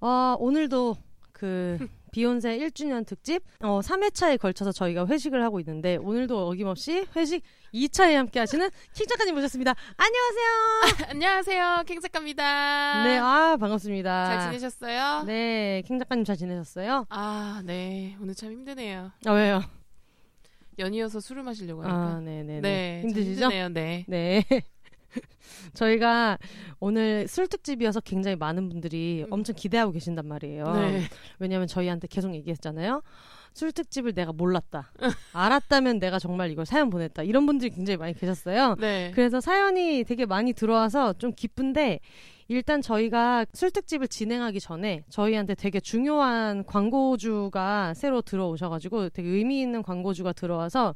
어, 오늘도 그 비욘세 1주년 특집 어, 3회차에 걸쳐서 저희가 회식을 하고 있는데 오늘도 어김없이 회식 2차에 함께 하시는 킹 작가님 모셨습니다. 안녕하세요. 안녕하세요. 킹 작가입니다. 네, 아 반갑습니다. 잘 지내셨어요? 네, 킹 작가님 잘 지내셨어요? 아, 네. 오늘 참 힘드네요. 아 왜요? 연이어서 술을 마시려고 하니까. 아, 네, 네, 네. 네. 참 힘드시죠? 힘드네요. 네. 네. 저희가 오늘 술 특집이어서 굉장히 많은 분들이 음. 엄청 기대하고 계신단 말이에요. 네. 왜냐면 저희한테 계속 얘기했잖아요. 술 특집을 내가 몰랐다. 알았다면 내가 정말 이걸 사연 보냈다. 이런 분들이 굉장히 많이 계셨어요. 네. 그래서 사연이 되게 많이 들어와서 좀 기쁜데 일단 저희가 술 특집을 진행하기 전에 저희한테 되게 중요한 광고주가 새로 들어오셔가지고 되게 의미 있는 광고주가 들어와서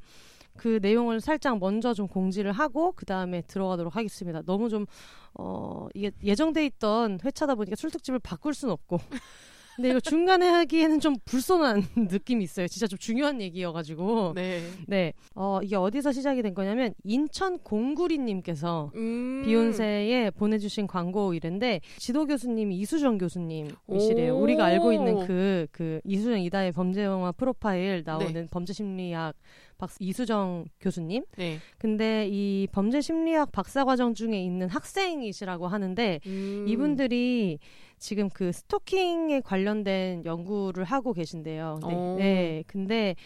그 내용을 살짝 먼저 좀 공지를 하고 그 다음에 들어가도록 하겠습니다. 너무 좀 어, 이게 예정돼 있던 회차다 보니까 술 특집을 바꿀 순 없고. 근데 이거 중간에 하기에는 좀 불손한 느낌이 있어요. 진짜 좀 중요한 얘기여가지고. 네. 네. 어, 이게 어디서 시작이 된 거냐면, 인천 공구리님께서 음. 비욘세에 보내주신 광고 일인데, 지도 교수님이 이수정 교수님이시래요. 오. 우리가 알고 있는 그, 그, 이수정 이다의 범죄영화 프로파일 나오는 네. 범죄심리학 박 이수정 교수님. 네. 근데 이 범죄 심리학 박사 과정 중에 있는 학생이시라고 하는데, 음. 이분들이 지금 그 스토킹에 관련된 연구를 하고 계신데요. 네. 오. 네. 근데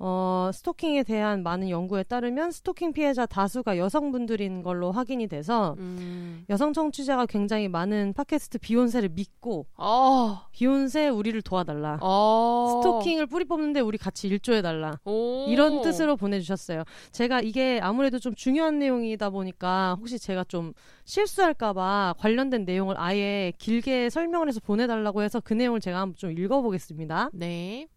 어, 스토킹에 대한 많은 연구에 따르면 스토킹 피해자 다수가 여성분들인 걸로 확인이 돼서 음. 여성 청취자가 굉장히 많은 팟캐스트 비욘세를 믿고 어. 비욘세 우리를 도와달라. 어. 스토킹을 뿌리 뽑는데 우리 같이 일조해달라. 오. 이런 뜻으로 보내주셨어요. 제가 이게 아무래도 좀 중요한 내용이다 보니까 혹시 제가 좀 실수할까봐 관련된 내용을 아예 길게 설명을 해서 보내달라고 해서 그 내용을 제가 한번 좀 읽어보겠습니다. 네.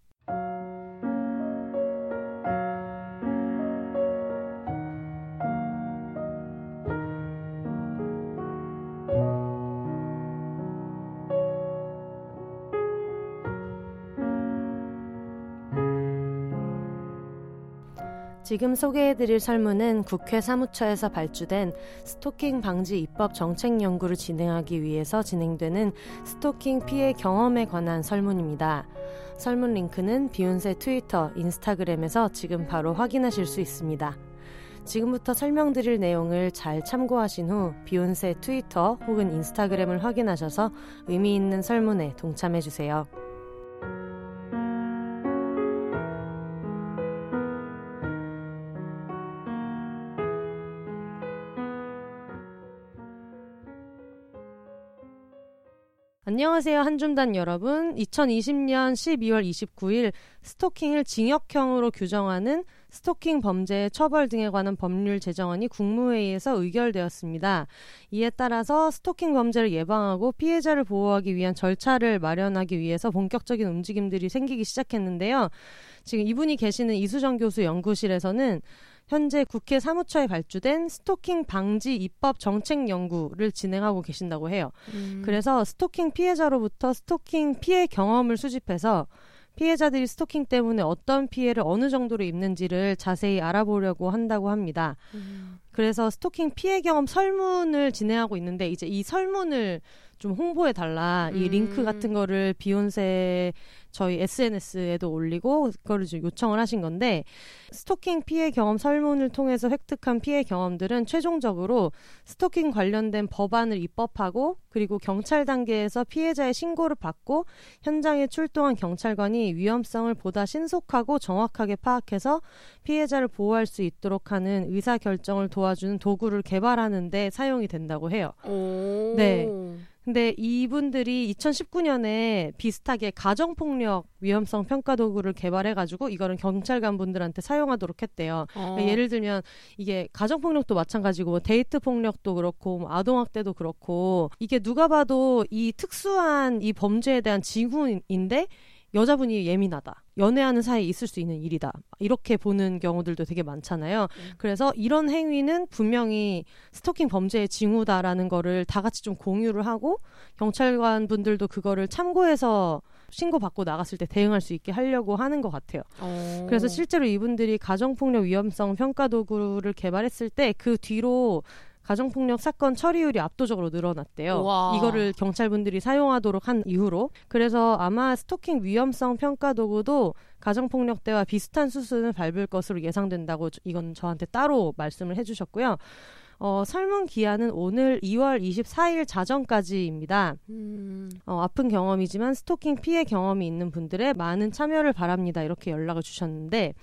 지금 소개해드릴 설문은 국회 사무처에서 발주된 스토킹 방지 입법 정책 연구를 진행하기 위해서 진행되는 스토킹 피해 경험에 관한 설문입니다. 설문 링크는 비욘세 트위터, 인스타그램에서 지금 바로 확인하실 수 있습니다. 지금부터 설명드릴 내용을 잘 참고하신 후 비욘세 트위터 혹은 인스타그램을 확인하셔서 의미 있는 설문에 동참해주세요. 안녕하세요, 한줌단 여러분. 2020년 12월 29일 스토킹을 징역형으로 규정하는 스토킹 범죄의 처벌 등에 관한 법률 제정안이 국무회의에서 의결되었습니다. 이에 따라서 스토킹 범죄를 예방하고 피해자를 보호하기 위한 절차를 마련하기 위해서 본격적인 움직임들이 생기기 시작했는데요. 지금 이분이 계시는 이수정 교수 연구실에서는 현재 국회 사무처에 발주된 스토킹 방지 입법 정책 연구를 진행하고 계신다고 해요. 음. 그래서 스토킹 피해자로부터 스토킹 피해 경험을 수집해서 피해자들이 스토킹 때문에 어떤 피해를 어느 정도로 입는지를 자세히 알아보려고 한다고 합니다. 음. 그래서 스토킹 피해 경험 설문을 진행하고 있는데 이제 이 설문을 좀 홍보해 달라 이 음. 링크 같은 거를 비혼세 저희 SNS에도 올리고 그거를 좀 요청을 하신 건데 스토킹 피해 경험 설문을 통해서 획득한 피해 경험들은 최종적으로 스토킹 관련된 법안을 입법하고 그리고 경찰 단계에서 피해자의 신고를 받고 현장에 출동한 경찰관이 위험성을 보다 신속하고 정확하게 파악해서 피해자를 보호할 수 있도록 하는 의사 결정을 도와주는 도구를 개발하는 데 사용이 된다고 해요. 오. 네. 근데 이분들이 2019년에 비슷하게 가정폭력 위험성 평가 도구를 개발해가지고 이거는 경찰관 분들한테 사용하도록 했대요. 어. 그러니까 예를 들면 이게 가정폭력도 마찬가지고 뭐 데이트 폭력도 그렇고 뭐 아동학대도 그렇고 이게 누가 봐도 이 특수한 이 범죄에 대한 징후인데 여자분이 예민하다. 연애하는 사이에 있을 수 있는 일이다. 이렇게 보는 경우들도 되게 많잖아요. 음. 그래서 이런 행위는 분명히 스토킹 범죄의 징후다라는 거를 다 같이 좀 공유를 하고 경찰관 분들도 그거를 참고해서 신고받고 나갔을 때 대응할 수 있게 하려고 하는 것 같아요. 어. 그래서 실제로 이분들이 가정폭력 위험성 평가 도구를 개발했을 때 그 뒤로 가정폭력 사건 처리율이 압도적으로 늘어났대요. 우와. 이거를 경찰분들이 사용하도록 한 이후로. 그래서 아마 스토킹 위험성 평가 도구도 가정폭력 때와 비슷한 수순을 밟을 것으로 예상된다고 저- 이건 저한테 따로 말씀을 해주셨고요. 어, 설문 기한은 오늘 2월 24일 자정까지입니다. 음. 어, 아픈 경험이지만 스토킹 피해 경험이 있는 분들의 많은 참여를 바랍니다. 이렇게 연락을 주셨는데,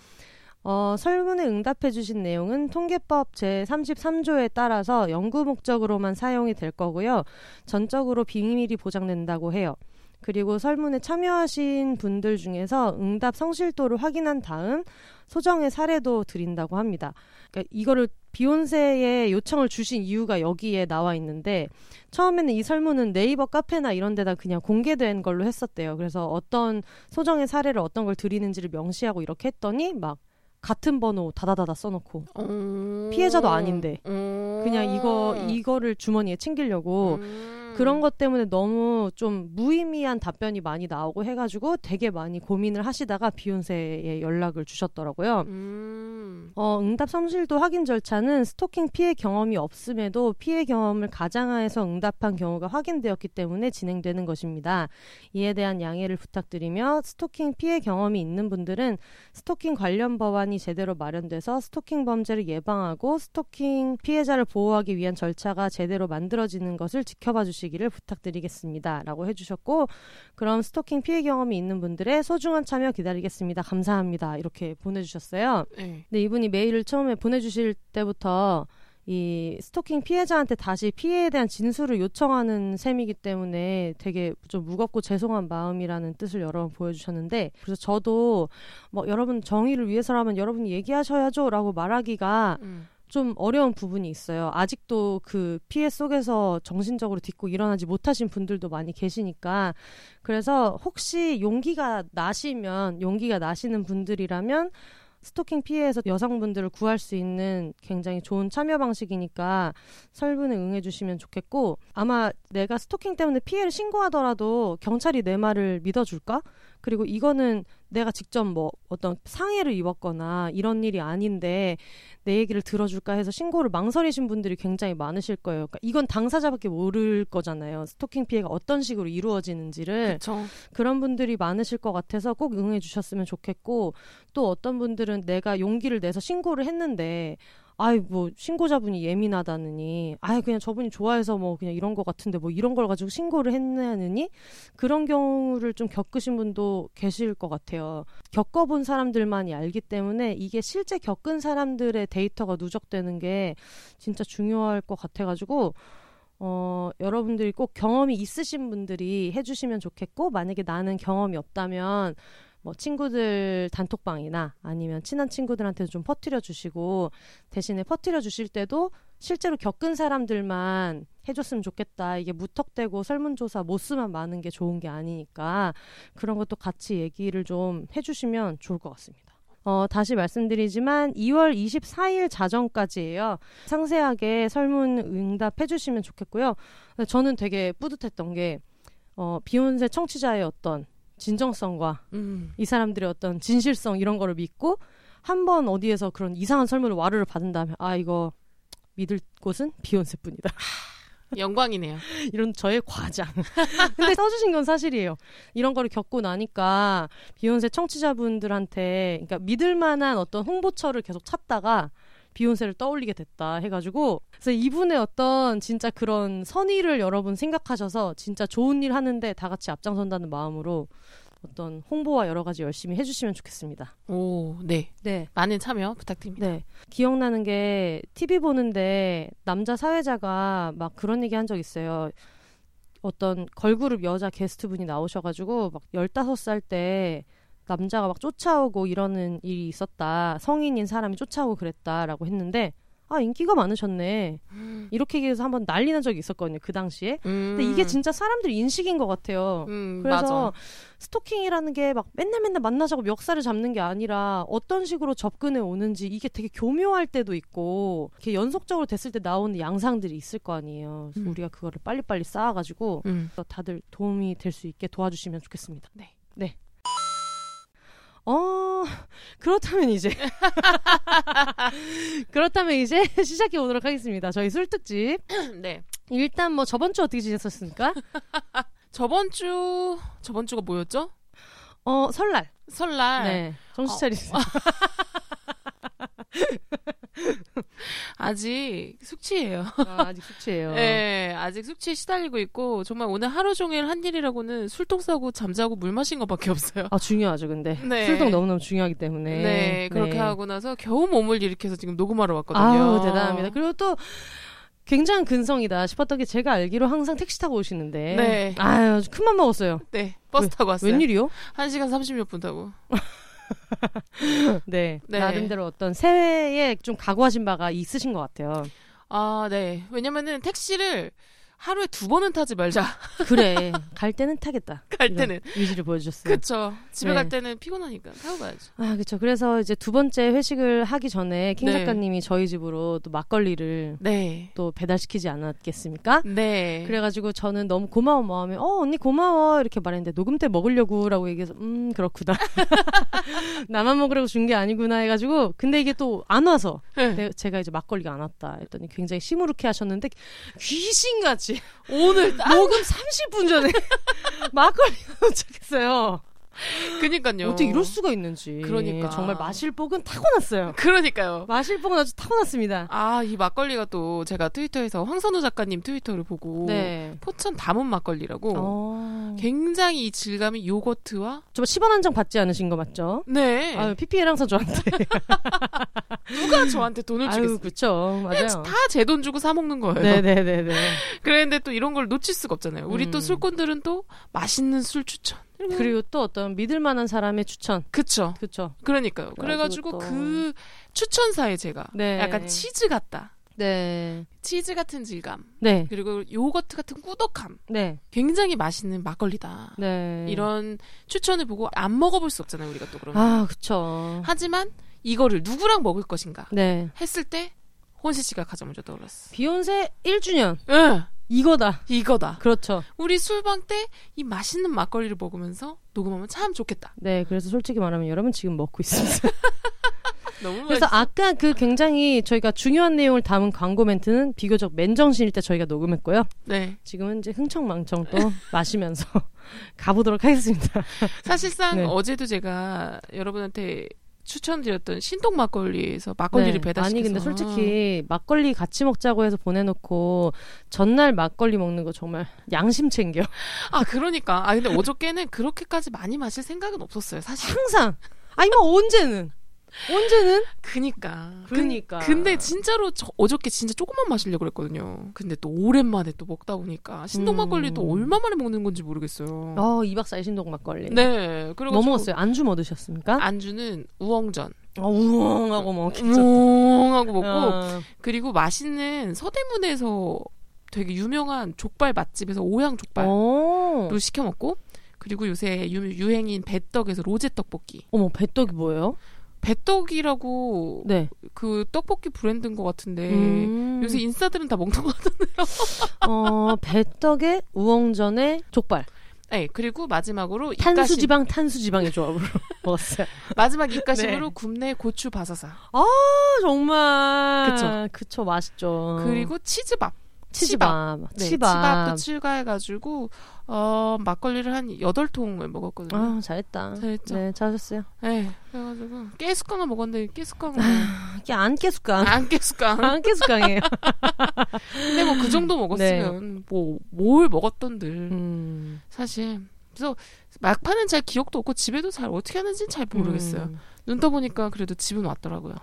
어, 설문에 응답해 주신 내용은 통계법 제33조에 따라서 연구 목적으로만 사용이 될 거고요. 전적으로 비밀이 보장된다고 해요. 그리고 설문에 참여하신 분들 중에서 응답 성실도를 확인한 다음 소정의 사례도 드린다고 합니다. 그러니까 이거를 비욘세에 요청을 주신 이유가 여기에 나와 있는데 처음에는 이 설문은 네이버 카페나 이런 데다 그냥 공개된 걸로 했었대요. 그래서 어떤 소정의 사례를 어떤 걸 드리는지를 명시하고 이렇게 했더니 막 같은 번호 다다다다 써놓고 어. 피해자도 아닌데 어. 그냥 이거 이거를 주머니에 챙기려고 음. 그런 것 때문에 너무 좀 무의미한 답변이 많이 나오고 해가지고 되게 많이 고민을 하시다가 비욘세에 연락을 주셨더라고요. 음. 어, 응답 성실도 확인 절차는 스토킹 피해 경험이 없음에도 피해 경험을 가장해서 응답한 경우가 확인되었기 때문에 진행되는 것입니다. 이에 대한 양해를 부탁드리며 스토킹 피해 경험이 있는 분들은 스토킹 관련 법안이 제대로 마련돼서 스토킹 범죄를 예방하고 스토킹 피해자를 보호하기 위한 절차가 제대로 만들어지는 것을 지켜봐 주시기 를 부탁드리겠습니다. 라고 해주셨고 그럼 스토킹 피해 경험이 있는 분들의 소중한 참여 기다리겠습니다. 감사합니다. 이렇게 보내주셨어요. 네. 근데 이분이 메일을 처음에 보내주실 때부터 이 스토킹 피해자한테 다시 피해에 대한 진술을 요청하는 셈이기 때문에 되게 좀 무겁고 죄송한 마음이라는 뜻을 여러 번 보여주셨는데 그래서 저도 뭐 여러분 정의를 위해서라면 여러분이 얘기하셔야죠라고 말하기가 음. 좀 어려운 부분이 있어요. 아직도 그 피해 속에서 정신적으로 딛고 일어나지 못하신 분들도 많이 계시니까 그래서 혹시 용기가 나시면 용기가 나시는 분들이라면 스토킹 피해에서 여성분들을 구할 수 있는 굉장히 좋은 참여 방식이니까 설문에 응해주시면 좋겠고 아마 내가 스토킹 때문에 피해를 신고하더라도 경찰이 내 말을 믿어줄까? 그리고 이거는 내가 직접 뭐 어떤 상해를 입었거나 이런 일이 아닌데 내 얘기를 들어줄까 해서 신고를 망설이신 분들이 굉장히 많으실 거예요. 그러니까 이건 당사자밖에 모를 거잖아요. 스토킹 피해가 어떤 식으로 이루어지는지를 그쵸. 그런 분들이 많으실 것 같아서 꼭 응해 주셨으면 좋겠고 또 어떤 분들은 내가 용기를 내서 신고를 했는데 아이 뭐 신고자분이 예민하다느니 아이 그냥 저분이 좋아해서 뭐 그냥 이런 거 같은데 뭐 이런 걸 가지고 신고를 했냐느니 그런 경우를 좀 겪으신 분도 계실 것 같아요. 겪어본 사람들만이 알기 때문에 이게 실제 겪은 사람들의 데이터가 누적되는 게 진짜 중요할 것 같아가지고 어, 여러분들이 꼭 경험이 있으신 분들이 해주시면 좋겠고, 만약에 나는 경험이 없다면, 뭐, 친구들 단톡방이나 아니면 친한 친구들한테 좀 퍼뜨려 주시고, 대신에 퍼뜨려 주실 때도 실제로 겪은 사람들만 해줬으면 좋겠다. 이게 무턱대고 설문조사 모스만 많은 게 좋은 게 아니니까, 그런 것도 같이 얘기를 좀 해주시면 좋을 것 같습니다. 어, 다시 말씀드리지만 2월 24일 자정까지예요. 상세하게 설문 응답해 주시면 좋겠고요. 저는 되게 뿌듯했던 게 어, 비욘세 청취자의 어떤 진정성과 음. 이 사람들의 어떤 진실성 이런 거를 믿고 한 번 어디에서 그런 이상한 설문을 와르르 받은 다음에 아 이거 믿을 곳은 비욘세뿐이다. 영광이네요. 이런 저의 과장. 근데 써주신 건 사실이에요. 이런 거를 겪고 나니까 비욘세 청취자분들한테, 그러니까 믿을 만한 어떤 홍보처를 계속 찾다가 비욘세를 떠올리게 됐다 해가지고 그래서 이분의 어떤 진짜 그런 선의를 여러분 생각하셔서 진짜 좋은 일 하는데 다 같이 앞장선다는 마음으로 어떤 홍보와 여러 가지 열심히 해주시면 좋겠습니다. 오, 네. 네. 많은 참여 부탁드립니다. 네. 기억나는 게 TV 보는데 남자 사회자가 막 그런 얘기 한 적 있어요. 어떤 걸그룹 여자 게스트분이 나오셔가지고 막 15살 때 남자가 막 쫓아오고 이러는 일이 있었다. 성인인 사람이 쫓아오고 그랬다라고 했는데 아 인기가 많으셨네. 이렇게 얘기해서 한번 난리 난 적이 있었거든요. 그 당시에. 근데 이게 진짜 사람들 인식인 것 같아요. 음, 그래서 맞아. 스토킹이라는 게 막 맨날 맨날 만나자고 멱살을 잡는 게 아니라 어떤 식으로 접근해 오는지 이게 되게 교묘할 때도 있고 이렇게 연속적으로 됐을 때 나오는 양상들이 있을 거 아니에요. 그래서 음. 우리가 그거를 빨리빨리 쌓아가지고 음. 다들 도움이 될 수 있게 도와주시면 좋겠습니다. 네. 네. 어, 그렇다면 이제. 그렇다면 이제 시작해 보도록 하겠습니다. 저희 술 특집. 네. 일단 뭐 저번 주 어떻게 지냈었습니까? 저번 주 저번 주가 뭐였죠? 어, 설날. 설날. 네. 정신 어. 차리세요. 아직 숙취예요. 아, 아직 숙취예요. 네, 아직 숙취에 시달리고 있고 정말 오늘 하루 종일 한 일이라고는 술통 싸고 잠자고 물 마신 것밖에 없어요. 아, 중요하죠, 근데. 네. 술동 너무너무 중요하기 때문에. 네, 그렇게 네. 하고 나서 겨우 몸을 일으켜서 지금 녹음하러 왔거든요. 아우, 대단합니다. 그리고 또 굉장히 근성이다 싶었던 게 제가 알기로 항상 택시 타고 오시는데. 네. 아유, 큰맘 먹었어요. 네, 버스 왜? 타고 왔어요. 웬일이요? 1시간 30몇 분 타고. 네, 네. 나름대로 어떤 새해에 좀 각오하신 바가 있으신 것 같아요. 아, 네. 왜냐면은 택시를 하루에 두 번은 타지 말자. 그래, 갈 때는 타겠다. 갈 때는. 의지를 보여주셨어요. 그쵸. 집에 네. 갈 때는 피곤하니까 타고 가야죠. 아, 그쵸. 그래서 이제 두 번째 회식을 하기 전에 킹 네. 작가님이 저희 집으로 또 막걸리를 네. 또 배달시키지 않았겠습니까? 네. 그래가지고 저는 너무 고마운 마음에 어 언니 고마워 이렇게 말했는데 녹음 때 먹으려고라고 얘기해서 음 그렇구나 나만 먹으라고 준 게 아니구나 해가지고 근데 이게 또 안 와서 네. 내- 제가 이제 막걸리가 안 왔다 했더니 굉장히 시무룩해 하셨는데 귀신같이 오늘 딱 녹음 30분 전에 막걸리가 도착했어요 그니까요. 어떻게 이럴 수가 있는지 그러니까. 정말 마실 복은 타고났어요 그러니까요. 마실 복은 아주 타고났습니다 아, 이 막걸리가 또 제가 트위터에서 황선우 작가님 트위터를 보고 네 포천 담은 막걸리라고 어... 굉장히 이 질감이 요거트와 저 10원 한 장 받지 않으신 거 맞죠? 네. 아유, PPL 항상 저한테 누가 저한테 돈을 주겠어요. 그쵸. 맞아요. 다 제 돈 주고 사 먹는 거예요. 네네네네. 그랬는데 또 이런 걸 놓칠 수가 없잖아요. 우리 또 음. 술꾼들은 또 맛있는 술 추천. 그리고 또 어떤 믿을 만한 사람의 추천. 그쵸. 그쵸. 그러니까요. 그래가지고 또- 그 추천사에 제가 네. 약간 치즈 같다. 네. 치즈 같은 질감. 네. 그리고 요거트 같은 꾸덕함. 네. 굉장히 맛있는 막걸리다. 네. 이런 추천을 보고 안 먹어볼 수 없잖아요. 우리가 또 그러면. 아, 그쵸. 하지만 이거를 누구랑 먹을 것인가 네. 했을 때 혼시 씨가 가장 먼저 떠올랐어. 비욘세 1주년. 응. 이거다. 이거다. 그렇죠. 우리 술방 때 이 맛있는 막걸리를 먹으면서 녹음하면 참 좋겠다. 네. 그래서 솔직히 말하면 여러분 지금 먹고 있습니다. 너무 그래서 맛있어. 아까 그 굉장히 저희가 중요한 내용을 담은 광고 멘트는 비교적 맨정신일 때 저희가 녹음했고요. 네. 지금은 이제 흥청망청 또 마시면서 가보도록 하겠습니다. 사실상 네. 어제도 제가 여러분한테 추천드렸던 신동 막걸리에서 막걸리를 네. 배달시켜서 아니 근데 솔직히 막걸리 같이 먹자고 해서 보내놓고 전날 막걸리 먹는 거 정말 양심 챙겨. 아 그러니까. 아 근데 어저께는 그렇게까지 많이 마실 생각은 없었어요 사실. 항상. 아니 뭐 언제는 언제는 그니까 그러니까. 근, 데 진짜로 저 어저께 진짜 조금만 마시려고 그랬거든요 근데 또 오랜만에 또 먹다 보니까 신동 음. 막걸리 또 얼마 만에 먹는 건지 모르겠어요 어 2박 4일 신동 막걸리 네 그리고 뭐 먹었어요 안주 뭐 드셨습니까? 안주는 우엉전 어, 우엉하고 먹겠죠 우엉하고 먹고 어, 그리고 맛있는 서대문에서 되게 유명한 족발 맛집에서 오양 족발로 어. 시켜 먹고 그리고 요새 유, 유행인 배떡에서 로제 떡볶이 어머 배떡이 뭐예요? 배떡이라고 네. 그 떡볶이 브랜드인 것 같은데 음. 요새 인싸들은 다 먹는 것 같은데요. 어 배떡에 우엉전에 족발. 네 그리고 마지막으로 입가심. 탄수지방 탄수지방의 조합으로 먹었어요. 마지막 입가심으로 네. 굽네 고추 바사사. 아 정말. 그쵸. 그쵸 맛있죠. 그리고 치즈밥. 치즈밥. 네, 치밥. 치밥도 추가해가지고 어 막걸리를 한 여덟 통을 먹었거든요. 아 잘했다 잘했죠. 네 잘하셨어요 네 그래가지고 깨수깡을 먹었는데 깨수깡은 이게 안 깨수깡 안 깨수깡. 안 깨수깡이에요 근데 뭐 그 정도 먹었으면 뭐뭘 먹었던들 음. 사실 그래서 막판은 잘 기억도 없고 집에도 잘 어떻게 하는지는 잘 모르겠어요. 음. 눈 떠보니까 그래도 집은 왔더라고요.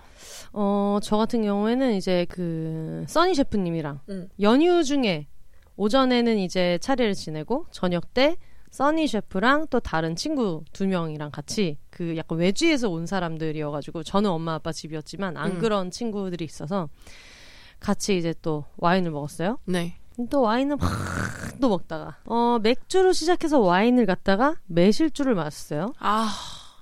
어, 저 같은 경우에는 이제 그 써니 셰프님이랑 음. 연휴 중에 오전에는 이제 차례를 지내고 저녁 때 써니 셰프랑 또 다른 친구 두 명이랑 같이 그 약간 외지에서 온 사람들이어가지고 저는 엄마 아빠 집이었지만 안 음. 그런 친구들이 있어서 같이 이제 또 와인을 먹었어요. 네. 또 와인을 막 또 먹다가 어 맥주로 시작해서 와인을 갖다가 매실주를 마셨어요. 아,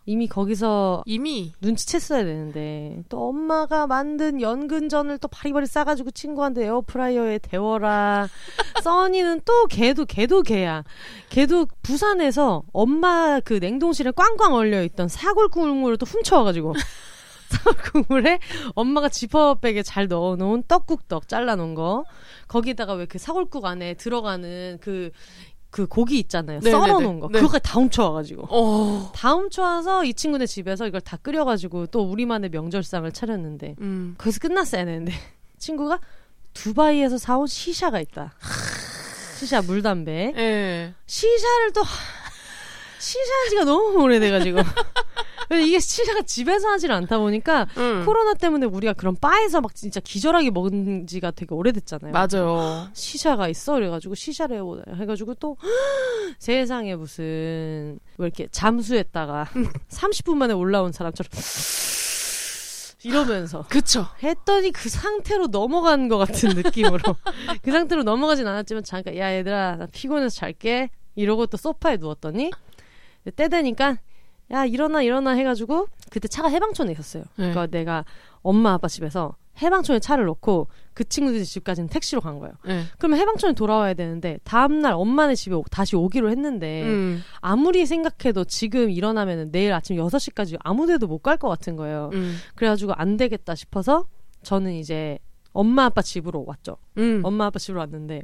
이미 거기서 이미? 눈치챘어야 되는데. 또 엄마가 만든 연근전을 또 바리바리 싸가지고 친구한테 에어프라이어에 데워라. 써니는 또 걔도 걔도 걔야. 걔도 부산에서 엄마 그 냉동실에 꽝꽝 얼려 있던 사골 국물을 또 훔쳐와가지고 사골 국물에 엄마가 지퍼백에 잘 넣어놓은 떡국떡 잘라놓은 거. 거기다가 왜 그 사골국 안에 들어가는 그 그 고기 있잖아요 네네네. 썰어놓은 거 네. 그거까지 다 훔쳐와가지고 어. 다 훔쳐와서 이 친구네 집에서 이걸 다 끓여가지고 또 우리만의 명절상을 차렸는데 음. 거기서 끝났어야 되는데 친구가 두바이에서 사온 시샤가 있다. 시샤 물담배. 예. 시샤를 또 시샤한 지가 너무 오래돼가지고 이게 시샤가 집에서 하질 않다 보니까 음. 코로나 때문에 우리가 그런 바에서 막 진짜 기절하게 먹은 지가 되게 오래됐잖아요. 맞아요. 시샤가 있어 그래가지고 시샤를 해보자 해가지고 또 세상에 무슨 왜 이렇게 잠수했다가 30분 만에 올라온 사람처럼 이러면서 그쵸. 했더니 그 상태로 넘어간 것 같은 느낌으로 그 상태로 넘어가진 않았지만 잠깐 야 얘들아 나 피곤해서 잘게 이러고 또 소파에 누웠더니 때 되니까 야 일어나 일어나 해가지고 그때 차가 해방촌에 있었어요. 네. 그러니까 내가 엄마 아빠 집에서 해방촌에 차를 놓고 그 친구들 집까지는 택시로 간 거예요. 예. 그러면 해방촌에 돌아와야 되는데 다음날 엄마네 집에 오- 다시 오기로 했는데 음. 아무리 생각해도 지금 일어나면 내일 아침 6시까지 아무 데도 못 갈 것 같은 거예요. 음. 그래가지고 안 되겠다 싶어서 저는 이제 엄마 아빠 집으로 왔죠. 음. 엄마 아빠 집으로 왔는데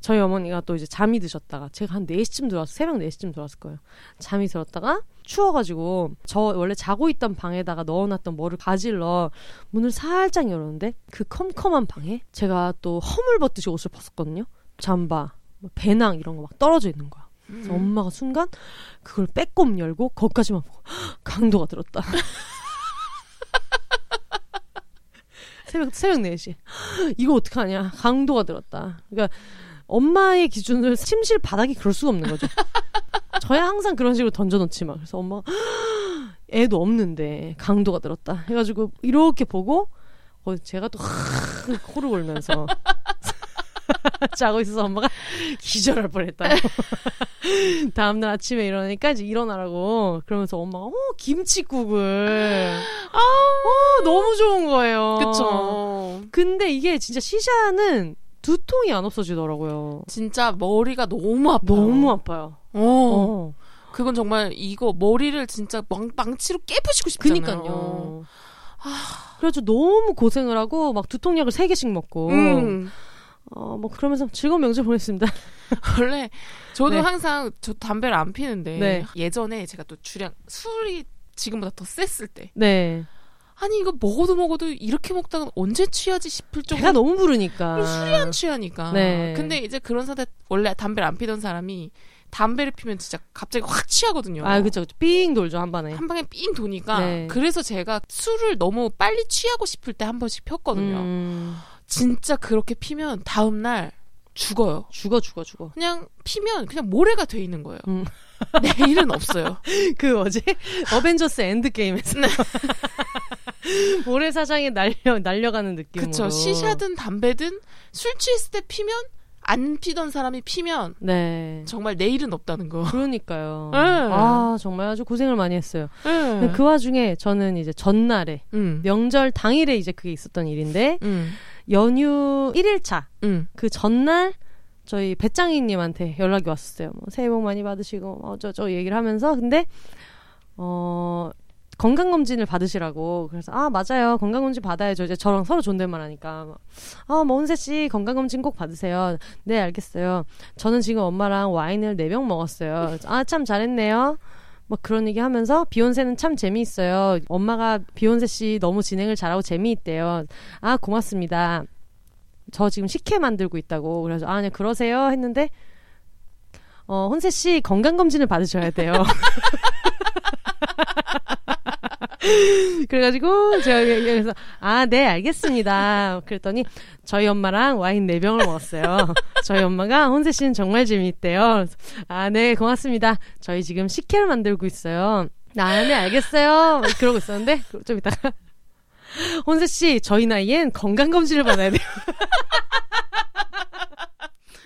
저희 어머니가 또 이제 잠이 드셨다가 제가 한 4시쯤 들어와서 새벽 4시쯤 들어왔을 거예요. 잠이 들었다가 추워가지고 저 원래 자고 있던 방에다가 넣어놨던 뭐를 가질러 문을 살짝 열었는데 그 컴컴한 방에 제가 또 허물 벗듯이 옷을 벗었거든요. 잠바, 뭐 배낭 이런 거 막 떨어져 있는 거야. 그래서 엄마가 순간 그걸 빼꼼 열고 거기까지만 보고 강도가 들었다. 새벽 새벽 4시. 이거 어떡하냐. 강도가 들었다. 그러니까 엄마의 기준을 침실 바닥이 그럴 수가 없는 거죠. 저야 항상 그런 식으로 던져놓지 마. 그래서 엄마가 애도 없는데 강도가 들었다. 해가지고 이렇게 보고 어, 제가 또 코를 골면서 자고 있어서 엄마가 기절할 뻔했다. 다음날 아침에 일어나니까 이제 일어나라고 그러면서 엄마가 어 김치국을 어 너무 좋은 거예요. 그쵸. 근데 이게 진짜 시샤는 두통이 안 없어지더라고요. 진짜 머리가 너무 아파요. 너무 아파요. 어. 어. 그건 정말 이거 머리를 진짜 망, 망치로 깨부시고 싶잖아요. 그니까요. 그래서 너무 고생을 하고 막 두통약을 세 개씩 먹고 음. 어뭐 그러면서 즐거운 명절 보냈습니다. 원래 저도 네. 항상 저 담배를 안 피는데 네. 예전에 제가 또 주량 술이 지금보다 더 셌을 때 네. 아니 이거 먹어도 먹어도 이렇게 먹다가 언제 취하지 싶을 정도 배가 너무 부르니까. 술이 안 취하니까. 네. 근데 이제 그런 상태 원래 담배를 안 피던 사람이 담배를 피면 진짜 갑자기 확 취하거든요. 아 그쵸 그쵸 삥 돌죠 한 번에. 한 방에 삥 도니까 네. 그래서 제가 술을 너무 빨리 취하고 싶을 때 한 번씩 폈거든요. 음, 진짜 그렇게 피면 다음 날 죽어요. 죽어 죽어 죽어. 그냥 피면 그냥 모래가 돼 있는 거예요. 음. 내일은 없어요. 그 뭐지? 어벤져스 엔드 게임에서 네. 모래사장에 날려 날려가는 느낌으로. 그쵸. shisha든 담배든 술 취했을 때 피면 안 피던 사람이 피면 네. 정말 내일은 없다는 거. 그러니까요. 네. 아 정말 아주 고생을 많이 했어요. 근데 그 와중에 저는 이제 전날에 음. 명절 당일에 이제 그게 있었던 일인데 음. 연휴 1일차 음. 그 전날 저희 배짱이님한테 연락이 왔었어요. 뭐 새해 복 많이 받으시고 어저저 얘기를 하면서. 근데 어 건강검진을 받으시라고 그래서 아 맞아요. 건강검진 받아야죠. 이제 저랑 서로 존댓말 하니까 아뭐 혼세 씨 건강검진 꼭 받으세요. 네 알겠어요. 저는 지금 엄마랑 와인을 네 병 먹었어요. 아 참 잘했네요. 뭐 그런 얘기 하면서 비욘세는 참 재미있어요. 엄마가 비욘세 씨 너무 진행을 잘하고 재미있대요. 아 고맙습니다 저 지금 식혜 만들고 있다고 그래서 아 네 그러세요 했는데 어 혼세 씨 건강 검진을 받으셔야 돼요. 그래가지고 제가 그래서 아 네 알겠습니다. 그랬더니 저희 엄마랑 와인 4병을 먹었어요. 저희 엄마가 혼세 씨는 정말 재미있대요. 아 네 고맙습니다. 저희 지금 식혜를 만들고 있어요. 아 네 알겠어요. 그러고 있었는데 좀 이따가 혼세 씨 저희 나이엔 건강 검진을 받아야 돼요.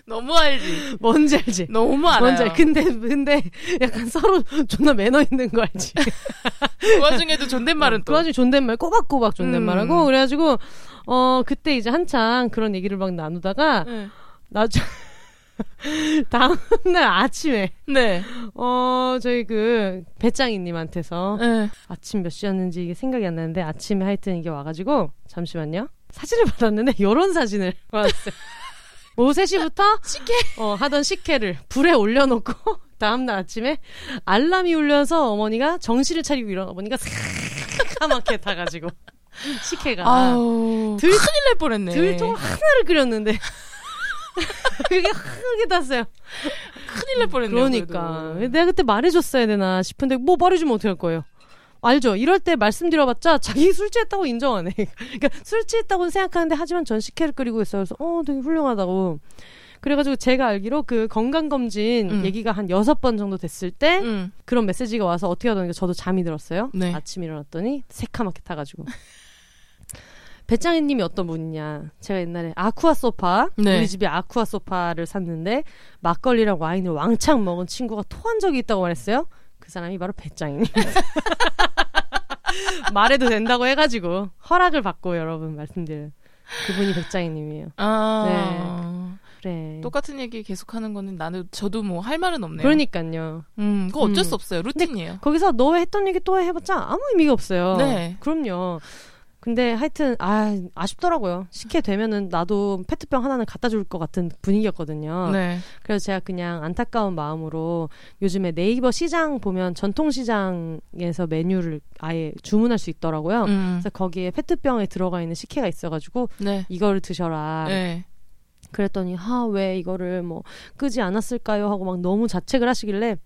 너무 알지. 뭔지 알지? 너무 알아요. 뭔지 알. 근데 근데 약간 서로 존나 매너 있는 거 알지? 그 와중에도 존댓말은 그 또. 와중에 존댓말 꼬박꼬박 존댓말하고 음. 그래가지고 어 그때 이제 한창 그런 얘기를 막 나누다가 네. 나중 다음날 아침에 네. 어 저희 그 배짱이님한테서 네. 아침 몇 시였는지 이게 생각이 안 나는데 아침에 하여튼 이게 와가지고 잠시만요 사진을 받았는데 요런 사진을 받았어요. 오후 3시부터 식혜. 어, 하던 식혜를 불에 올려놓고 다음날 아침에 알람이 울려서 어머니가 정신을 차리고 일어나 어머니가 새카맣게 타가지고 식혜가 아우. 들- 큰일 날 뻔했네. 들통 하나를 끓였는데 그게 크게 탔어요. 큰일 날 뻔했네. 그러니까 내가 그때 말해줬어야 되나 싶은데 뭐 말해주면 어떡할 거예요. 알죠? 이럴 때 말씀드려봤자 자기 술 취했다고 인정 안 해. 그러니까 술 취했다고는 생각하는데 하지만 전 식혜를 끓이고 있어요. 그래서 어 되게 훌륭하다고. 그래가지고 제가 알기로 그 건강검진 음. 얘기가 한 여섯 번 정도 됐을 때 응. 그런 메시지가 와서 어떻게 하던가 저도 잠이 들었어요. 네. 아침에 일어났더니 새카맣게 타가지고. 배짱이님이 어떤 분이냐. 제가 옛날에 아쿠아 소파, 네. 우리 집에 아쿠아 소파를 샀는데 막걸리랑 와인을 왕창 먹은 친구가 토한 적이 있다고 말했어요. 그 사람이 바로 배짱이님. 말해도 된다고 해가지고 허락을 받고 여러분 말씀드려요. 그분이 배짱이님이에요. 아. 그래. 똑같은 얘기 계속하는 거는 나는 저도 뭐 할 말은 없네요. 그러니까요. 음, 그거 어쩔 음. 수 없어요. 루틴이에요. 거기서 너 했던 얘기 또 해봤자 아무 의미가 없어요. 네. 그럼요. 근데 하여튼 아 아쉽더라고요. 식혜 되면은 나도 페트병 하나는 갖다 줄 것 같은 분위기였거든요. 네. 그래서 제가 그냥 안타까운 마음으로 요즘에 네이버 시장 보면 전통 시장에서 메뉴를 아예 주문할 수 있더라고요. 음. 그래서 거기에 페트병에 들어가 있는 식혜가 있어가지고 네. 이거를 드셔라. 네. 그랬더니 아 왜 이거를 뭐 끄지 않았을까요 하고 막 너무 자책을 하시길래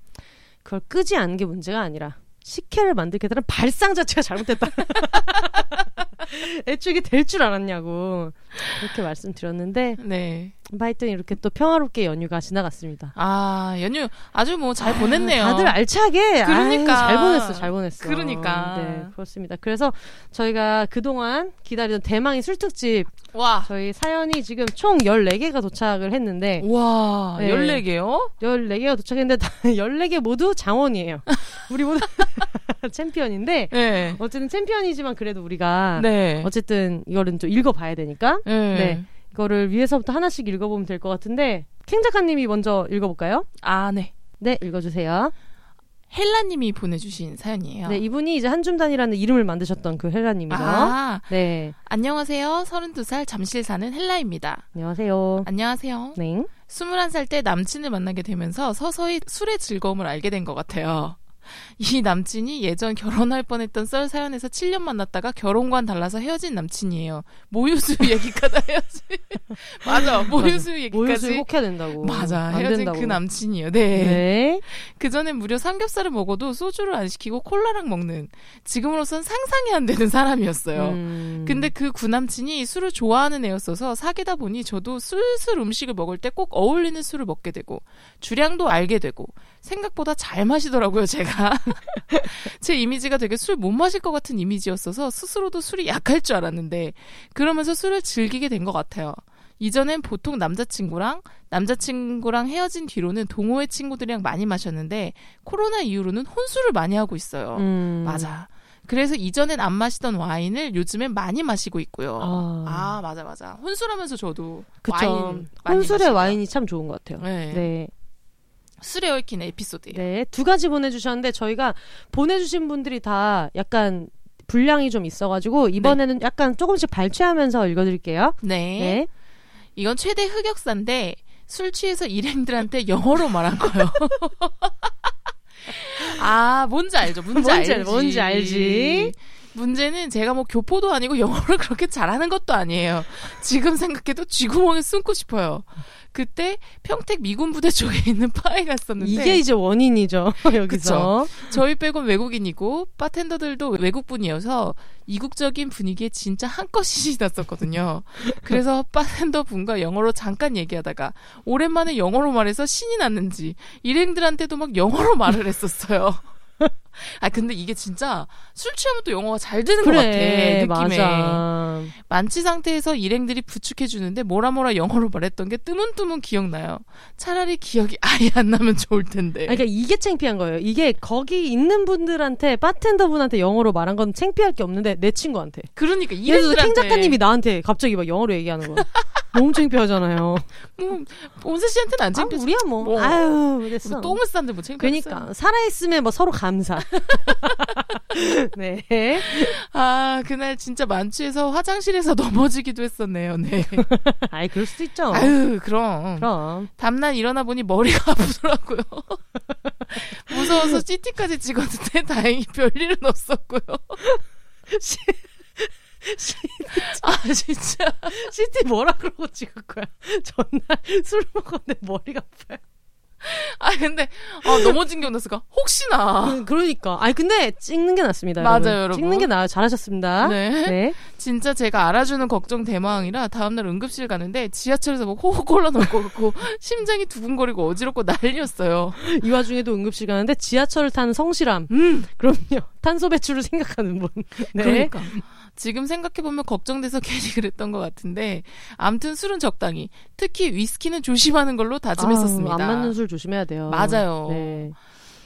그걸 끄지 않은 게 문제가 아니라 식혜를 만들게 되는 발상 자체가 잘못됐다. 애초에 이게 될줄 알았냐고 그렇게 말씀드렸는데 네. 하여튼 이렇게 또 평화롭게 연휴가 지나갔습니다. 아, 연휴 아주 뭐 잘 보냈네요. 다들 알차게 그러니까. 아이, 잘 보냈어, 잘 보냈어. 그러니까. 네, 그렇습니다. 그래서 저희가 그동안 기다리던 대망의 술 특집 와. 저희 사연이 지금 총 14개가 도착을 했는데 와, 네. 14개요? 14개가 도착했는데 다 14개 모두 장원이에요. 우리 모두 챔피언인데 네. 어쨌든 챔피언이지만 그래도 우리가 네. 어쨌든 이거는 좀 읽어봐야 되니까 네. 네. 이거를 위에서부터 하나씩 읽어보면 될 것 같은데 캥 작가님이 먼저 읽어볼까요? 아, 네. 네, 읽어주세요. 헬라님이 보내주신 사연이에요. 네, 이분이 이제 한줌단이라는 이름을 만드셨던 그 헬라님이죠. 아, 네, 안녕하세요. 32살 잠실 사는 헬라입니다. 안녕하세요. 안녕하세요. 네. 21살 때 남친을 만나게 되면서 서서히 술의 즐거움을 알게 된 것 같아요. 이 남친이 예전 결혼할 뻔했던 썰 사연에서 7년 만났다가 결혼관 달라서 헤어진 남친이에요. 모유수 얘기까지 헤어진. 맞아. 모유수 모유수 얘기까지. 꼭 해야 된다고. 맞아. 안 헤어진 된다고. 그 남친이요. 네. 네. 그전엔 무려 삼겹살을 먹어도 소주를 안 시키고 콜라랑 먹는 지금으로선 상상이 안 되는 사람이었어요. 음. 근데 그 구남친이 술을 좋아하는 애였어서 사귀다 보니 저도 술술 음식을 먹을 때 꼭 어울리는 술을 먹게 되고 주량도 알게 되고 생각보다 잘 마시더라고요 제가 제 이미지가 되게 술 못 마실 것 같은 이미지였어서 스스로도 술이 약할 줄 알았는데 그러면서 술을 즐기게 된 것 같아요 이전엔 보통 남자친구랑 남자친구랑 헤어진 뒤로는 동호회 친구들이랑 많이 마셨는데 코로나 이후로는 혼술을 많이 하고 있어요 음. 맞아. 그래서 이전엔 안 마시던 와인을 요즘엔 많이 마시고 있고요. 아, 아, 맞아, 맞아. 혼술하면서 저도 그쵸. 와인 혼술의 마시고요. 와인이 참 좋은 것 같아요. 네. 네. 술에 얽힌 에피소드예요. 네. 두 가지 보내주셨는데 저희가 보내주신 분들이 다 약간 분량이 좀 있어가지고 이번에는 약간 조금씩 발췌하면서 읽어드릴게요. 네. 네. 이건 최대 흑역사인데 술 취해서 일행들한테 영어로 말한 거예요. 아, 뭔지 알죠? 뭔지, 뭔지 알지. 알- 뭔지 알지. 문제는 제가 뭐 교포도 아니고 영어를 그렇게 잘하는 것도 아니에요. 지금 생각해도 쥐구멍에 숨고 싶어요. 그때 평택 미군 부대 쪽에 있는 바에 갔었는데 이게 이제 원인이죠. 여기서. 저희 빼곤 외국인이고 바텐더들도 외국분이어서 이국적인 분위기에 진짜 한껏 신이 났었거든요. 그래서 바텐더 분과 영어로 잠깐 얘기하다가 오랜만에 영어로 말해서 신이 났는지 일행들한테도 막 영어로 말을 했었어요. 아 근데 이게 진짜 술 취하면 또 영어가 잘 되는 그래, 것 같아 느낌에 맞아. 만취 상태에서 일행들이 부축해 주는데 뭐라 뭐라 영어로 말했던 게 뜨문뜨문 기억나요. 차라리 기억이 아예 안 나면 좋을 텐데. 아니, 그러니까 이게 창피한 거예요. 이게 거기 있는 분들한테 바텐더 분한테 영어로 말한 건 창피할 게 없는데 내 친구한테. 그러니까 들어서 캥 작가님이 나한테 갑자기 막 영어로 얘기하는 거. 너무 창피하잖아요. 뭐 온세 씨한테는 안 아, 창피해. 우리야 뭐. 뭐. 아유, 됐어. 똥을 싼데 뭐 창피해. 그러니까 살아 있으면 뭐 서로 감사. 네. 아 그날 진짜 만취해서 화장실에서 넘어지기도 했었네요. 네. 아이 그럴 수도 있죠. 아유 그럼. 그럼. 다음날 일어나 보니 머리가 아프더라고요. 무서워서 CT까지 찍었는데 다행히 별일은 없었고요. 아 진짜 CT 뭐라 그러고 찍을 거야. 전날 술 먹었는데 머리가 아파요. 아 근데 아 넘어진 게 없었을까? 혹시나 그- 그러니까. 아니 근데 찍는 게 낫습니다. 맞아요, 여러분. 여러분. 찍는 게 나아. 잘하셨습니다. 네. 네. 진짜 제가 알아주는 걱정 대망이라 다음날 응급실 가는데 지하철에서 막 호흡 곤란 올것 같고 심장이 두근거리고 어지럽고 난리였어요. 이 와중에도 응급실 가는데 지하철을 타는 성실함. 음 그럼요. 탄소 배출을 생각하는 분. 네. 그러니까 지금 생각해보면 걱정돼서 괜히 그랬던 것 같은데 암튼 술은 적당히 특히 위스키는 조심하는 걸로 다짐했었습니다. 아우, 안 맞는 술 조심해야 돼요. 맞아요. 네.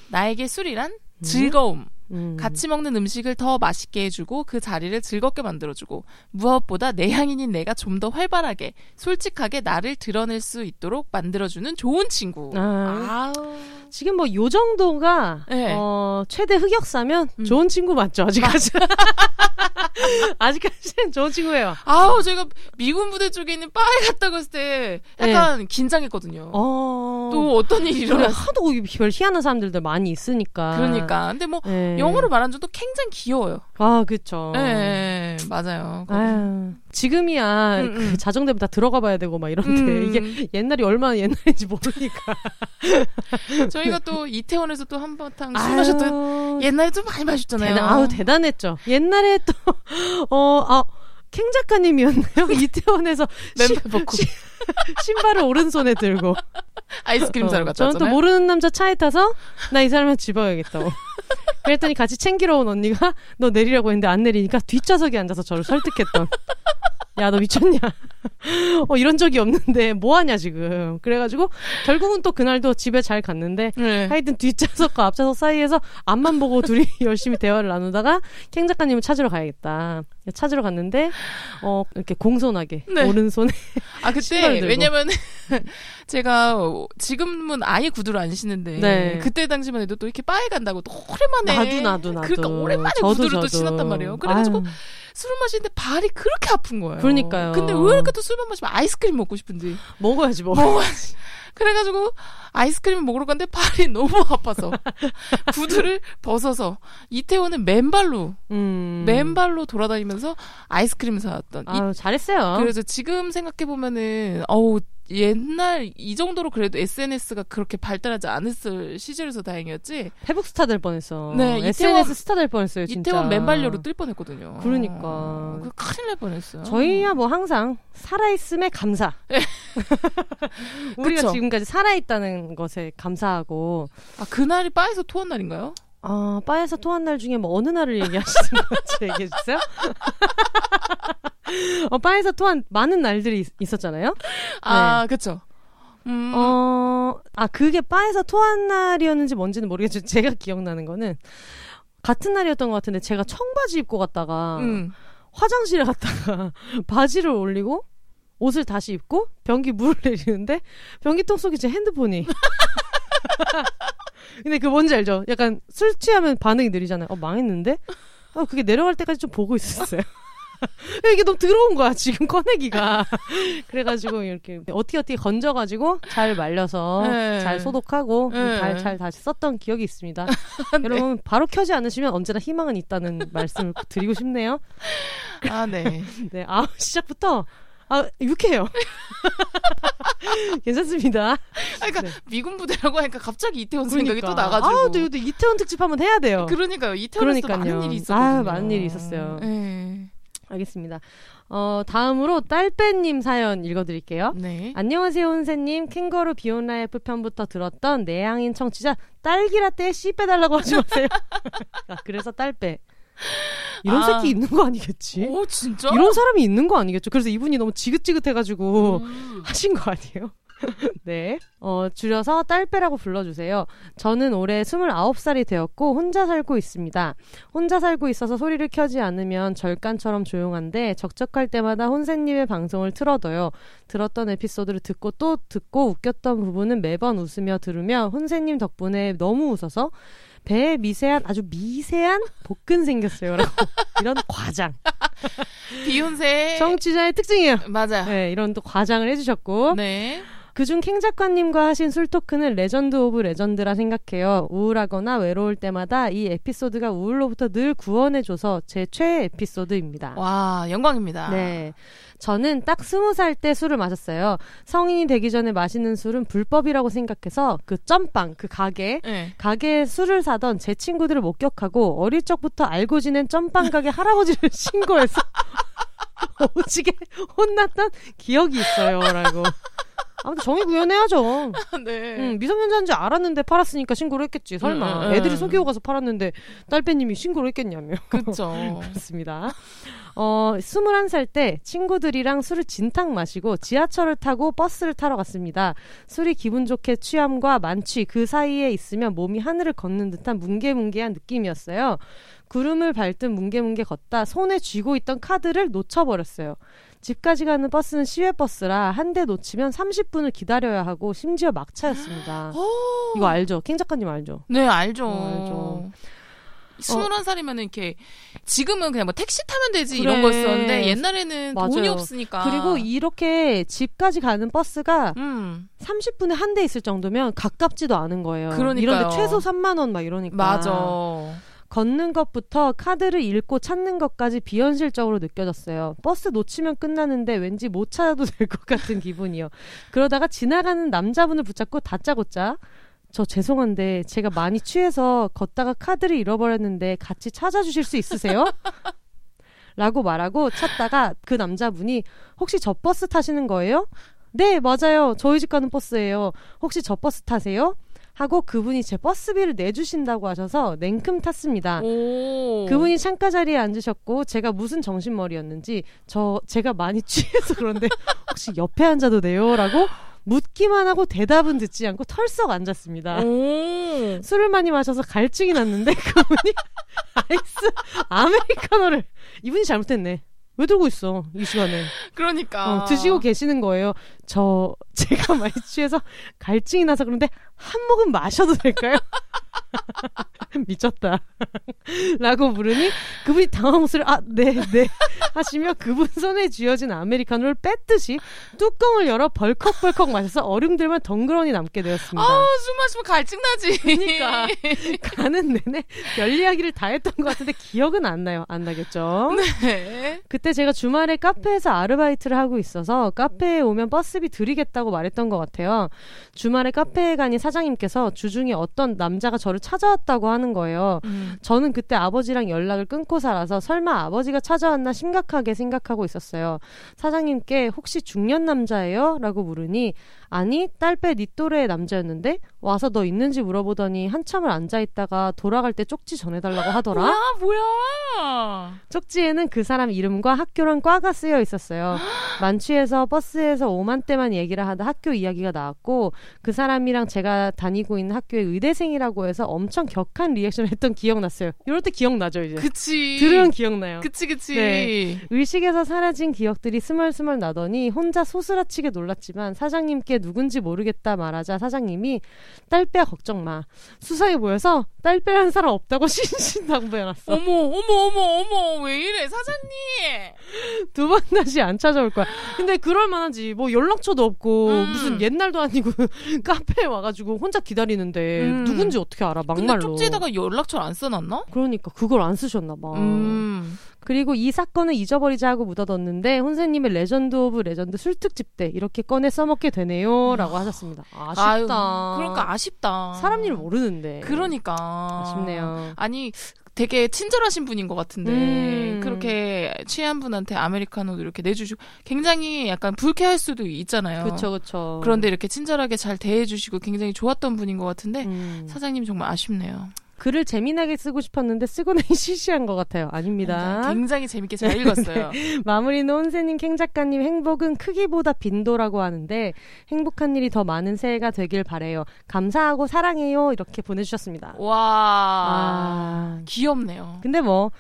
나에게 술이란 즐거움, 음. 같이 먹는 음식을 더 맛있게 해주고 그 자리를 즐겁게 만들어주고 무엇보다 내향인인 내가 좀 더 활발하게 솔직하게 나를 드러낼 수 있도록 만들어주는 좋은 친구. 아, 아우. 지금 뭐 요 정도가 네. 어, 최대 흑역사면 음. 좋은 친구 맞죠? 아직까지. 아직까지는 좋은 친구예요. 아우 제가 미군 부대 쪽에 있는 바에 갔다 갔을 때 약간 긴장했거든요. 네. 어. 또 어떤 일이 일어나? 하도 별 희한한 사람들도 많이 있으니까. 그러니까 근데 뭐 네. 영어로 말한 줄도 굉장히 귀여워요. 아, 그쵸. 네, 맞아요. 아유, 지금이야 음, 그 음. 자정되면 다 들어가 봐야 되고 막 이런데 음. 이게 옛날이 얼마나 옛날인지 모르니까 저희가 또 이태원에서 또 한바탕 술 마셨던 옛날에 좀 많이 마셨잖아요. 대단, 아우 대단했죠. 옛날에 또어 아 캥 작가님이었네요. 이태원에서 시- 맨발 벗고 시- 신발을 오른손에 들고 아이스크림 사러 어, 갔다 저는 또. 모르는 남자 차에 타서 나 이 사람한테 집어야겠다고. 그랬더니 같이 챙기러 온 언니가 너 내리라고 했는데 안 내리니까 뒷좌석에 앉아서 저를 설득했던. 야 너 미쳤냐? 어 이런 적이 없는데 뭐 하냐 지금. 그래가지고 결국은 또 그날도 집에 잘 갔는데 네. 하여튼 뒷좌석과 앞좌석 사이에서 앞만 보고 둘이 열심히 대화를 나누다가 캥 작가님을 찾으러 가야겠다. 찾으러 갔는데 어 이렇게 공손하게 네. 오른손에 아 그때. 왜냐면 제가 지금은 아예 구두를 안 신는데 네. 그때 당시만 해도 또 이렇게 바에 간다고 또 오랜만에 나도 나도 나도. 그러니까 오랜만에 저도, 구두를 또 저도. 신었단 말이에요. 그래가지고 아유. 술을 마시는데 발이 그렇게 아픈 거예요. 그러니까요. 근데 왜 이렇게 또 술만 마시면 아이스크림 먹고 싶은지. 먹어야지 뭐. 먹어야지. 그래가지고 아이스크림 먹으러 갔는데 발이 너무 아파서 구두를 벗어서 이태원은 맨발로 음. 맨발로 돌아다니면서 아이스크림을 사왔던. 이- 아유, 잘했어요. 그래서 지금 생각해 보면은 어우 옛날 이 정도로 그래도 SNS가 그렇게 발달하지 않았을 시절에서 다행이었지. 페북 스타 될 뻔했어. 네, SNS 이태원- 스타 될 뻔했어요, 진짜. 이태원 맨발료로 뜰 뻔했거든요. 그러니까. 그 큰일 날 뻔했어요. 저희야 뭐 항상 살아있음에 감사. 우리가 그쵸. 지금까지 살아있다는 것에 감사하고, 아 그날이 바에서 토한 날인가요? 아, 바에서 토한 날 중에 뭐 어느 날을 얘기하시는 건지 얘기해 주세요. 어, 바에서 토한 많은 날들이 있, 었잖아요 아 그쵸. 음, 어, 아, 그게 바에서 토한 날이었는지 뭔지는 모르겠지만, 제가 기억나는 거는, 같은 날이었던 것 같은데, 제가 청바지 입고 갔다가, 음. 화장실에 갔다가, 바지를 올리고, 옷을 다시 입고, 변기 물을 내리는데, 변기통 속에 제 핸드폰이. 근데 그 뭔지 알죠? 약간 술 취하면 반응이 느리잖아요. 어, 망했는데? 어, 그게 내려갈 때까지 좀 보고 있었어요. 이게 너무 더러운 거야 지금 꺼내기가. 그래가지고 이렇게 어떻게 어떻게 건져가지고 잘 말려서 네. 잘 소독하고 네. 잘, 잘 다시 썼던 기억이 있습니다. 여러분 바로 켜지 않으시면 언제나 희망은 있다는 말씀을 드리고 싶네요. 아, 네. 네, 아 시작부터 아 유쾌해요. 괜찮습니다. 아, 그러니까 미군 부대라고 하니까 갑자기 이태원 생각이 또 그러니까. 나가지고. 아, 또 이태원 특집 한번 해야 돼요. 그러니까요. 이태원에서. 많은 일이 있었거든요. 아, 많은 일이 있었어요. 네. 알겠습니다. 어, 다음으로 딸빼님 사연 읽어드릴게요. 네. 안녕하세요, 혼세님. 캥거루 비혼 life 편부터 들었던 내향인 청취자 딸기라떼에 씨 빼달라고 하지 마세요. 아, 그래서 딸빼. 이런 아. 새끼 있는 거 아니겠지? 오, 진짜? 이런 사람이 있는 거 아니겠죠? 그래서 이분이 너무 지긋지긋해가지고 음. 하신 거 아니에요? 네. 어, 줄여서 딸빼라고 불러주세요. 저는 올해 29살이 되었고, 혼자 살고 있습니다. 혼자 살고 있어서 소리를 켜지 않으면 절간처럼 조용한데, 적적할 때마다 혼세님의 방송을 틀어둬요. 들었던 에피소드를 듣고 또 듣고 웃겼던 부분은 매번 웃으며 들으며, 혼세님 덕분에 너무 웃어서, 배에 미세한, 아주 미세한 복근 생겼어요. 라고. 이런 과장. 비혼세. 청취자의 특징이에요. 맞아. 네. 네, 이런 또 과장을 해주셨고. 그중 캥 작가님과 하신 술 talk는 legend of legend라 생각해요. 우울하거나 외로울 때마다 이 에피소드가 우울로부터 늘 구원해줘서 제 최애 에피소드입니다. 와, 영광입니다. 네. 저는 딱 스무 살 때 술을 마셨어요. 성인이 되기 전에 마시는 술은 불법이라고 생각해서 그 점빵, 그 가게, 네. 가게에 술을 사던 제 친구들을 목격하고 어릴 적부터 알고 지낸 점빵 가게 할아버지를 신고해서 오지게 혼났던 기억이 있어요. 라고. 아무튼 정의 구현해야죠. 네. 응, 미성년자인 줄 알았는데 팔았으니까 신고를 했겠지. 설마. 음, 음, 음. 애들이 속이고 가서 팔았는데 딸빼님이 신고를 했겠냐며. 그쵸. 그렇습니다. 어, 21살 때 친구들이랑 술을 진탕 마시고 지하철을 타고 버스를 타러 갔습니다. 술이 기분 좋게 취함과 만취 그 사이에 있으면 몸이 하늘을 걷는 듯한 뭉게뭉게한 느낌이었어요. 구름을 밟듯 뭉게뭉게 걷다 손에 쥐고 있던 카드를 놓쳐버렸어요. 집까지 가는 버스는 시외버스라 한 대 놓치면 30분을 기다려야 하고 심지어 막차였습니다. 오. 이거 알죠? 킹 작가님 알죠? 네, 알죠. 어, 알죠. 스물한 살이면 이렇게 지금은 그냥 뭐 택시 타면 되지 그래. 이런 거였었는데 옛날에는 맞아요. 돈이 없으니까 그리고 이렇게 집까지 가는 버스가 음 30분에 한 대 있을 정도면 가깝지도 않은 거예요. 그러니까요. 이런데 최소 3만 원 막 이러니까. 맞아 걷는 것부터 카드를 읽고 찾는 것까지 비현실적으로 느껴졌어요. 버스 놓치면 끝나는데 왠지 못 찾아도 될 것 같은 기분이요. 그러다가 지나가는 남자분을 붙잡고 다짜고짜 저 죄송한데 제가 많이 취해서 걷다가 카드를 잃어버렸는데 같이 찾아주실 수 있으세요? 라고 말하고 찾다가 그 남자분이 혹시 저 버스 타시는 거예요? 네, 맞아요. 저희 집 가는 버스예요. 혹시 저 버스 타세요? 하고 그분이 제 버스비를 내주신다고 하셔서 냉큼 탔습니다. 오 그분이 창가 자리에 앉으셨고 제가 무슨 정신머리였는지 저 제가 많이 취해서 그런데 혹시 옆에 앉아도 돼요?라고 묻기만 하고 대답은 듣지 않고 털썩 앉았습니다. 오 술을 많이 마셔서 갈증이 났는데 그분이 아이스 아메리카노를 이분이 잘못했네. 왜 들고 있어 이 시간에 그러니까 어, 드시고 계시는 거예요. 저 제가 많이 취해서 갈증이 나서 그런데 한 모금 마셔도 될까요? 미쳤다. 라고 부르니 그분이 당황 목소리 아 네 네 하시며 그분 손에 쥐어진 아메리카노를 뺐듯이 뚜껑을 열어 벌컥벌컥 마셔서 얼음들만 덩그러니 남게 되었습니다. 아 술 마시면 갈증 나지 그러니까. 가는 내내 별 이야기를 다 했던 것 같은데 기억은 안 나요. 안 나겠죠? 네. 그때 제가 주말에 카페에서 아르바이트를 하고 있어서 카페에 오면 버스 비 드리겠다고 말했던 것 같아요. 주말에 카페에 가니 사장님께서 주중에 어떤 남자가 저를 찾아왔다고 하는 거예요. 음. 저는 그때 아버지랑 연락을 끊고 살아서 설마 아버지가 찾아왔나 심각하게 생각하고 있었어요. 사장님께 혹시 중년 남자예요? 라고 물으니 아니 딸배 니 또래의 남자였는데 와서 너 있는지 물어보더니 한참을 앉아 있다가 돌아갈 때 쪽지 전해달라고 하더라. 뭐야 뭐야 쪽지에는 그 사람 이름과 학교랑 과가 쓰여 있었어요. 만취해서 버스에서 오만때만 얘기를 하다 학교 이야기가 나왔고 그 사람이랑 제가 다니고 있는 학교의 의대생이라고 해서 엄청 격한 리액션을 했던 기억났어요. 이럴 때 기억나죠 이제. 그치 들으면 기억나요. 그치 그치 네. 의식에서 사라진 기억들이 스멀스멀 나더니 혼자 소스라치게 놀랐지만 사장님께 누군지 모르겠다 말하자 사장님이 딸빼야 걱정 마. 수상해 보여서 딸빼라는 사람 없다고 신신당부해놨어. 어머 어머 어머 어머 왜 이래 사장님? 두 번 다시 안 찾아올 거야. 근데 그럴 만하지. 뭐 연락처도 없고 음. 무슨 옛날도 아니고 카페에 와가지고 혼자 기다리는데 음. 누군지 어떻게 알아? 근데 막말로. 쪽지에다가 연락처를 안 써놨나? 그러니까 그걸 안 쓰셨나 봐. 음. 그리고 이 사건을 잊어버리자 하고 묻어뒀는데 혼세님의 legend of legend 술특집 때 이렇게 꺼내 써먹게 되네요라고 하셨습니다. 아쉽다. 아유, 그러니까 아쉽다. 사람 일 모르는데. 그러니까 아쉽네요. 아니 되게 친절하신 분인 것 같은데 음. 그렇게 취한 분한테 아메리카노도 이렇게 내주시고 굉장히 약간 불쾌할 수도 있잖아요. 그쵸 그쵸. 그런데 이렇게 친절하게 잘 대해주시고 굉장히 좋았던 분인 것 같은데 음. 사장님 정말 아쉽네요. 글을 재미나게 쓰고 싶었는데 쓰고 나니 시시한 것 같아요. 아닙니다. 굉장히 재밌게 잘 읽었어요. 마무리는 혼세님, 캥 작가님 행복은 크기보다 빈도라고 하는데 행복한 일이 더 많은 새해가 되길 바래요. 감사하고 사랑해요. 이렇게 보내주셨습니다. 와 아, 귀엽네요. 근데 뭐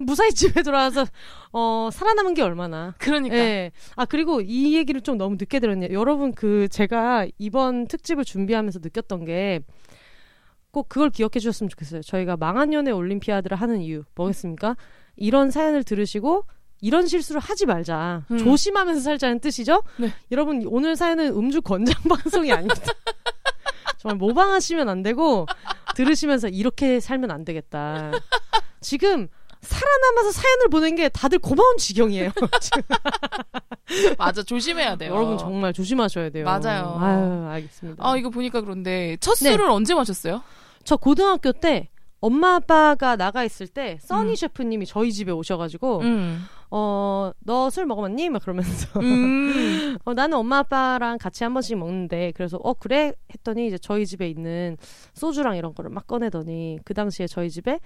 무사히 집에 돌아와서 어 살아남은 게 얼마나. 그러니까 예. 아 그리고 이 얘기를 좀 너무 늦게 들었네요. 여러분 그 제가 이번 특집을 준비하면서 느꼈던 게. 꼭 그걸 기억해 주셨으면 좋겠어요. 저희가 망한 연애 올림피아드를 하는 이유 뭐겠습니까? 이런 사연을 들으시고 이런 실수를 하지 말자. 음. 조심하면서 살자는 뜻이죠? 네. 여러분 오늘 사연은 음주 권장 방송이 아닙니다. 정말 모방하시면 안 되고 들으시면서 이렇게 살면 안 되겠다. 지금 살아남아서 사연을 보낸 게 다들 고마운 지경이에요. 맞아 조심해야 돼요. 여러분 정말 조심하셔야 돼요. 맞아요. 아유, 알겠습니다. 아 이거 보니까 그런데 첫 네. 술을 언제 마셨어요? 저 고등학교 때 엄마 아빠가 나가 있을 때 써니 음. 셰프님이 저희 집에 오셔가지고 음. 어 너 술 먹어봤니? 막 그러면서 음. 어, 나는 엄마 아빠랑 같이 한 번씩 먹는데 그래서 어 그래 했더니 이제 저희 집에 있는 소주랑 이런 거를 막 꺼내더니 그 당시에 저희 집에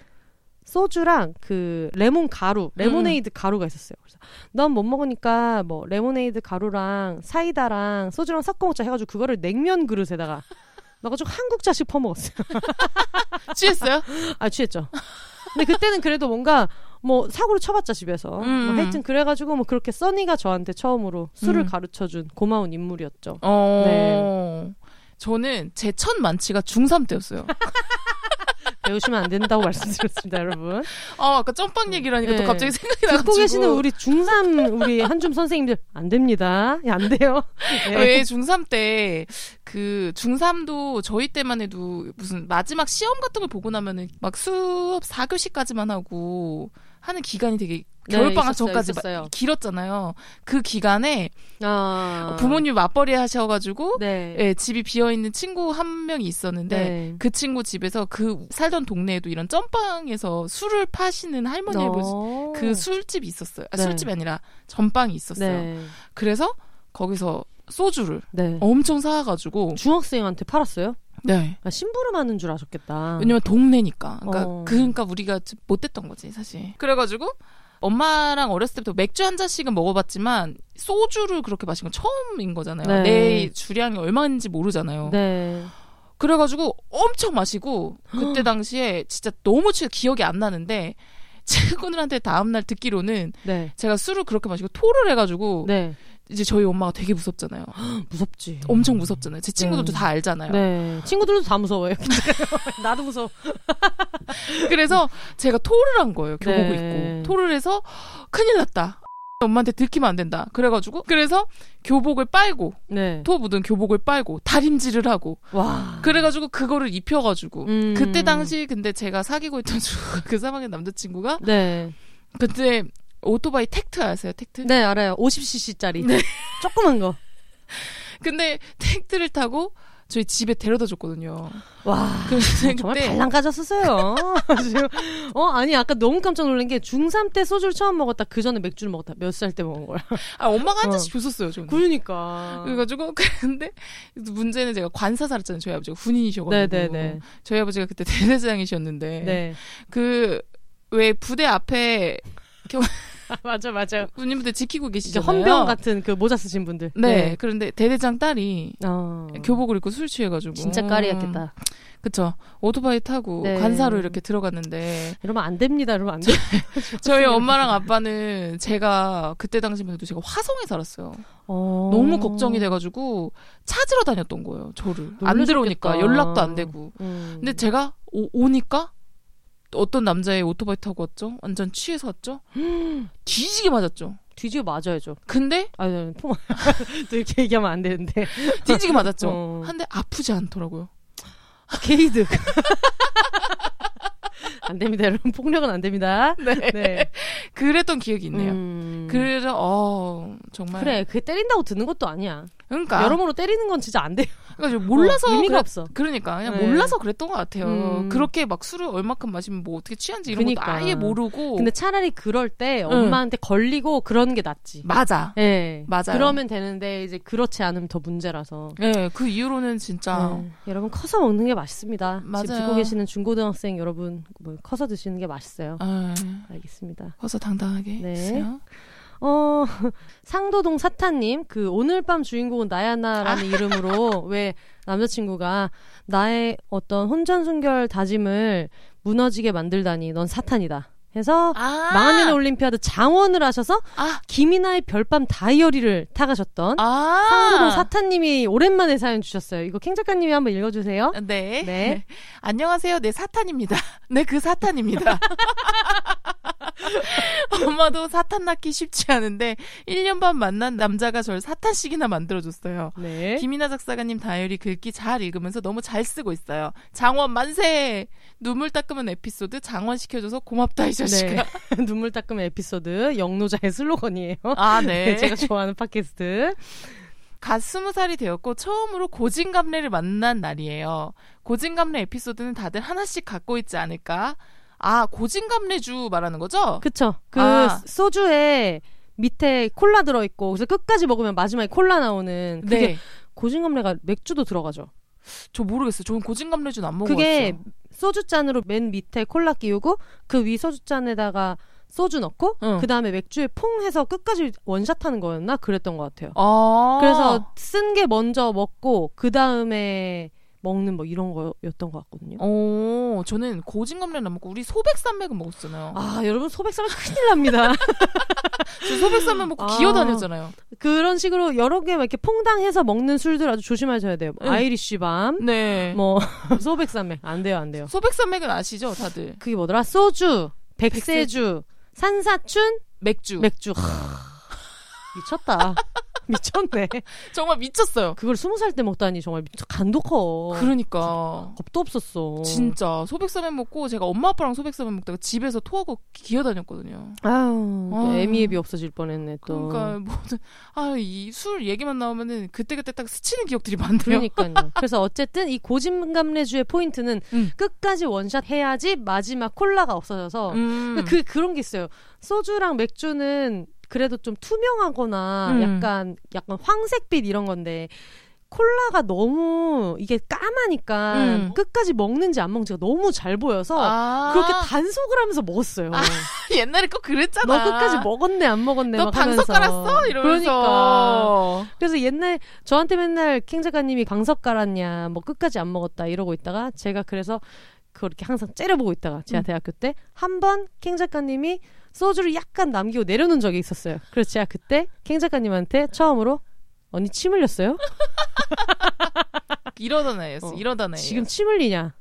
소주랑 그 레몬 가루, 레모네이드 가루가 있었어요. 그래서 넌 못 먹으니까 뭐 레모네이드 가루랑 사이다랑 소주랑 섞어 먹자 해가지고 그거를 냉면 그릇에다가 넣어가지고 한국 자식 퍼먹었어요. 취했어요? 아 취했죠. 근데 그때는 그래도 뭔가 뭐 사고를 쳐봤자 집에서 뭐 음. 하여튼 그래가지고 뭐 그렇게 써니가 저한테 처음으로 술을 음. 가르쳐준 고마운 인물이었죠. 어. 네. 저는 제 첫 만취가 중3 때였어요. 배우시면 안 된다고 말씀드렸습니다, 여러분. 아, 아까 점빵 얘기라니까 또 네. 갑자기 생각이 나가지고. 듣고 계시는 우리 중3 우리 한줌 선생님들 안 됩니다. 야, 안 돼요. 네. 왜 중3 때, 그, 중3도 저희 때만 해도 무슨 마지막 시험 같은 걸 보고 나면은 막 수업 4교시까지만 하고 하는 기간이 되게 네, 겨울방학 있었어요, 전까지 막 있었어요. 길었잖아요. 그 기간에 아. 부모님 맞벌이 하셔가지고, 네. 예, 집이 비어있는 친구 한 명이 있었는데, 네. 그 친구 집에서 그 살던 동네에도 이런 점빵에서 술을 파시는 할머니의 어. 그 술집이 있었어요. 아, 네. 술집이 아니라 전빵이 있었어요. 네. 그래서 거기서 소주를 네. 엄청 사가지고 중학생한테 팔았어요? 네. 아, 심부름하는 줄 아셨겠다. 왜냐면 동네니까. 그러니까 어. 그러니까 우리가 좀 못됐던 거지 사실. 그래가지고 엄마랑 어렸을 때부터 맥주 한 잔씩은 먹어봤지만 소주를 그렇게 마신 건 처음인 거잖아요. 네. 내 주량이 얼마인지 모르잖아요. 네. 그래가지고 엄청 마시고 그때 당시에 진짜 너무 취해 기억이 안 나는데 친구들한테 다음날 듣기로는 네. 제가 술을 그렇게 마시고 토를 해가지고 네. 이제 저희 엄마가 되게 무섭잖아요. 무섭지. 엄청 무섭잖아요. 제 친구들도 네. 다 알잖아요. 네. 친구들도 다 무서워요. 나도 무서워. 그래서 제가 토를 한 거예요. 교복을 네. 입고 토를 해서 큰일 났다. 엄마한테 들키면 안 된다. 그래가지고 그래서 교복을 빨고 네. 토 묻은 교복을 빨고 다림질을 하고 와. 그래가지고 그거를 입혀가지고 음. 그때 당시 근데 제가 사귀고 있던 주- 그 사망의 남자친구가 네. 그때 오토바이 텍트 아세요? 텍트? 네, 알아요. 50cc짜리. 네. 조그만 거. 근데 텍트를 타고 저희 집에 데려다 줬거든요. 와. 그래서 정말 그때 발랑 까졌었어요. 지금, 어, 아니, 아까 너무 깜짝 놀란 게 중3 때 소주를 처음 먹었다. 그 전에 맥주를 먹었다. 몇 살 때 먹은 거야. 아, 엄마가 한 어. 잔씩 줬었어요. 저는. 그러니까. 그래가지고 그런데 문제는 제가 관사 살았잖아요. 저희 아버지가 군인이셔가지고 네네네. 저희 아버지가 그때 대대장이셨는데 네. 그 왜 부대 앞에 경 맞아 맞아. 누님들 지키고 계시잖아요. 헌병 같은 그 모자 쓰신 분들. 네, 그런데 대대장 딸이 어. 교복을 입고 술 취해가지고 진짜 까리였겠다. 그쵸. 오토바이 타고 네. 관사로 이렇게 들어갔는데 이러면 안 됩니다. 이러면 안 돼. 저희 엄마랑 아빠는 제가 그때 당시만 해도 제가 화성에 살았어요. 어. 너무 걱정이 돼가지고 찾으러 다녔던 거예요. 저를 안. 들어오니까 연락도 안 되고. 음. 근데 제가 오, 오니까 어떤 남자의 오토바이 타고 왔죠. 완전 취해서 왔죠. 뒤지게 맞았죠. 뒤지고 맞아야죠. 근데 아, 네, 포... 또 이렇게 얘기하면 안 되는데. 뒤지게 맞았죠. 어. 한데 아프지 않더라고요. 게이득. 안 됩니다. 여러분 폭력은 안 됩니다. 네. 네. 그랬던 기억이 있네요. 음. 그래서 어 정말 그래, 그게 때린다고 듣는 것도 아니야. 그러니까 여러모로 때리는 건 진짜 안 돼요. 그러니까 몰라서 어, 의미가 그랬- 없어. 그러니까 그냥 네. 몰라서 그랬던 것 같아요. 음. 그렇게 막 술을 얼마큼 마시면 뭐 어떻게 취한지 이런 그니까. 것도 아예 모르고. 근데 차라리 그럴 때 엄마한테 걸리고 그런 게 낫지. 맞아. 예. 맞아요. 그러면 되는데 이제 그렇지 않으면 더 문제라서. 네, 그 이후로는 진짜 네. 여러분 커서 먹는 게 맛있습니다. 지금 맞아요. 듣고 계시는 중고등학생 여러분 뭐 커서 드시는 게 맛있어요. 아, 알겠습니다. 커서 당당하게 네. 했어요. 어 상도동 사타님 그 오늘 밤 주인공은 나야나라는 이름으로 왜 남자친구가 나의 어떤 혼전순결 다짐을 무너지게 만들다니 넌 사탄이다. 해서 아, 망한년의 올림피아드 장원을 하셔서 아, 김이나의 별밤 다이어리를 타가셨던 아, 상도동 사탄님이 오랜만에 사연 주셨어요. 이거 캥 작가님이 한번 읽어주세요. 네. 네. 안녕하세요. 네, 사탄입니다. 네, 그 사탄입니다. 엄마도 사탄 낳기 쉽지 않은데 1년 반 만난 남자가 절 사탄씩이나 만들어줬어요. 네. 김이나 작사가님 다이어리 글귀 잘 읽으면서 너무 잘 쓰고 있어요. 장원 만세! 눈물 닦으면 에피소드 장원 시켜줘서 고맙다 이 자식아. 네. 눈물 닦음 에피소드 영노자의 슬로건이에요. 아, 네. 제가 좋아하는 팟캐스트. 갓 스무 살이 되었고 처음으로 고진감래를 만난 날이에요. 고진감래 에피소드는 다들 하나씩 갖고 있지 않을까? 아, 고진감래주 말하는 거죠? 그쵸. 그 아. 소주에 밑에 콜라 들어있고 그래서 끝까지 먹으면 마지막에 콜라 나오는 그게 네. 고진감래가 맥주도 들어가죠. 저 모르겠어요. 저는 고진감래주는 안 먹어봤어요. 그게 소주 잔으로 맨 밑에 콜라 끼우고 그 위 소주 잔에다가 소주 넣고 응. 그 다음에 맥주에 퐁 해서 끝까지 원샷 하는 거였나 그랬던 것 같아요. 아. 그래서 쓴 게 먼저 먹고 그 다음에 먹는 뭐 이런 거였던 것 같거든요. 어, 저는 고진감래는 안 먹고 우리 소백산맥은 먹었잖아요. 아 여러분 소백사면 큰일 납니다. 저 소백산맥 먹고 아. 기어다녔잖아요. 그런 식으로 여러 개막 이렇게 퐁당해서 먹는 술들 아주 조심하셔야 돼요. 뭐 응. 아이리쉬 밤, 네. 뭐 소백산맥 안 돼요, 안 돼요. 소백산맥은 아시죠, 다들? 그게 뭐더라? 소주, 백세주, 산사춘, 맥주. 맥주. 하, 미쳤다. 미쳤네. 정말 미쳤어요. 그걸 스무 살 때 먹다니 정말 미쳐 간도 커. 그러니까. 겁도 없었어. 진짜 소백산맥 먹고 제가 엄마 아빠랑 소백산맥 먹다가 집에서 토하고 기어다녔거든요. 아유, 아. 애미애비 없어질 뻔했네 또. 그러니까 모든 아이 술 얘기만 나오면은 그때 그때 딱 스치는 기억들이 많네요. 그러니까요. 그래서 어쨌든 이 고진감래주의 포인트는 음. 끝까지 원샷 해야지 마지막 콜라가 없어져서 음. 그 그런 게 있어요. 소주랑 맥주는 그래도 좀 투명하거나 음. 약간 약간 황색빛 이런 건데 콜라가 너무 이게 까마니까 음. 끝까지 먹는지 안 먹는지가 너무 잘 보여서 아. 그렇게 단속을 하면서 먹었어요. 아, 옛날에 꼭 그랬잖아. 너 끝까지 먹었네 안 먹었네 너막 방석. 깔았어? 이러면서. 그러니까 그래서 옛날 저한테 맨날 킹 작가님이 방석 깔았냐 뭐 끝까지 안 먹었다 이러고 있다가 제가 그래서 그렇게 항상 째려보고 있다가 제가 음. 대학교 때 한 번 킹 작가님이 소주를 약간 남기고 내려놓은 적이 있었어요. 그래서 제가 그때 킹 작가님한테 처음으로 언니 침 흘렸어요? 이러던 애였어. 어. 이러던 애. 지금 침 흘리냐?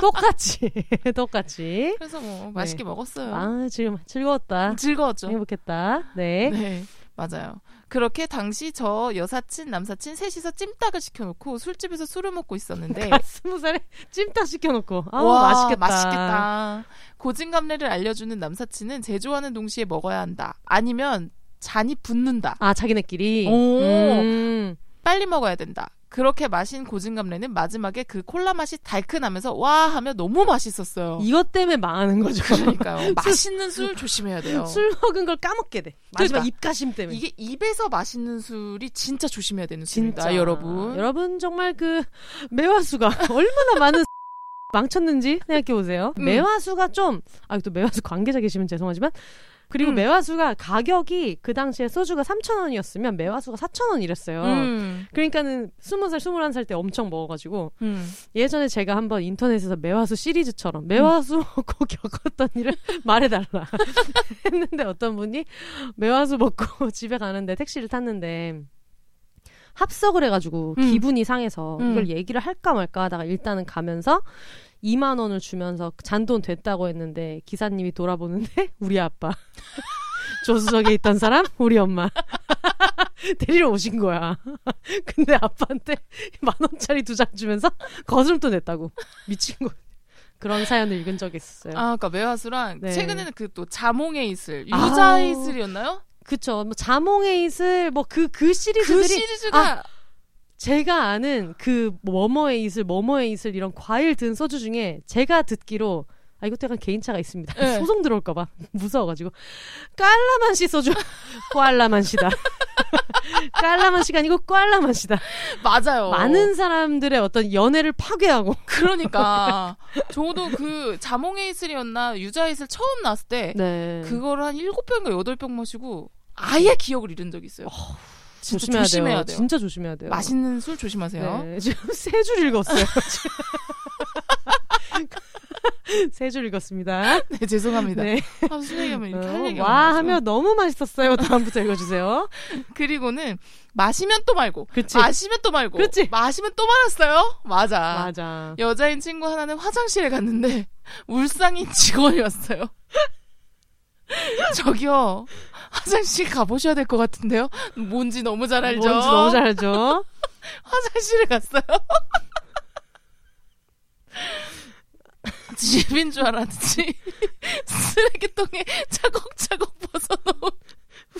똑같이 똑같이. 그래서 뭐 맛있게 먹었어요. 아 지금 즐거웠다. 즐거웠죠. 행복했다. 네. 네. 맞아요. 그렇게 당시 저 여사친, 남사친 셋이서 찜닭을 시켜놓고 술집에서 술을 먹고 있었는데 스무 살에 찜닭 시켜놓고 아 와, 맛있겠다. 맛있겠다. 고진감래를 알려주는 남사친은 제조하는 동시에 먹어야 한다. 아니면 잔이 붓는다. 아 자기네끼리. 오. 음. 빨리 먹어야 된다. 그렇게 마신 고진감래는 마지막에 그 콜라 맛이 달큰하면서 와 하며 너무 맛있었어요. 이것 때문에 망하는 거죠. 그러니까요. 맛있는 술 조심해야 돼요. 술 먹은 걸 까먹게 돼. 마지막 그러니까. 입가심 때문에. 이게 입에서 마시는 술이 진짜 조심해야 되는 술입니다, 여러분. 여러분 정말 그 매화수가 얼마나 많은 망쳤는지 생각해 보세요. 음. 매화수가 좀, 아 또 매화수 관계자 계시면 죄송하지만 그리고 음. 매화수가 가격이 그 당시에 소주가 3,000원이었으면 매화수가 4,000원 이랬어요. 음. 그러니까는 20살, 21살 때 엄청 먹어가지고 음. 예전에 제가 한번 인터넷에서 매화수 시리즈처럼 매화수 먹고 겪었던 일을 말해달라 했는데 어떤 분이 매화수 먹고 집에 가는데 택시를 탔는데 합석을 해가지고 음. 기분이 상해서 음. 이걸 얘기를 할까 말까 하다가 일단은 가면서 2만 원을 주면서 잔돈 됐다고 했는데 기사님이 돌아보는데 우리 아빠 조수석에 있던 사람 우리 엄마 데리러 오신 거야. 근데 아빠한테 만 원짜리 두 장 주면서 거스름돈 냈다고 미친 거. 그런 사연을 읽은 적이 있었어요. 아, 그러니까 매화수랑 네. 최근에는 그 또 자몽의 이슬. 유자의 이슬이었나요? 그쵸. 뭐 자몽의 이슬 뭐 그그 그 시리즈들이 시리즈가 제가 아는 그 뭐뭐의 이슬 뭐뭐의 이슬 이런 과일 든 소주 중에 제가 듣기로 아 이것도 약간 개인차가 있습니다. 네. 소송 들어올까봐 무서워가지고 깔라만시 소주 꽈라만시다. 깔라만시가 아니고 꽈라만시다. 맞아요. 많은 사람들의 어떤 연애를 파괴하고. 그러니까 저도 그 자몽의 이슬이었나 유자의 이슬 처음 나왔을 때 네. 그거를 한 일곱 병인가 여덟 병 마시고 아예 기억을 잃은 적이 있어요. 진짜 조심해야, 조심해야 돼요. 돼요. 진짜 조심해야 돼요. 맛있는 술 조심하세요. 네, 지금 세 줄 읽었어요. 세 줄 읽었습니다. 네, 죄송합니다. 네. 아, 술 얘기하면 이렇게 할 어, 얘기가 와 많아서. 하면 너무 맛있었어요. 다음부터 읽어주세요. 그리고는 마시면 또 말고 그치. 마시면 또 말고 그치. 마시면 또 말았어요. 맞아. 맞아. 여자인 친구 하나는 화장실에 갔는데 울상인 직원이 왔어요. 저기요. 화장실 가보셔야 될 것 같은데요. 뭔지 너무 잘 알죠. 뭔지 너무 잘 알죠. 화장실에 갔어요. 집인 줄 알았지. 쓰레기통에 차곡차곡 벗어놓은.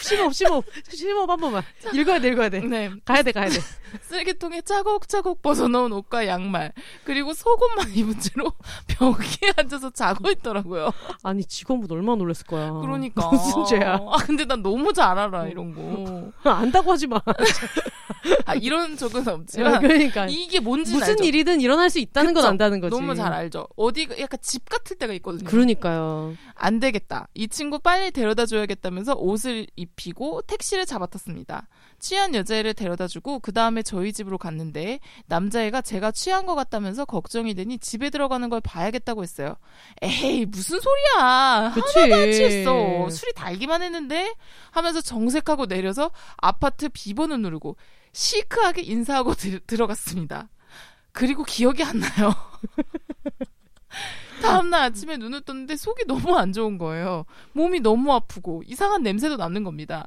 심호흡, 심호흡, 심호흡 한 번만. 읽어야 돼, 읽어야 돼. 네. 가야 돼, 가야 돼. 쓰레기통에 차곡차곡 벗어놓은 옷과 양말 그리고 속옷만 입은 채로 벽에 앉아서 자고 있더라고요. 아니 직원분 얼마나 놀랐을 거야. 그러니까 무슨 죄야? 아 근데 난 너무 잘 알아 이런 거. 안다고 하지 마. 아 이런 적은 아, 없지만 그러니까 이게 뭔지 무슨 알죠. 일이든 일어날 수 있다는 건 그쵸? 안다는 거지. 너무 잘 알죠. 어디가 약간 집 같을 때가 있거든요. 그러니까요. 안 되겠다. 이 친구 빨리 데려다 줘야겠다면서 옷을 입히고 택시를 잡아탔습니다. 취한 여자애를 데려다 주고 그 다음에 저희 집으로 갔는데 남자애가 제가 취한 것 같다면서 걱정이 되니 집에 들어가는 걸 봐야겠다고 했어요. 에이 무슨 소리야. 그치. 하나도 안 취했어. 술이 달기만 했는데 하면서 정색하고 내려서 아파트 비번을 누르고 시크하게 인사하고 들, 들어갔습니다. 그리고 기억이 안 나요. 다음날 아침에 눈을 떴는데 속이 너무 안 좋은 거예요. 몸이 너무 아프고 이상한 냄새도 나는 겁니다.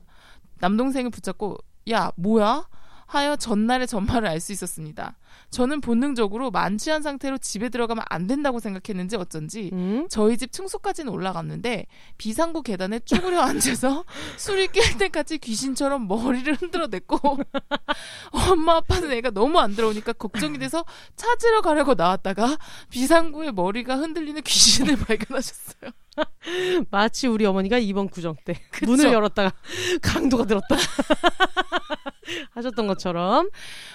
남동생을 붙잡고 야 뭐야? 하여 전날의 전말을 알 수 있었습니다. 저는 본능적으로 만취한 상태로 집에 들어가면 안 된다고 생각했는지 어쩐지 음? 저희 집 층수까지는 올라갔는데 비상구 계단에 쭈그려 앉아서 술이 깰 때까지 귀신처럼 머리를 흔들어댔고 엄마 아빠는 애가 너무 안 들어오니까 걱정이 돼서 찾으러 가려고 나왔다가 비상구에 머리가 흔들리는 귀신을 발견하셨어요. 마치 우리 어머니가 이번 구정 때 그쵸? 문을 열었다가 강도가 들었다 하셨던 것처럼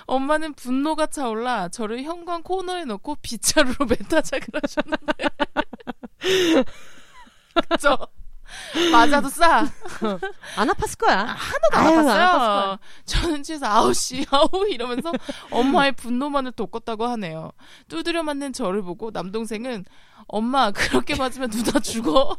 엄마는 분노가 차 올라 저를 현관 코너에 넣고 빗자루로 메타작을 하셨는데 그쵸? 맞아도 싸. 안 아팠을 거야. 하나도 안 아유, 안 아팠어요. 아팠을 저는 취해서 아우씨 아우 이러면서 엄마의 분노만을 돋궜다고 하네요. 두드려 맞는 저를 보고 남동생은 엄마 그렇게 맞으면 누나 죽어.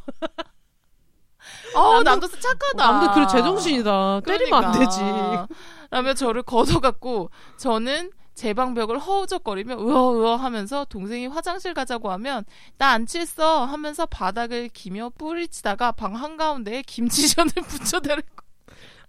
남동- 남동생 착하다. 남들 그래 제정신이다. 때리면 안 되지. 그러니까. 라며 저를 걷어갔고 저는 제 방벽을 허우적거리며 으어으어 하면서 동생이 화장실 가자고 하면 나 안 취했어 하면서 바닥을 기며 뿌리치다가 방 한가운데에 김치전을 붙여대고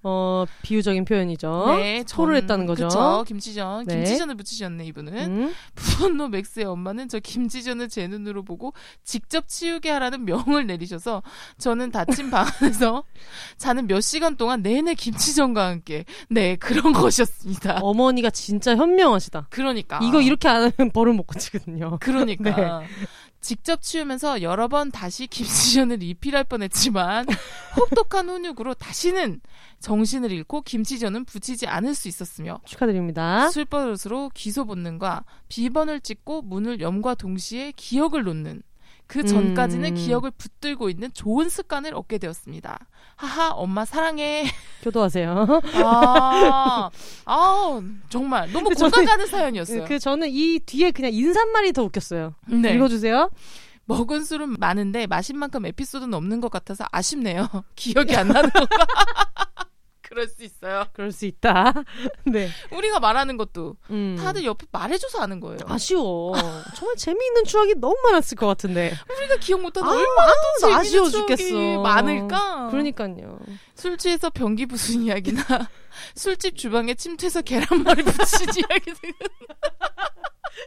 어 비유적인 표현이죠. 네, 전- 했다는 거죠. 그쵸, 김치전. 네. 김치전을 붙이셨네, 이분은. 음? 분노 맥스의 엄마는 저 김치전을 제 눈으로 보고 직접 치우게 하라는 명을 내리셔서 저는 닫힌 방 안에서 자는 몇 시간 동안 내내 김치전과 함께 네, 그런 것이었습니다. 어머니가 진짜 현명하시다. 그러니까. 이거 이렇게 안 하면 벌을 못 고치거든요. 그러니까. 네. 직접 치우면서 여러 번 다시 김치전을 리필할 뻔했지만 혹독한 훈육으로 다시는 정신을 잃고 김치전은 붙이지 않을 수 있었으며 축하드립니다. 술버릇으로 기소 본능과 비번을 찍고 문을 염과 동시에 기억을 놓는 그 전까지는 음. 기억을 붙들고 있는 좋은 습관을 얻게 되었습니다. 하하, 엄마 사랑해. 교도하세요. 아, 아 정말 너무 근데 공감 가는 사연이었어요. 그 저는 이 뒤에 그냥 인사말이 더 웃겼어요. 네. 읽어주세요. 먹은 술은 많은데 마신 만큼 에피소드는 없는 것 같아서 아쉽네요. 기억이 안 나는 건가? 그럴 수 있어요. 그럴 수 있다. 네. 우리가 말하는 것도 음. 다들 옆에 말해줘서 아는 거예요. 아쉬워. 정말 재미있는 추억이 너무 많았을 것 같은데. 우리가 기억 못하는 아, 얼마나 또나 아쉬워 죽겠어. 많을까? 그러니까요. 술 취해서 변기 부순 이야기나 술집 주방에 침투해서 계란말이 부친 이야기 등.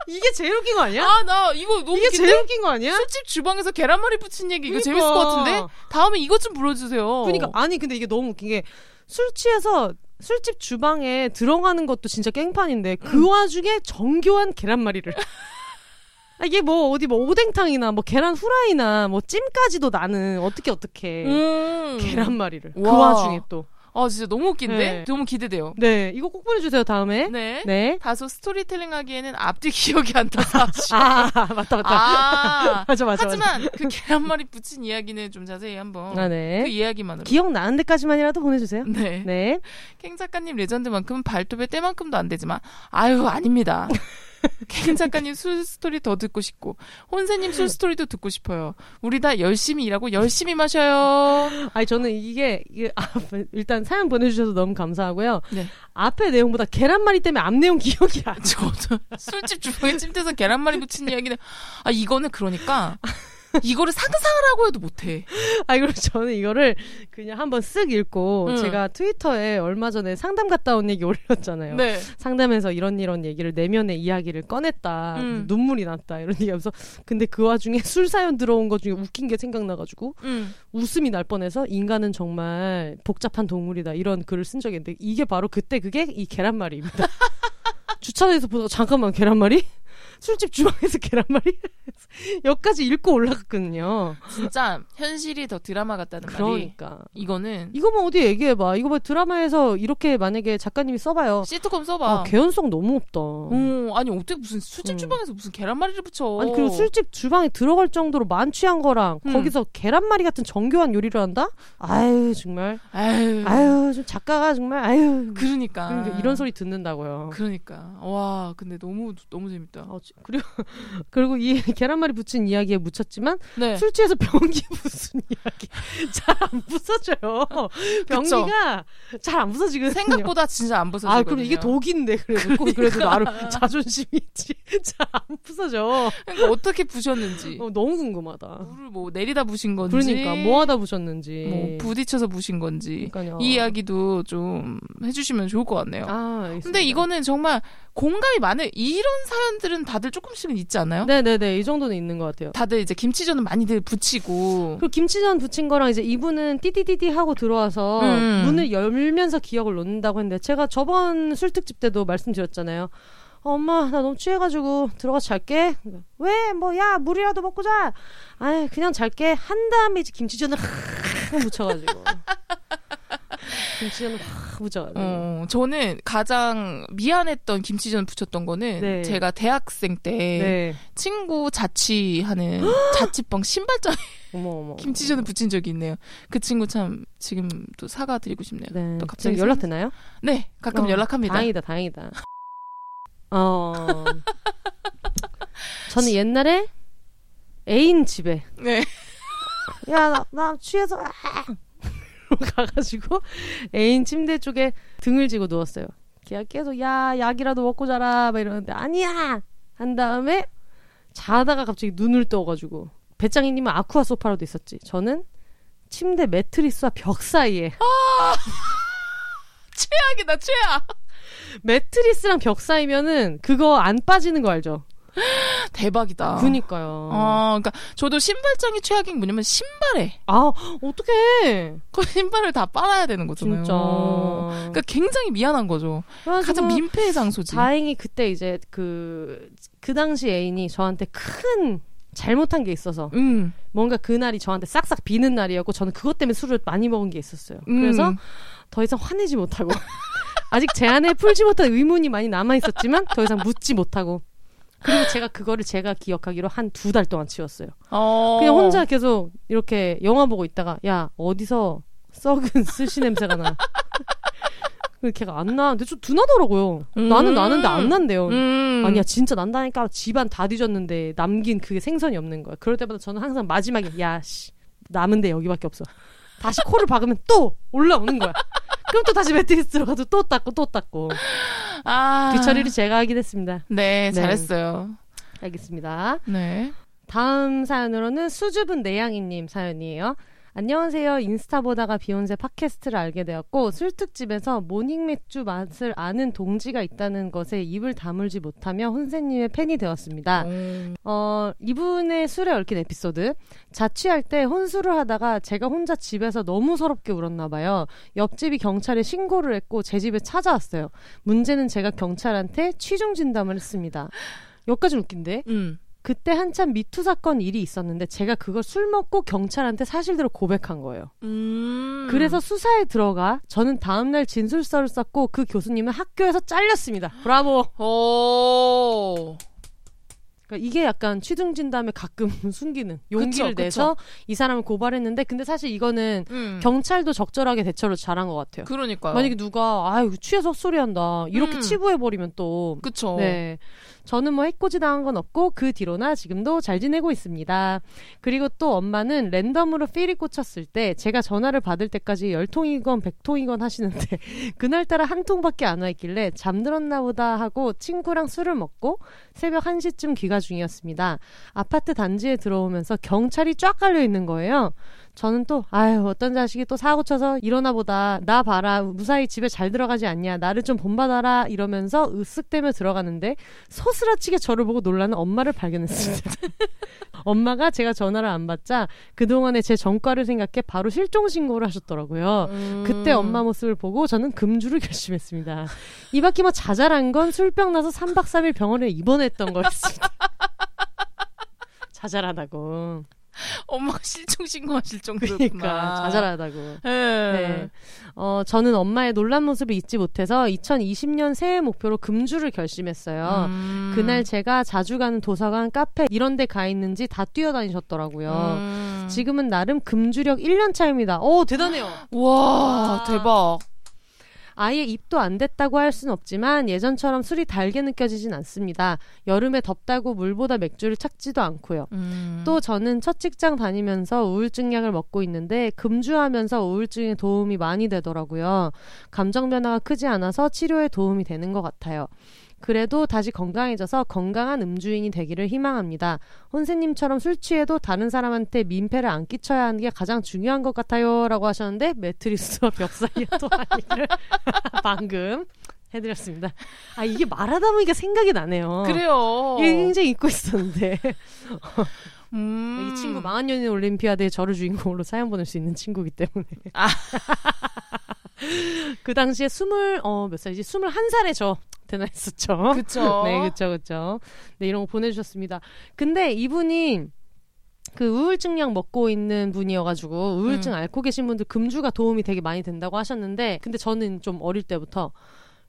이게 제일 웃긴 거 아니야? 아, 나 이거 너무 이게 웃긴데? 제일 웃긴 거 아니야? 술집 주방에서 계란말이 부친 얘기 이거 그러니까. 재밌을 것 같은데? 다음에 이것 좀 불러주세요. 그러니까 아니 근데 이게 너무 웃긴 게 술 취해서 술집 주방에 들어가는 것도 진짜 깽판인데 그 음. 와중에 정교한 계란말이를 아, 이게 뭐 어디 뭐 오뎅탕이나 뭐 계란 후라이나 뭐 찜까지도 나는 어떻게 어떻게 음. 계란말이를 그 와. 와중에 또 아, 진짜 너무 웃긴데? 네. 너무 기대돼요. 네, 이거 꼭 보내주세요 다음에. 네. 네. 다소 스토리텔링 하기에는 앞뒤 기억이 안 나서 아쉬워. 아 맞다 맞다. 아, 맞아 맞아. 하지만 그 계란말이 부친 이야기는 좀 자세히 한번 맞아. 아, 네. 그 이야기만으로. 기억 나는 데까지만이라도 보내주세요. 네. 네. 캥 작가님 legend만큼은 발톱에 때만큼도 안 되지만 아유 아닙니다. 캥 작가님 술 스토리 더 듣고 싶고 혼세님 술 스토리도 듣고 싶어요. 우리 다 열심히 일하고 열심히 마셔요. 아니 저는 이게, 이게 아, 일단 사연 보내주셔서 너무 감사하고요. 네. 앞에 내용보다 계란말이 때문에 앞 내용 기억이 안 나. 저도 술집 주방에 찜돼서 계란말이 부친 이야기는 아 이거는 그러니까 이거를 상상을 하고 해도 못해. 아 그리고 저는 이거를 그냥 한번 쓱 읽고 응. 제가 트위터에 얼마 전에 상담 갔다 온 얘기 올렸잖아요. 네. 상담에서 이런 이런 얘기를 내면의 이야기를 꺼냈다. 음. 눈물이 났다. 이런 얘기 하면서 근데 그 와중에 술 사연 들어온 것 중에 웃긴 게 생각나가지고 음. 웃음이 날 뻔해서 인간은 정말 복잡한 동물이다 이런 글을 쓴 적이 있는데 이게 바로 그때 그게 이 계란말이입니다. 주차장에서 보다가 잠깐만 계란말이? 술집 주방에서 계란말이? 여기까지 읽고 올라갔거든요. 진짜 현실이 더 드라마 같다는 말이 그러니까 이거는 이거 뭐 어디 얘기해봐. 이거 뭐 드라마에서 이렇게 만약에 작가님이 써봐요. 시트콤 써봐. 아, 개연성 너무 없다. 어, 아니 어떻게 무슨 술집 음. 주방에서 무슨 계란말이를 붙여? 아니 그리고 술집 주방에 들어갈 정도로 만취한 거랑 음. 거기서 계란말이 같은 정교한 요리를 한다? 아유 정말 아유, 아유 좀 작가가 정말 아유 그러니까 그러니까 이런 소리 듣는다고요. 그러니까 와 근데 너무 너무 재밌다. 어, 지- 그리고 그리고 이 계란말이 붙인 이야기에 묻혔지만 네. 술 취해서 변기 부순 이야기 잘 안 부서져요. 변기가 잘 안 부서지거든요. 생각보다 진짜 안 부서지거든요. 아 그럼 이게 독인데 그래도 꼭 그래도 그러니까. 나름 자존심이 있지 잘 안 부서져. 그러니까 어떻게 부셨는지 어, 너무 궁금하다. 물을 뭐 내리다 부신 건지 그러니까 뭐 하다 부셨는지. 뭐 부딪혀서 부신 건지 그러니까요. 이 이야기도 좀 해주시면 좋을 것 같네요. 아, 알겠습니다. 근데 이거는 정말 공감이 많은 이런 사연들은 다들 조금씩은 있지 않나요? 네네네 이 정도는 있는 것 같아요. 다들 이제 김치전은 많이들 붙이고 그 김치전 부친 거랑 이제 이분은 띠디디디 하고 들어와서 음. 문을 열면서 기억을 놓는다고 했는데 제가 저번 술 특집 때도 말씀드렸잖아요. 어, 엄마 나 너무 취해가지고 들어가서 잘게. 왜? 뭐 야 물이라도 먹고 자. 아이 그냥 잘게. 한 다음에 이제 김치전을 확 묻혀가지고. 김치전을 확 묻혀가지고. 어, 저는 가장 미안했던 김치전 붙였던 거는 네. 제가 대학생 때 네. 친구 자취하는 자취방 신발장에 어머 어머. 김치전을 붙인 적이 있네요. 그 친구 참 지금 또 사과드리고 싶네요. 네. 또 갑자기 연락 되나요? 네, 가끔 어, 연락합니다. 다행이다, 다행이다. 어. 저는 옛날에 애인 집에 네. 야, 나, 나 취해서 아! 가가지고 애인 침대 쪽에 등을 지고 누웠어요. 걔가 계속 야 약이라도 먹고 자라 막 이러는데 아니야 한 다음에 자다가 갑자기 눈을 떠가지고 배짱이님은 아쿠아 소파로도 있었지. 저는 침대 매트리스와 벽 사이에 최악이다, 최악. 매트리스랑 벽 사이면은 그거 안 빠지는 거 알죠? 대박이다. 그니까요. 어, 그러니까 저도 신발장이 최악인 게 뭐냐면 신발에 아, 어떡해. 그 신발을 다 빨아야 되는 거잖아요. 진짜. 그러니까 굉장히 미안한 거죠. 그래가지고 가장 민폐의 장소지. 다행히 그때 이제 그, 그 당시 애인이 저한테 큰 잘못한 게 있어서 음. 뭔가 그날이 저한테 싹싹 비는 날이었고 저는 그것 때문에 술을 많이 먹은 게 있었어요. 음. 그래서 더 이상 화내지 못하고 아직 제 안에 풀지 못한 의문이 많이 남아 있었지만 더 이상 묻지 못하고 그리고 제가 그거를 제가 기억하기로 한 두 달 동안 치웠어요. 어. 그냥 혼자 계속 이렇게 영화 보고 있다가 야 어디서 썩은 스시 냄새가 나. 그 걔가 안 나. 근데 좀 둔하더라고요. 음. 나는 나는데 안 난대요. 음. 아니야 진짜 난다니까 집안 다 뒤졌는데 남긴 그게 생선이 없는 거야. 그럴 때마다 저는 항상 마지막에 야 씨 남은 데 여기밖에 없어. 다시 코를 박으면 또 올라오는 거야. 그럼 또 다시 매트리스 들어가서 또 닦고 또 닦고 아. 뒤처리를 제가 하긴 했습니다. 네, 네. 잘했어요. 알겠습니다. 네. 다음 사연으로는 수줍은 내양이님 사연이에요. 안녕하세요. 인스타 보다가 비혼세 팟캐스트를 알게 되었고 술특집에서 morning 맥주 맛을 아는 동지가 있다는 것에 입을 다물지 못하며 혼세님의 팬이 되었습니다. 음. 어, 이분의 술에 얽힌 에피소드. 자취할 때 혼술을 하다가 제가 혼자 집에서 너무 서럽게 울었나 봐요. 옆집이 경찰에 신고를 했고 제 집에 찾아왔어요. 문제는 제가 경찰한테 취중 진담을 했습니다. 여기까지 웃긴데? 음. 그때 한참 미투 사건 일이 있었는데 제가 그걸 술 먹고 경찰한테 사실대로 고백한 거예요. 음. 그래서 수사에 들어가 저는 다음날 진술서를 썼고 그 교수님은 학교에서 잘렸습니다. 브라보. 오. 그러니까 이게 약간 취중진담에 가끔 숨기는 용기를 그쵸, 내서 이 사람을 고발했는데 근데 사실 이거는 음. 경찰도 적절하게 대처를 잘한 것 같아요. 그러니까요. 만약에 누가 아유 취해서 헛소리한다 이렇게 음. 치부해 버리면 또 그쵸. 네. 저는 뭐 해코지 당한 건 없고 그 뒤로나 지금도 잘 지내고 있습니다. 그리고 또 엄마는 랜덤으로 필이 꽂혔을 때 제가 전화를 받을 때까지 열통이건 백통이건 하시는데 그날따라 한 통밖에 안 와 있길래 잠들었나 보다 하고 친구랑 술을 먹고 새벽 1시쯤 귀가 중이었습니다. 아파트 단지에 들어오면서 경찰이 쫙 깔려 있는 거예요. 저는 또 아유 어떤 자식이 또 사고 쳐서 일어나 보다 나 봐라 무사히 집에 잘 들어가지 않냐 나를 좀 본받아라 이러면서 으쓱대며 들어가는데 소스라치게 저를 보고 놀라는 엄마를 발견했습니다. 엄마가 제가 전화를 안 받자 그동안의 제 전과를 생각해 바로 실종 신고를 하셨더라고요. 음. 그때 엄마 모습을 보고 저는 금주를 결심했습니다. 이 밖에 뭐 자잘한 건 술병 나서 3박 3일 병원에 입원했던 거였습니다. 자잘하다고. 엄마가 실종 신고하실 정도였구나. 그러니까 자잘하다고. 예. 네. 어, 저는 엄마의 놀란 모습을 잊지 못해서 2020년 새해 목표로 금주를 결심했어요. 음. 그날 제가 자주 가는 도서관, 카페 이런 데 가 있는지 다 뛰어다니셨더라고요. 음. 지금은 나름 금주력 1년 차입니다. 오, 대단해요. 와, 대박. 아예 입도 안 됐다고 할 수는 없지만 예전처럼 술이 달게 느껴지진 않습니다. 여름에 덥다고 물보다 맥주를 찾지도 않고요. 음. 또 저는 첫 직장 다니면서 우울증 약을 먹고 있는데 금주하면서 우울증에 도움이 많이 되더라고요. 감정 변화가 크지 않아서 치료에 도움이 되는 것 같아요. 그래도 다시 건강해져서 건강한 음주인이 되기를 희망합니다. 혼세님처럼 술 취해도 다른 사람한테 민폐를 안 끼쳐야 하는 게 가장 중요한 것 같아요. 라고 하셨는데 매트리스와 벽 사이에 또 아니를 방금 해드렸습니다. 아, 이게 말하다 보니까 생각이 나네요. 그래요. 이게 굉장히 잊고 있었는데. 음. 이 친구 망한 연인 올림피아드에 저를 주인공으로 사연 보낼 수 있는 친구기 때문에. 아. 그 당시에 스물 어 몇 살이지? 스물 한 살에 저 대단했었죠. 그쵸. 네, 그쵸, 그쵸. 네, 이런 거 보내주셨습니다. 근데 이분이 그 우울증 약 먹고 있는 분이어가지고 우울증 음. 앓고 계신 분들 금주가 도움이 되게 많이 된다고 하셨는데 근데 저는 좀 어릴 때부터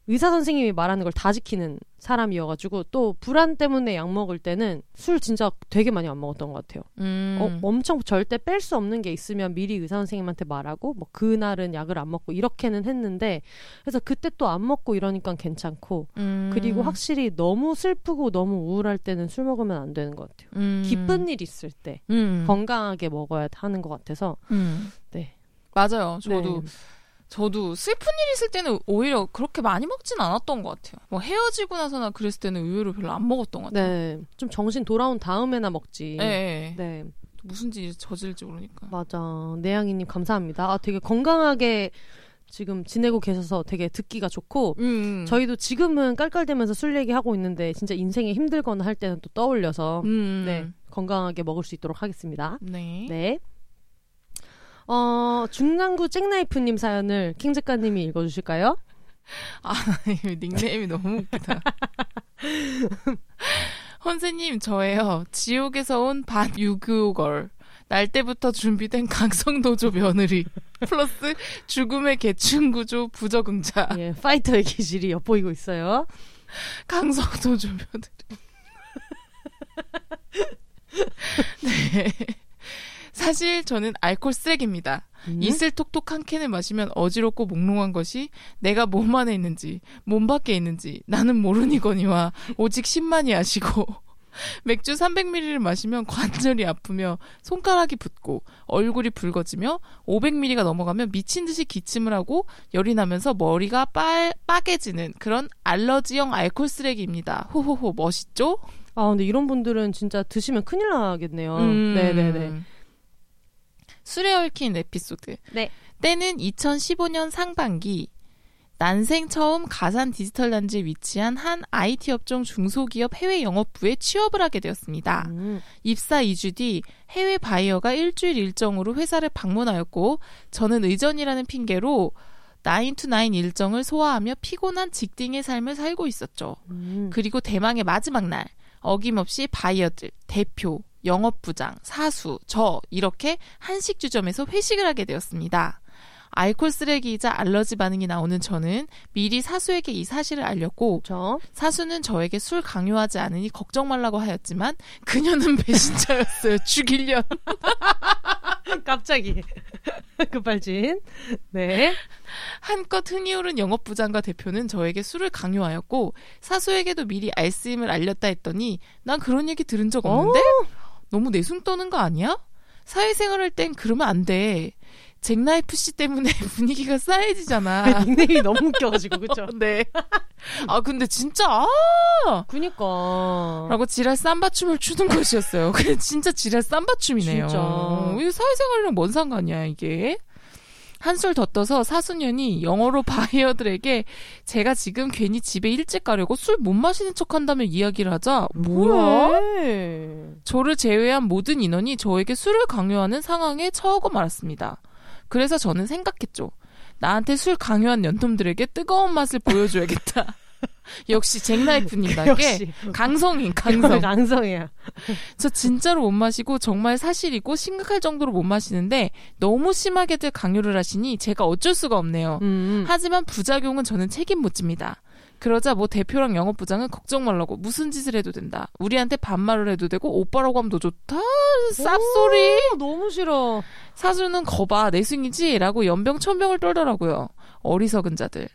의사 선생님이 말하는 걸 다 지키는 사람이어가지고 또 불안 때문에 약 먹을 때는 술 진짜 되게 많이 안 먹었던 것 같아요. 음. 어, 엄청 절대 뺄 수 없는 게 있으면 미리 의사 선생님한테 말하고 뭐 그날은 약을 안 먹고 이렇게는 했는데 그래서 그때 또 안 먹고 이러니까 괜찮고 음. 그리고 확실히 너무 슬프고 너무 우울할 때는 술 먹으면 안 되는 것 같아요. 음. 기쁜 일 있을 때 음. 건강하게 먹어야 하는 것 같아서 음. 네. 맞아요. 저도 네. 저도 슬픈 일 있을 때는 오히려 그렇게 많이 먹진 않았던 것 같아요. 뭐 헤어지고 나서나 그랬을 때는 의외로 별로 안 먹었던 것 같아요. 네. 좀 정신 돌아온 다음에나 먹지. 네. 네. 네. 무슨 일이 저질지 모르니까. 맞아. 내양이님 감사합니다. 아, 되게 건강하게 지금 지내고 계셔서 되게 듣기가 좋고 음. 저희도 지금은 깔깔대면서 술 얘기하고 있는데 진짜 인생이 힘들거나 할 때는 또 떠올려서 음. 네 건강하게 먹을 수 있도록 하겠습니다. 네. 네. 어 중랑구 잭나이프님 사연을 캥 작가님이 읽어주실까요? 아, 닉네임이 너무 웃기다. 혼세님, 저예요. 지옥에서 온 반 유교걸. 날 때부터 준비된 강성노조 며느리. 플러스 죽음의 계층구조 부적응자. 예, 파이터의 기질이 엿보이고 있어요. 강성노조 며느리. 네. 사실 저는 알코올 쓰레기입니다. 음? 이슬 톡톡 한 캔을 마시면 어지럽고 몽롱한 것이 내가 몸 안에 있는지 몸 밖에 있는지 나는 모르니거니와 오직 10만이 아시고 맥주 300ml를 마시면 관절이 아프며 손가락이 붓고 얼굴이 붉어지며 500ml가 넘어가면 미친 듯이 기침을 하고 열이 나면서 머리가 빨, 빠개지는 그런 알러지형 알코올 쓰레기입니다. 호호호 멋있죠? 아 근데 이런 분들은 진짜 드시면 큰일 나겠네요. 음. 네네네. 술에 얽힌 에피소드. 네. 때는 2015년 상반기 난생 처음 가산 디지털 단지에 위치한 한 IT 업종 중소기업 해외 영업부에 취업을 하게 되었습니다. 음. 입사 2주 뒤 해외 바이어가 일주일 일정으로 회사를 방문하였고 저는 의전이라는 핑계로 9to9 일정을 소화하며 피곤한 직딩의 삶을 살고 있었죠. 음. 그리고 대망의 마지막 날 어김없이 바이어들, 대표, 영업부장, 사수, 저 이렇게 한식 주점에서 회식을 하게 되었습니다. 알코올 쓰레기이자 알러지 반응이 나오는 저는 미리 사수에게 이 사실을 알렸고 그렇죠. 사수는 저에게 술 강요하지 않으니 걱정 말라고 하였지만 그녀는 배신자였어요. 죽일련. 갑자기 급발진. 네. 한껏 흔히 오른 영업부장과 대표는 저에게 술을 강요하였고 사수에게도 미리 알쓰임을 알렸다 했더니 난 그런 얘기 들은 적 없는데 너무 내숭 떠는 거 아니야? 사회생활 할 땐 그러면 안 돼. 잭나이프 씨 때문에 분위기가 싸해지잖아. 닉네임이 너무 웃겨가지고 그쵸. 네. 아 근데 진짜 아 그니까. 라고 지랄 쌈바춤을 추는 것이었어요. 진짜 지랄 쌈바춤이네요. 진짜. 사회생활이랑 뭔 상관이야 이게. 한술 더 떠서 사수년이 영어로 바이어들에게 제가 지금 괜히 집에 일찍 가려고 술 못 마시는 척한다며 이야기를 하자 뭐야? 왜? 저를 제외한 모든 인원이 저에게 술을 강요하는 상황에 처하고 말았습니다. 그래서 저는 생각했죠. 나한테 술 강요한 연놈들에게 뜨거운 맛을 보여줘야겠다. 역시 잭나이프님답게 역시. 강성인 강성. 강성이야. 저 진짜로 못 마시고 정말 사실이고 심각할 정도로 못 마시는데 너무 심하게들 강요를 하시니 제가 어쩔 수가 없네요. 음. 하지만 부작용은 저는 책임 못 집니다. 그러자 뭐 대표랑 영업부장은 걱정 말라고 무슨 짓을 해도 된다. 우리한테 반말을 해도 되고 오빠라고 하면 더 좋다. 쌉소리. 오, 너무 싫어. 사주는 거봐 내숭이지 라고 연병 천병을 떨더라고요. 어리석은 자들.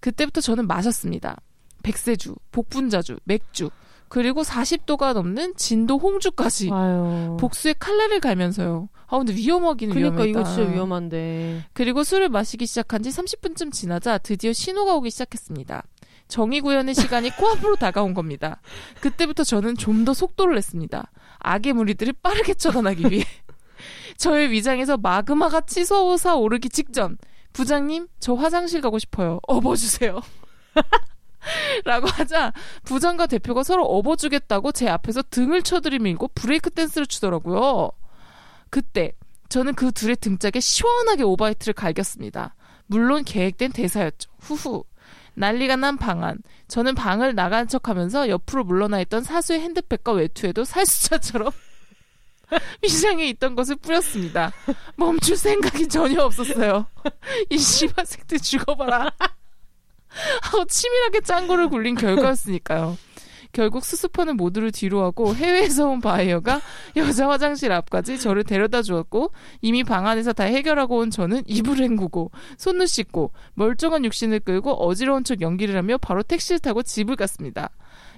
그때부터 저는 마셨습니다. 백세주, 복분자주, 맥주, 그리고 40도가 넘는 진도 홍주까지 아유. 복수의 칼날을 갈면서요. 아 근데 위험하기는 그니까 위험했다. 이거 진짜 위험한데. 그리고 술을 마시기 시작한 지 30분쯤 지나자 드디어 신호가 오기 시작했습니다. 정의 구현의 시간이 코앞으로 다가온 겁니다. 그때부터 저는 좀 더 속도를 냈습니다. 악의 무리들을 빠르게 처단하기 위해. 저의 위장에서 마그마가 치솟아 오르기 직전 부장님 저 화장실 가고 싶어요. 업어주세요. 라고 하자 부장과 대표가 서로 업어주겠다고 제 앞에서 등을 쳐들이밀고 브레이크 댄스를 추더라고요. 그때 저는 그 둘의 등짝에 시원하게 오바이트를 갈겼습니다. 물론 계획된 대사였죠. 후후. 난리가 난 방안. 저는 방을 나간 척 하면서 옆으로 물러나 있던 사수의 핸드백과 외투에도 살수차처럼 위장에 있던 것을 뿌렸습니다. 멈출 생각이 전혀 없었어요. 이 씨발새들 죽어봐라. 하고 치밀하게 짱구를 굴린 결과였으니까요. 결국 수습하는 모두를 뒤로하고 해외에서 온 바이어가 여자 화장실 앞까지 저를 데려다 주었고 이미 방 안에서 다 해결하고 온 저는 이불 헹구고 손을 씻고 멀쩡한 육신을 끌고 어지러운 척 연기를 하며 바로 택시를 타고 집을 갔습니다.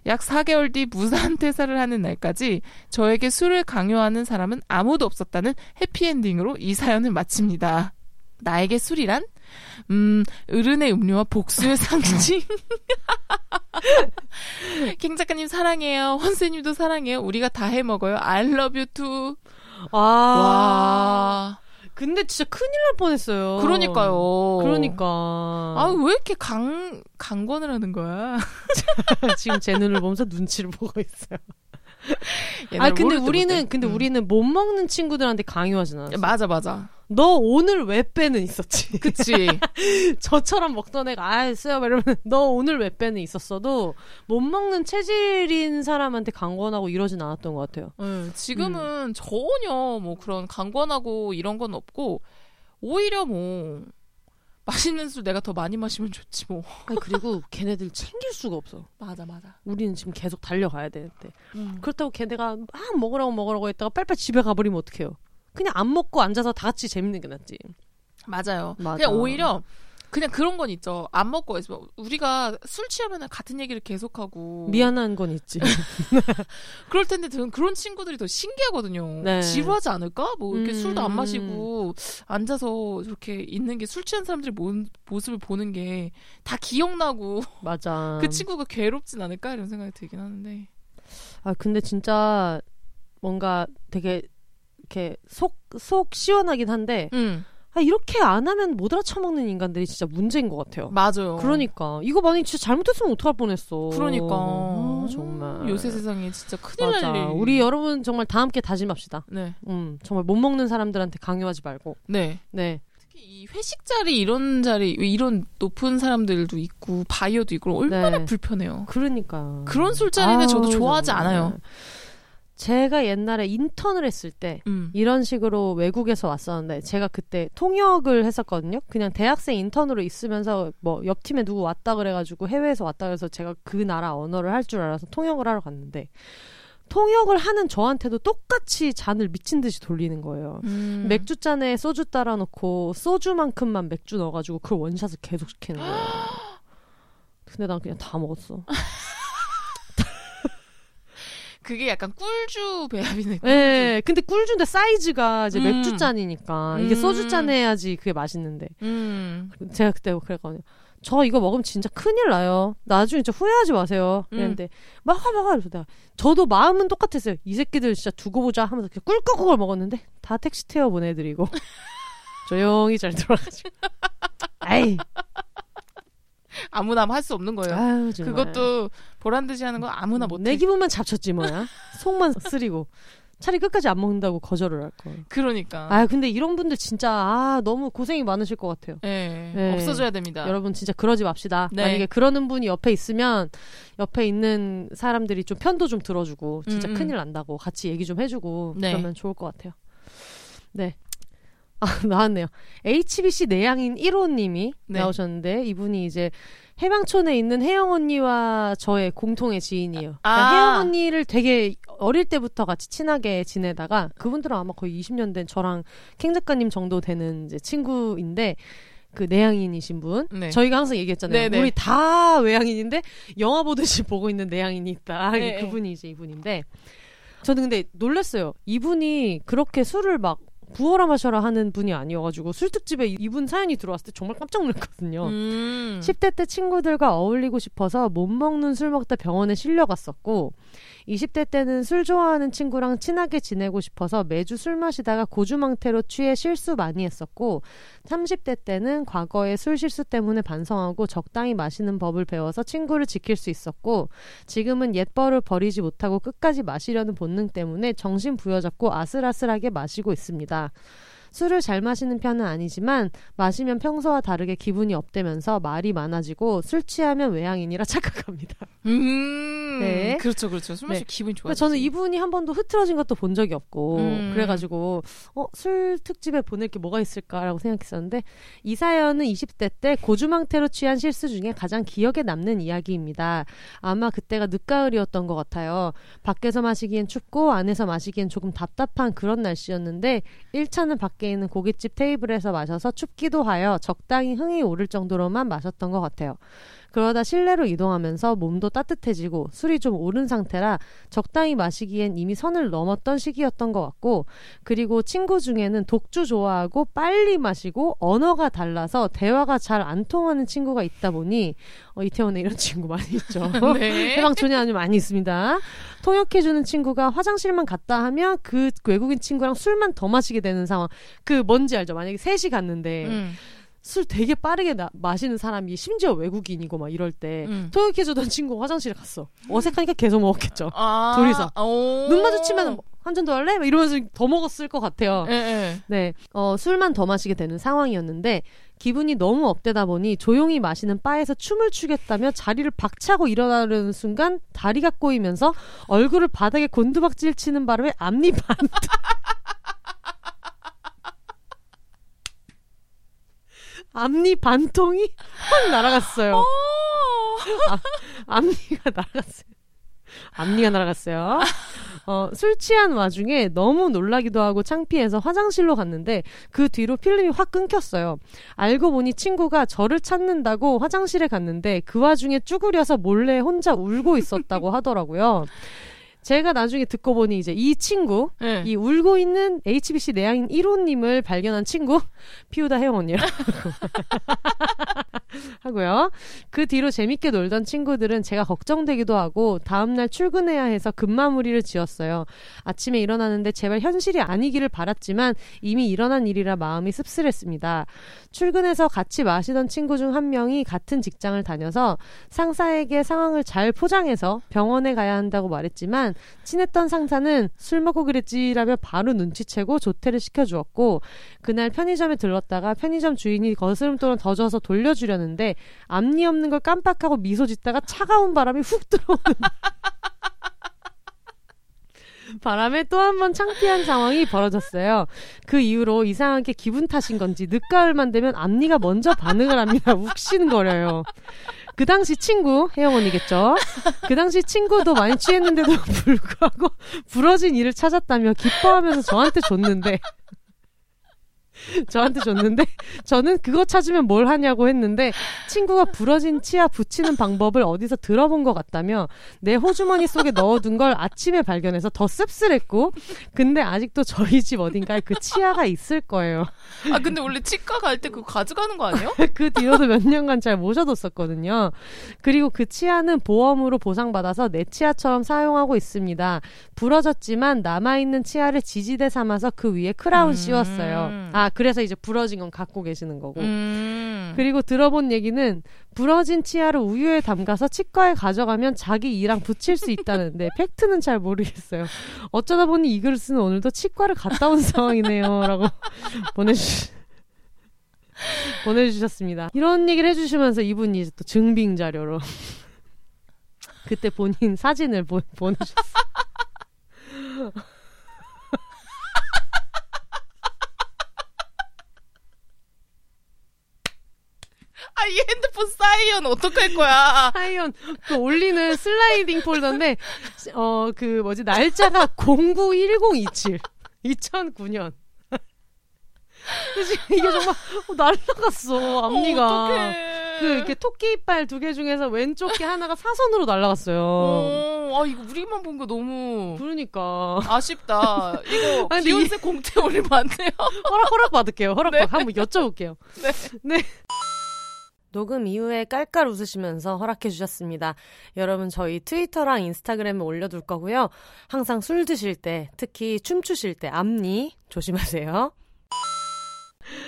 약 4개월 뒤 무산 퇴사를 하는 날까지 저에게 술을 강요하는 사람은 아무도 없었다는 해피엔딩으로 이 사연을 마칩니다. 나에게 술이란? 음, 어른의 음료와 복수의 상징. 킹 작가님 사랑해요. 헌세님도 사랑해요. 우리가 다 해 먹어요. I love you too. 아. 와. 근데 진짜 큰일 날 뻔했어요. 그러니까요. 그러니까. 아, 왜 이렇게 강, 강권을 하는 거야? 지금 제 눈을 보면서 눈치를 보고 있어요. 아 근데 우리는. 근데 음. 우리는 못 먹는 친구들한테 강요하진 않았어. 맞아, 맞아. 너 오늘 왜 빼는 있었지. 그치. 저처럼 먹던 애가 아 쓰여 이러면 너 오늘 왜 빼는 있었어도 못 먹는 체질인 사람한테 강권하고 이러진 않았던 것 같아요. 네, 지금은 전혀 뭐 그런 강권하고 이런 건 없고 오히려 뭐 맛있는 술 내가 더 많이 마시면 좋지 뭐. 아니, 그리고 걔네들 챙길 수가 없어. 맞아 맞아. 우리는 지금 계속 달려가야 되는데. 음. 그렇다고 걔네가 막 먹으라고 먹으라고 했다가 빨리빨리 집에 가버리면 어떡해요. 그냥 안 먹고 앉아서 다 같이 재밌는 게 낫지. 맞아요. 맞아. 그냥 오히려 그냥 그런 건 있죠. 안 먹고 있으면 우리가 술 취하면 같은 얘기를 계속하고 미안한 건 있지. 그럴 텐데 저는 그런 친구들이 더 신기하거든요. 네. 지루하지 않을까? 뭐 이렇게 음. 술도 안 마시고 앉아서 저렇게 있는 게 술 취한 사람들의 모, 모습을 보는 게 다 기억나고 맞아. 그 친구가 괴롭진 않을까 이런 생각이 들긴 하는데. 아 근데 진짜 뭔가 되게 이렇게 속 속 시원하긴 한데 음 아, 이렇게 안 하면 못 알아쳐먹는 인간들이 진짜 문제인 것 같아요. 맞아요. 그러니까 이거 만약 진짜 잘못했으면 어떡할 뻔했어. 그러니까 아, 정말 요새 세상에 진짜 큰일 맞아. 날 일. 우리 여러분 정말 다 함께 다짐합시다. 네 음 정말 못 먹는 사람들한테 강요하지 말고. 네. 네. 특히 이 회식 자리 이런 자리 이런 높은 사람들도 있고 바이어도 있고 얼마나 네. 불편해요. 그러니까 그런 술자리는 저도 아우, 좋아하지 정말. 않아요. 제가 옛날에 인턴을 했을 때 음. 이런 식으로 외국에서 왔었는데 제가 그때 통역을 했었거든요. 그냥 대학생 인턴으로 있으면서 뭐 옆 팀에 누구 왔다 그래가지고 해외에서 왔다 그래서 제가 그 나라 언어를 할 줄 알아서 통역을 하러 갔는데 통역을 하는 저한테도 똑같이 잔을 미친 듯이 돌리는 거예요. 음. 맥주 잔에 소주 따라 놓고 소주만큼만 맥주 넣어가지고 그걸 원샷을 계속 시키는 거예요. 근데 난 그냥 다 먹었어. 그게 약간 꿀주 배합이네. 예, 근데 꿀주인데 사이즈가 이제 음. 맥주 잔이니까 이게 음. 소주 잔 해야지 그게 맛있는데 음. 제가 그때 그랬거든요. 저 이거 먹으면 진짜 큰일 나요. 나중에 진짜 후회하지 마세요. 음. 그랬는데 막아 막아 이러서 내가 저도 마음은 똑같았어요. 이 새끼들 진짜 두고 보자 하면서 그냥 꿀꺽꿀꺽 먹었는데 다 택시 태워 보내드리고 조용히 잘 돌아가지고. 아이, 아무나 할 수 없는 거예요. 아유 정말. 그것도 보란 듯이 하는 거 아무나 못해. 내 기분만 잡쳤지 뭐야. 속만 쓰리고 차라리 끝까지 안 먹는다고 거절을 할 걸. 그러니까. 아 근데 이런 분들 진짜 아 너무 고생이 많으실 것 같아요. 예. 네. 없어져야 됩니다. 여러분 진짜 그러지 맙시다. 네. 만약에 그러는 분이 옆에 있으면 옆에 있는 사람들이 좀 편도 좀 들어주고 진짜 음, 음. 큰일 난다고 같이 얘기 좀 해주고 네. 그러면 좋을 것 같아요. 네. 아 나왔네요. HBC 내향인 1호님이 네. 나오셨는데 이분이 이제 해방촌에 있는 혜영 언니와 저의 공통의 지인이에요. 아. 그러니까 혜영 언니를 되게 어릴 때부터 같이 친하게 지내다가 그분들은 아마 거의 20년 된 저랑 캥 작가님 정도 되는 이제 친구인데 그 내향인이신 분. 네. 저희가 항상 얘기했잖아요. 네네. 우리 다 외향인인데 영화 보듯이 보고 있는 내향인이 있다. 네. 그분이 이제 이분인데 저는 근데 놀랐어요. 이분이 그렇게 술을 막 부어라 마셔라 하는 분이 아니어가지고 술특집에 이분 사연이 들어왔을 때 정말 깜짝 놀랐거든요. 음. 10대 때 친구들과 어울리고 싶어서 못 먹는 술 먹다 병원에 실려갔었고 20대 때는 술 좋아하는 친구랑 친하게 지내고 싶어서 매주 술 마시다가 고주망태로 취해 실수 많이 했었고 30대 때는 과거의 술 실수 때문에 반성하고 적당히 마시는 법을 배워서 친구를 지킬 수 있었고 지금은 옛버를 버리지 못하고 끝까지 마시려는 본능 때문에 정신 부여잡고 아슬아슬하게 마시고 있습니다. 술을 잘 마시는 편은 아니지만 마시면 평소와 다르게 기분이 업되면서 말이 많아지고 술 취하면 외향인이라 착각합니다. 음. 네. 그렇죠, 그렇죠. 술 마시면 네. 기분이 좋아. 그러니까 저는 이분이 한 번도 흐트러진 것도 본 적이 없고 음. 그래가지고 어, 술 특집에 보낼 게 뭐가 있을까라고 생각했었는데 이 사연은 20대 때 고주망태로 취한 실수 중에 가장 기억에 남는 이야기입니다. 아마 그때가 늦가을이었던 것 같아요. 밖에서 마시기엔 춥고 안에서 마시기엔 조금 답답한 그런 날씨였는데 1차는 밖에 있는 고깃집 테이블에서 마셔서 춥기도 하여 적당히 흥이 오를 정도로만 마셨던 것 같아요. 그러다 실내로 이동하면서 몸도 따뜻해지고 술이 좀 오른 상태라 적당히 마시기엔 이미 선을 넘었던 시기였던 것 같고 그리고 친구 중에는 독주 좋아하고 빨리 마시고 언어가 달라서 대화가 잘 안 통하는 친구가 있다 보니 어, 이태원에 이런 친구 많이 있죠. 네. 해방촌이 아주 많이 있습니다. 통역해주는 친구가 화장실만 갔다 하면 그 외국인 친구랑 술만 더 마시게 되는 상황. 그 뭔지 알죠? 만약에 셋이 갔는데 음. 술 되게 빠르게 나- 마시는 사람이 심지어 외국인이고 막 이럴 때 음. 통역해주던 친구 화장실에 갔어. 어색하니까 계속 먹었겠죠. 아. 둘이서. 오. 눈 마주치면 한 잔 더 할래? 막 이러면서 더 먹었을 것 같아요. 예, 예. 네, 어, 술만 더 마시게 되는 상황이었는데 기분이 너무 업되다 보니 조용히 마시는 바에서 춤을 추겠다며 자리를 박차고 일어나려는 순간 다리가 꼬이면서 얼굴을 바닥에 곤두박질 치는 바람에 앞니 반 앞니 반통이 확 날아갔어요. 어. 아, 앞니가 날아갔어요. 앞니가 날아갔어요. 어, 술 취한 와중에 너무 놀라기도 하고 창피해서 화장실로 갔는데 그 뒤로 필름이 확 끊겼어요. 알고 보니 친구가 저를 찾는다고 화장실에 갔는데 그 와중에 쭈그려서 몰래 혼자 울고 있었다고 하더라고요. 제가 나중에 듣고 보니 이제 이 친구, 네. 이 울고 있는 HBC 내향인 1호님을 발견한 친구, 피우다 혜영 언니라고 하고요. 그 뒤로 재밌게 놀던 친구들은 제가 걱정되기도 하고 다음날 출근해야 해서 급마무리를 지었어요. 아침에 일어나는데 제발 현실이 아니기를 바랐지만 이미 일어난 일이라 마음이 씁쓸했습니다. 출근해서 같이 마시던 친구 중 한 명이 같은 직장을 다녀서 상사에게 상황을 잘 포장해서 병원에 가야 한다고 말했지만 친했던 상사는 술 먹고 그랬지라며 바로 눈치채고 조퇴를 시켜주었고 그날 편의점에 들렀다가 편의점 주인이 거스름돈을 더 줘서 돌려주려는데 앞니 없는 걸 깜빡하고 미소 짓다가 차가운 바람이 훅 들어오는 바람에 또 한 번 창피한 상황이 벌어졌어요. 그 이후로 이상하게 기분 탓인 건지 늦가을만 되면 앞니가 먼저 반응을 합니다. 욱신거려요. 그 당시 친구 혜영 언니겠죠. 그 당시 친구도 많이 취했는데도 불구하고 부러진 이를 찾았다며 기뻐하면서 저한테 줬는데 저한테 줬는데 저는 그거 찾으면 뭘 하냐고 했는데 친구가 부러진 치아 붙이는 방법을 어디서 들어본 것 같다며 내 호주머니 속에 넣어둔 걸 아침에 발견해서 더 씁쓸했고 근데 아직도 저희 집 어딘가에 그 치아가 있을 거예요. 아 근데 원래 치과 갈 때 그거 가져가는 거 아니에요? 그 뒤로도 몇 년간 잘 모셔뒀었거든요. 그리고 그 치아는 보험으로 보상받아서 내 치아처럼 사용하고 있습니다. 부러졌지만 남아있는 치아를 지지대 삼아서 그 위에 크라운 음. 씌웠어요. 아, 그래서 이제 부러진 건 갖고 계시는 거고. 음. 그리고 들어본 얘기는 부러진 치아를 우유에 담가서 치과에 가져가면 자기 이랑 붙일 수 있다는데 팩트는 잘 모르겠어요. 어쩌다 보니 이 글을 쓰는 오늘도 치과를 갔다 온 상황이네요라고 보내주 보내주셨습니다. 이런 얘기를 해주시면서 이분이 이제 또 증빙 자료로 그때 본인 사진을 보, 보내주셨어요. 아, 이 핸드폰 사이언 어떡할 거야? 하이온 그 올리는 슬라이딩 폴더인데 어 그 뭐지 날짜가 091027 2009년. 그래서 이게 정말 어, 날라갔어 앞니가. 어. 그 이렇게 토끼 이빨 두 개 중에서 왼쪽 게 하나가 사선으로 날라갔어요. 어, 아, 이거 우리만 본 거 너무 그러니까 아쉽다. 이거 아니, 비욘세 공태 올리면 안 돼요? 허락 허락 받을게요. 허락 네. 받 한번 여쭤볼게요. 네. 네. 녹음 이후에 깔깔 웃으시면서 허락해 주셨습니다. 여러분 저희 트위터랑 인스타그램에 올려둘 거고요. 항상 술 드실 때, 특히 춤추실 때 앞니 조심하세요.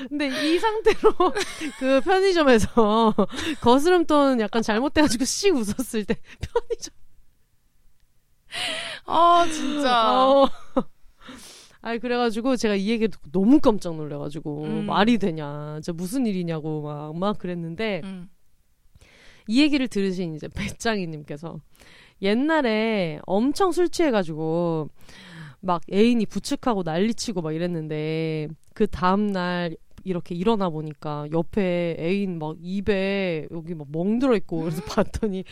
근데 이 상태로 그 편의점에서 거스름돈 약간 잘못돼가지고 씩 웃었을 때 편의점 아, 진짜. 어. 아니 그래가지고 제가 이 얘기 듣고 너무 깜짝 놀래가지고 음. 말이 되냐, 진짜 무슨 일이냐고 막막 그랬는데 음. 이 얘기를 들으신 이제 배짱이님께서 옛날에 엄청 술 취해가지고 막 애인이 부축하고 난리치고 막 이랬는데 그 다음날 이렇게 일어나 보니까 옆에 애인 막 입에 여기 막 멍들어 있고 그래서 봤더니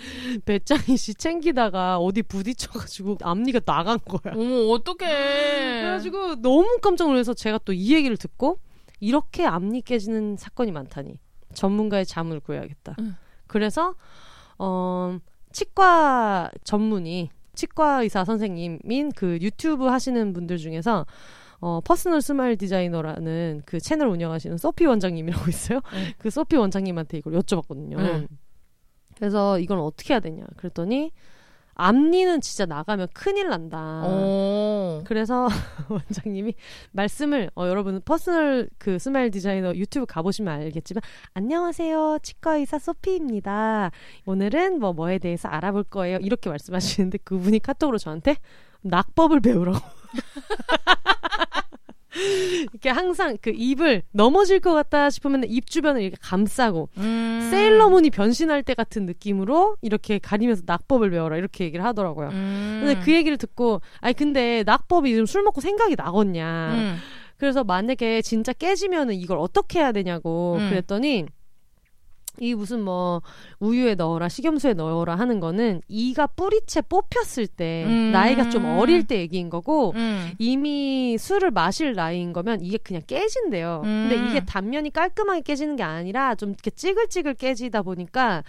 배짱이 씨 챙기다가 어디 부딪혀가지고 앞니가 나간 거야. 어머, 어떡해. 그래가지고 너무 깜짝 놀라서 제가 또 이 얘기를 듣고 이렇게 앞니 깨지는 사건이 많다니 전문가의 자문을 구해야겠다. 응. 그래서 어 치과 전문의 치과 의사 선생님인 그 유튜브 하시는 분들 중에서 어 personal smile designer라는 그 채널 운영하시는 소피 원장님이라고 있어요. 응. 그 소피 원장님한테 이걸 여쭤봤거든요. 응. 그래서 이건 어떻게 해야 되냐 그랬더니 앞니는 진짜 나가면 큰일 난다. 어. 그래서 원장님이 말씀을 어, 여러분 Personal 그 Smile Designer 유튜브 가보시면 알겠지만 안녕하세요 치과 의사 소피입니다. 오늘은 뭐 뭐에 대해서 알아볼 거예요. 이렇게 말씀하시는데 그분이 카톡으로 저한테 낙법을 배우라고. 이렇게 항상 그 입을 넘어질 것 같다 싶으면 입 주변을 이렇게 감싸고 음. 세일러문이 변신할 때 같은 느낌으로 이렇게 가리면서 낙법을 배워라 이렇게 얘기를 하더라고요. 음. 근데 그 얘기를 듣고 아니 근데 낙법이 요즘 술 먹고 생각이 나겠냐 음. 그래서 만약에 진짜 깨지면은 이걸 어떻게 해야 되냐고 음. 그랬더니 이 무슨 뭐 우유에 넣어라 식염수에 넣어라 하는 거는 이가 뿌리채 뽑혔을 때 음. 나이가 좀 어릴 때 얘기인 거고 음. 이미 술을 마실 나이인 거면 이게 그냥 깨진대요. 음. 근데 이게 단면이 깔끔하게 깨지는 게 아니라 좀 이렇게 찌글찌글 깨지다 보니까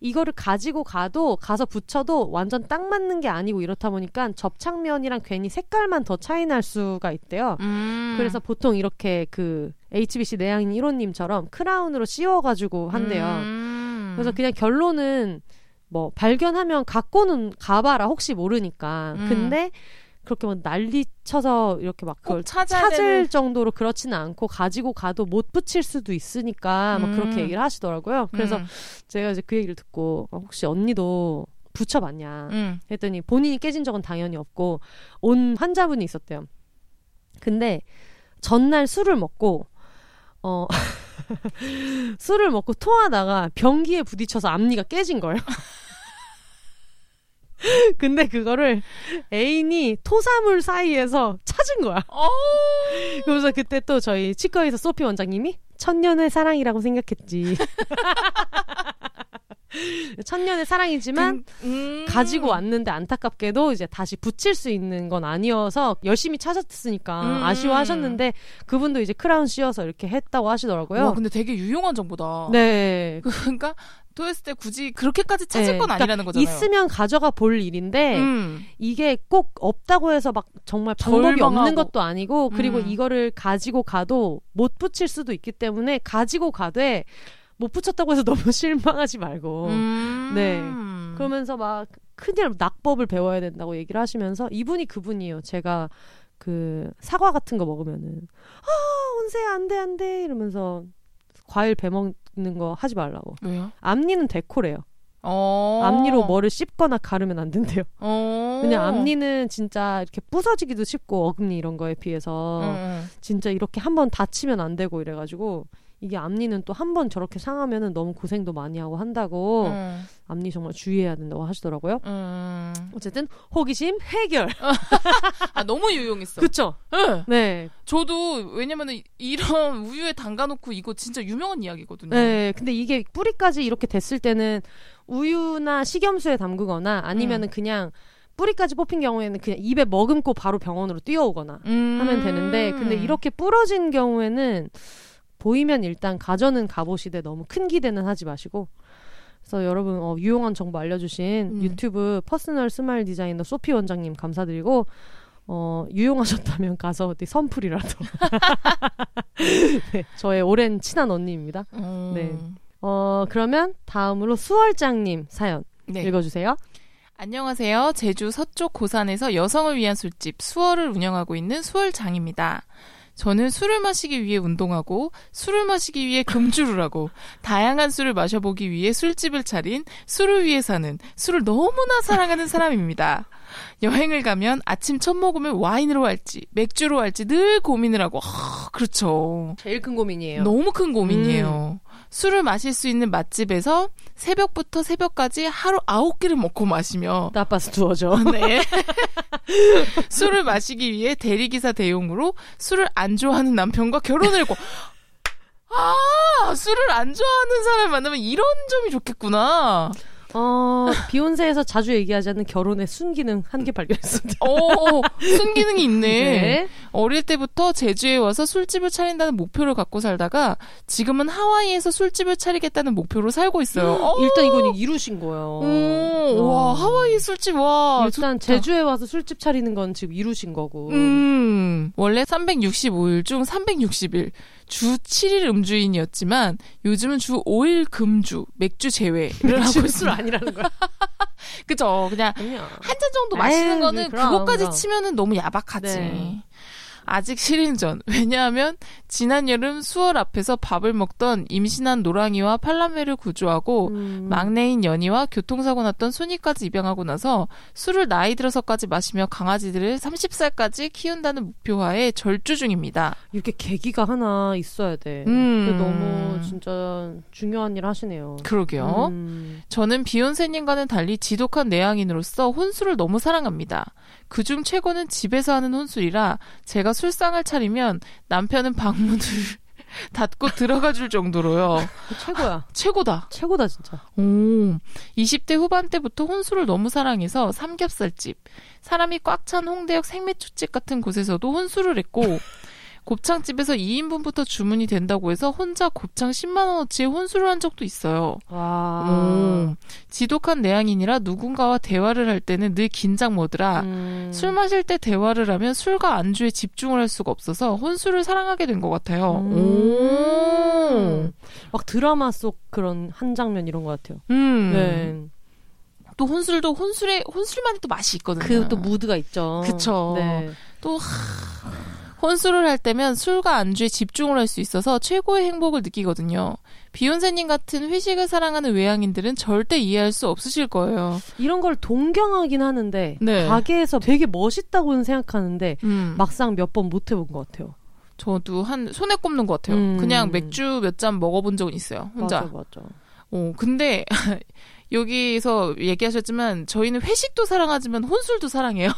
이거를 가지고 가도 가서 붙여도 완전 딱 맞는 게 아니고 이렇다 보니까 접착면이랑 괜히 색깔만 더 차이 날 수가 있대요. 음. 그래서 보통 이렇게 그 HBC 내향인 1호님처럼 크라운으로 씌워가지고 한대요. 음. 그래서 그냥 결론은 뭐 발견하면 갖고는 가봐라 혹시 모르니까. 음. 근데 그렇게 뭐 난리 쳐서 이렇게 막 그걸 찾을 되는 정도로 그렇지는 않고 가지고 가도 못 붙일 수도 있으니까 막 음. 그렇게 얘기를 하시더라고요. 그래서 음. 제가 이제 그 얘기를 듣고 어, 혹시 언니도 붙여봤냐 음. 했더니 본인이 깨진 적은 당연히 없고 온 환자분이 있었대요. 근데 전날 술을 먹고 어 술을 먹고 토하다가 변기에 부딪혀서 앞니가 깨진 거예요. 근데 그거를 애인이 토사물 사이에서 찾은 거야. 어. 그래서 그때 또 저희 치과에서 소피 원장님이 천년의 사랑이라고 생각했지. 천년의 사랑이지만 음. 가지고 왔는데 안타깝게도 이제 다시 붙일 수 있는 건 아니어서 열심히 찾았으니까 음. 아쉬워하셨는데 그분도 이제 크라운 씌워서 이렇게 했다고 하시더라고요. 와, 근데 되게 유용한 정보다. 네. 그러니까 토했을 때 굳이 그렇게까지 찾을 네, 건 그러니까 아니라는 거잖아요. 있으면 가져가 볼 일인데 음. 이게 꼭 없다고 해서 막 정말 방법이 절망하고. 없는 것도 아니고 그리고 음. 이거를 가지고 가도 못 붙일 수도 있기 때문에 가지고 가되 못 붙였다고 해서 너무 실망하지 말고 음. 네. 그러면서 막 큰일 낙법을 배워야 된다고 얘기를 하시면서 이분이 그분이에요. 제가 그 사과 같은 거 먹으면은 아 온세 안돼 안돼 이러면서 과일 베먹는 거 하지 말라고. 왜요? 앞니는 데코래요. 어. 앞니로 뭐를 씹거나 가르면 안 된대요. 어. 왜냐 앞니는 진짜 이렇게 부서지기도 쉽고 어금니 이런 거에 비해서 음. 진짜 이렇게 한번 다치면 안 되고 이래가지고 이게 앞니는 또 한 번 저렇게 상하면은 너무 고생도 많이 하고 한다고 음. 앞니 정말 주의해야 된다고 하시더라고요. 음. 어쨌든 호기심 해결. 아 너무 유용했어. 그쵸? 네. 네. 저도 왜냐면은 이런 우유에 담가놓고 이거 진짜 유명한 이야기거든요. 네. 근데 이게 뿌리까지 이렇게 됐을 때는 우유나 식염수에 담그거나 아니면은 음. 그냥 뿌리까지 뽑힌 경우에는 그냥 입에 머금고 바로 병원으로 뛰어오거나 음. 하면 되는데 근데 이렇게 부러진 경우에는 보이면 일단 가져는 가보시되 너무 큰 기대는 하지 마시고 그래서 여러분 어, 유용한 정보 알려주신 음. 유튜브 Personal Smile Designer 소피 원장님 감사드리고 어, 유용하셨다면 가서 어디 선풀이라도 네, 저의 오랜 친한 언니입니다. 음. 네. 어, 그러면 다음으로 수월장님 사연 네. 읽어주세요. 안녕하세요. 제주 서쪽 고산에서 여성을 위한 술집 수월을 운영하고 있는 수월장입니다. 저는 술을 마시기 위해 운동하고 술을 마시기 위해 금주를 하고 다양한 술을 마셔보기 위해 술집을 차린 술을 위해 사는 술을 너무나 사랑하는 사람입니다. 여행을 가면 아침 첫 모금을 와인으로 할지 맥주로 할지 늘 고민을 하고 아, 그렇죠. 제일 큰 고민이에요. 너무 큰 고민이에요. 술을 마실 수 있는 맛집에서 새벽부터 새벽까지 하루 아홉 개를 먹고 마시며 나빠서 두어져. 네. 술을 마시기 위해 대리기사 대용으로 술을 안 좋아하는 남편과 결혼을 했고 아 술을 안 좋아하는 사람을 만나면 이런 점이 좋겠구나. 어, 비욘세에서 자주 얘기하지 않는 결혼의 순기능 한 개 발견했습니다. 오 순기능이 있네. 네. 어릴 때부터 제주에 와서 술집을 차린다는 목표를 갖고 살다가 지금은 하와이에서 술집을 차리겠다는 목표로 살고 있어요. 어, 일단 이건 이루신 거예요. 오, 와 하와이 술집 와 일단 좋다. 제주에 와서 술집 차리는 건 지금 이루신 거고. 음, 원래 365일 중 360일, 주 7일 음주인이었지만, 요즘은 주 5일 금주, 맥주 제외를 하고 술. 아니라는 거야. 그죠? 그냥. 한 잔 정도 마시는 아유, 거는 그럼, 그것까지 그럼. 치면은 너무 야박하지. 네. 아직 실행 전. 왜냐하면 지난 여름 수월 앞에서 밥을 먹던 임신한 노랑이와 팔남매를 구조하고 음. 막내인 연희와 교통사고 났던 순이까지 입양하고 나서 술을 나이 들어서까지 마시며 강아지들을 30살까지 키운다는 목표하에 절주 중입니다. 이렇게 계기가 하나 있어야 돼. 음. 너무 진짜 중요한 일 하시네요. 그러게요. 음. 저는 비욘세님과는 달리 지독한 내향인으로서 혼술을 너무 사랑합니다. 그중 최고는 집에서 하는 혼술이라 제가 술상을 차리면 남편은 방문을 닫고 들어가 줄 정도로요. 최고야. 최고다. 최고다 진짜. 오, 20대 후반 때부터 혼술을 너무 사랑해서 삼겹살집, 사람이 꽉 찬 홍대역 생맥주집 같은 곳에서도 혼술을 했고, 곱창집에서 2인분부터 주문이 된다고 해서 혼자 곱창 10만원어치에 혼술을 한 적도 있어요. 와. 오, 지독한 내향인이라 누군가와 대화를 할 때는 늘 긴장 모드라 음. 술 마실 때 대화를 하면 술과 안주에 집중을 할 수가 없어서 혼술을 사랑하게 된 것 같아요. 음. 오. 막 드라마 속 그런 한 장면 이런 것 같아요. 음. 네. 또 혼술도 혼술에 혼술만이 또 맛이 있거든요. 그 또 무드가 있죠. 그쵸. 네. 또 하, 혼술을 할 때면 술과 안주에 집중을 할 수 있어서 최고의 행복을 느끼거든요. 비욘세님 같은 회식을 사랑하는 외향인들은 절대 이해할 수 없으실 거예요. 이런 걸 동경하긴 하는데 네. 가게에서 되게 멋있다고는 생각하는데 음, 막상 몇 번 못 해본 것 같아요. 저도 한 손에 꼽는 것 같아요. 음. 그냥 맥주 몇 잔 먹어본 적은 있어요. 혼자. 맞아 맞아. 어, 근데 여기서 얘기하셨지만 저희는 회식도 사랑하지만 혼술도 사랑해요.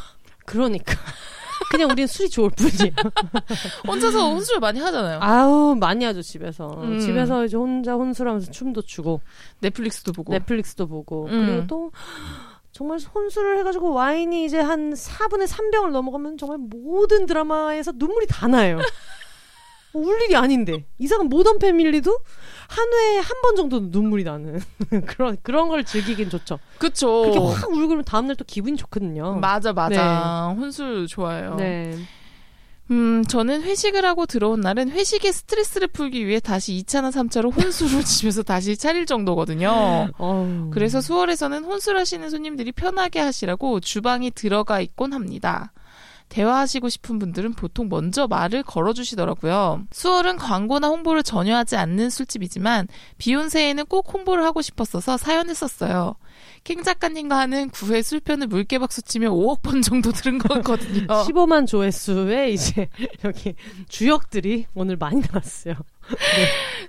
그러니까 그냥 우린 술이 좋을 뿐이야. 혼자서 혼술 많이 하잖아요. 아우 많이 하죠 집에서. 음. 집에서 이제 혼자 혼술하면서 춤도 추고 넷플릭스도 보고. 넷플릭스도 보고 음. 그리고 또 정말 혼술을 해가지고 와인이 이제 한 4분의 3병을 넘어가면 정말 모든 드라마에서 눈물이 다 나요. 울 일이 아닌데 이상한 모던 패밀리도 한 회에 한 번 정도는 눈물이 나는 그런 그런 걸 즐기긴 좋죠. 그쵸. 그렇게 확 울고 그러면 다음 날 또 기분이 좋거든요. 맞아, 맞아. 혼술 좋아해요. 네. 음, 저는 회식을 하고 들어온 날은 회식의 스트레스를 풀기 위해 다시 2차나 3차로 혼술을 집에서 다시 차릴 정도거든요. 그래서 수월에서는 혼술하시는 손님들이 편하게 하시라고 주방이 들어가 있곤 합니다. 대화하시고 싶은 분들은 보통 먼저 말을 걸어주시더라고요. 수월은 광고나 홍보를 전혀 하지 않는 술집이지만 비욘세에는 꼭 홍보를 하고 싶었어서 사연을 썼어요. 킹 작가님과 하는 9회 술편을 물개박수 치며 5억 번 정도 들은 거거든요. 15만 조회수에 이제 여기 주역들이 오늘 많이 나왔어요.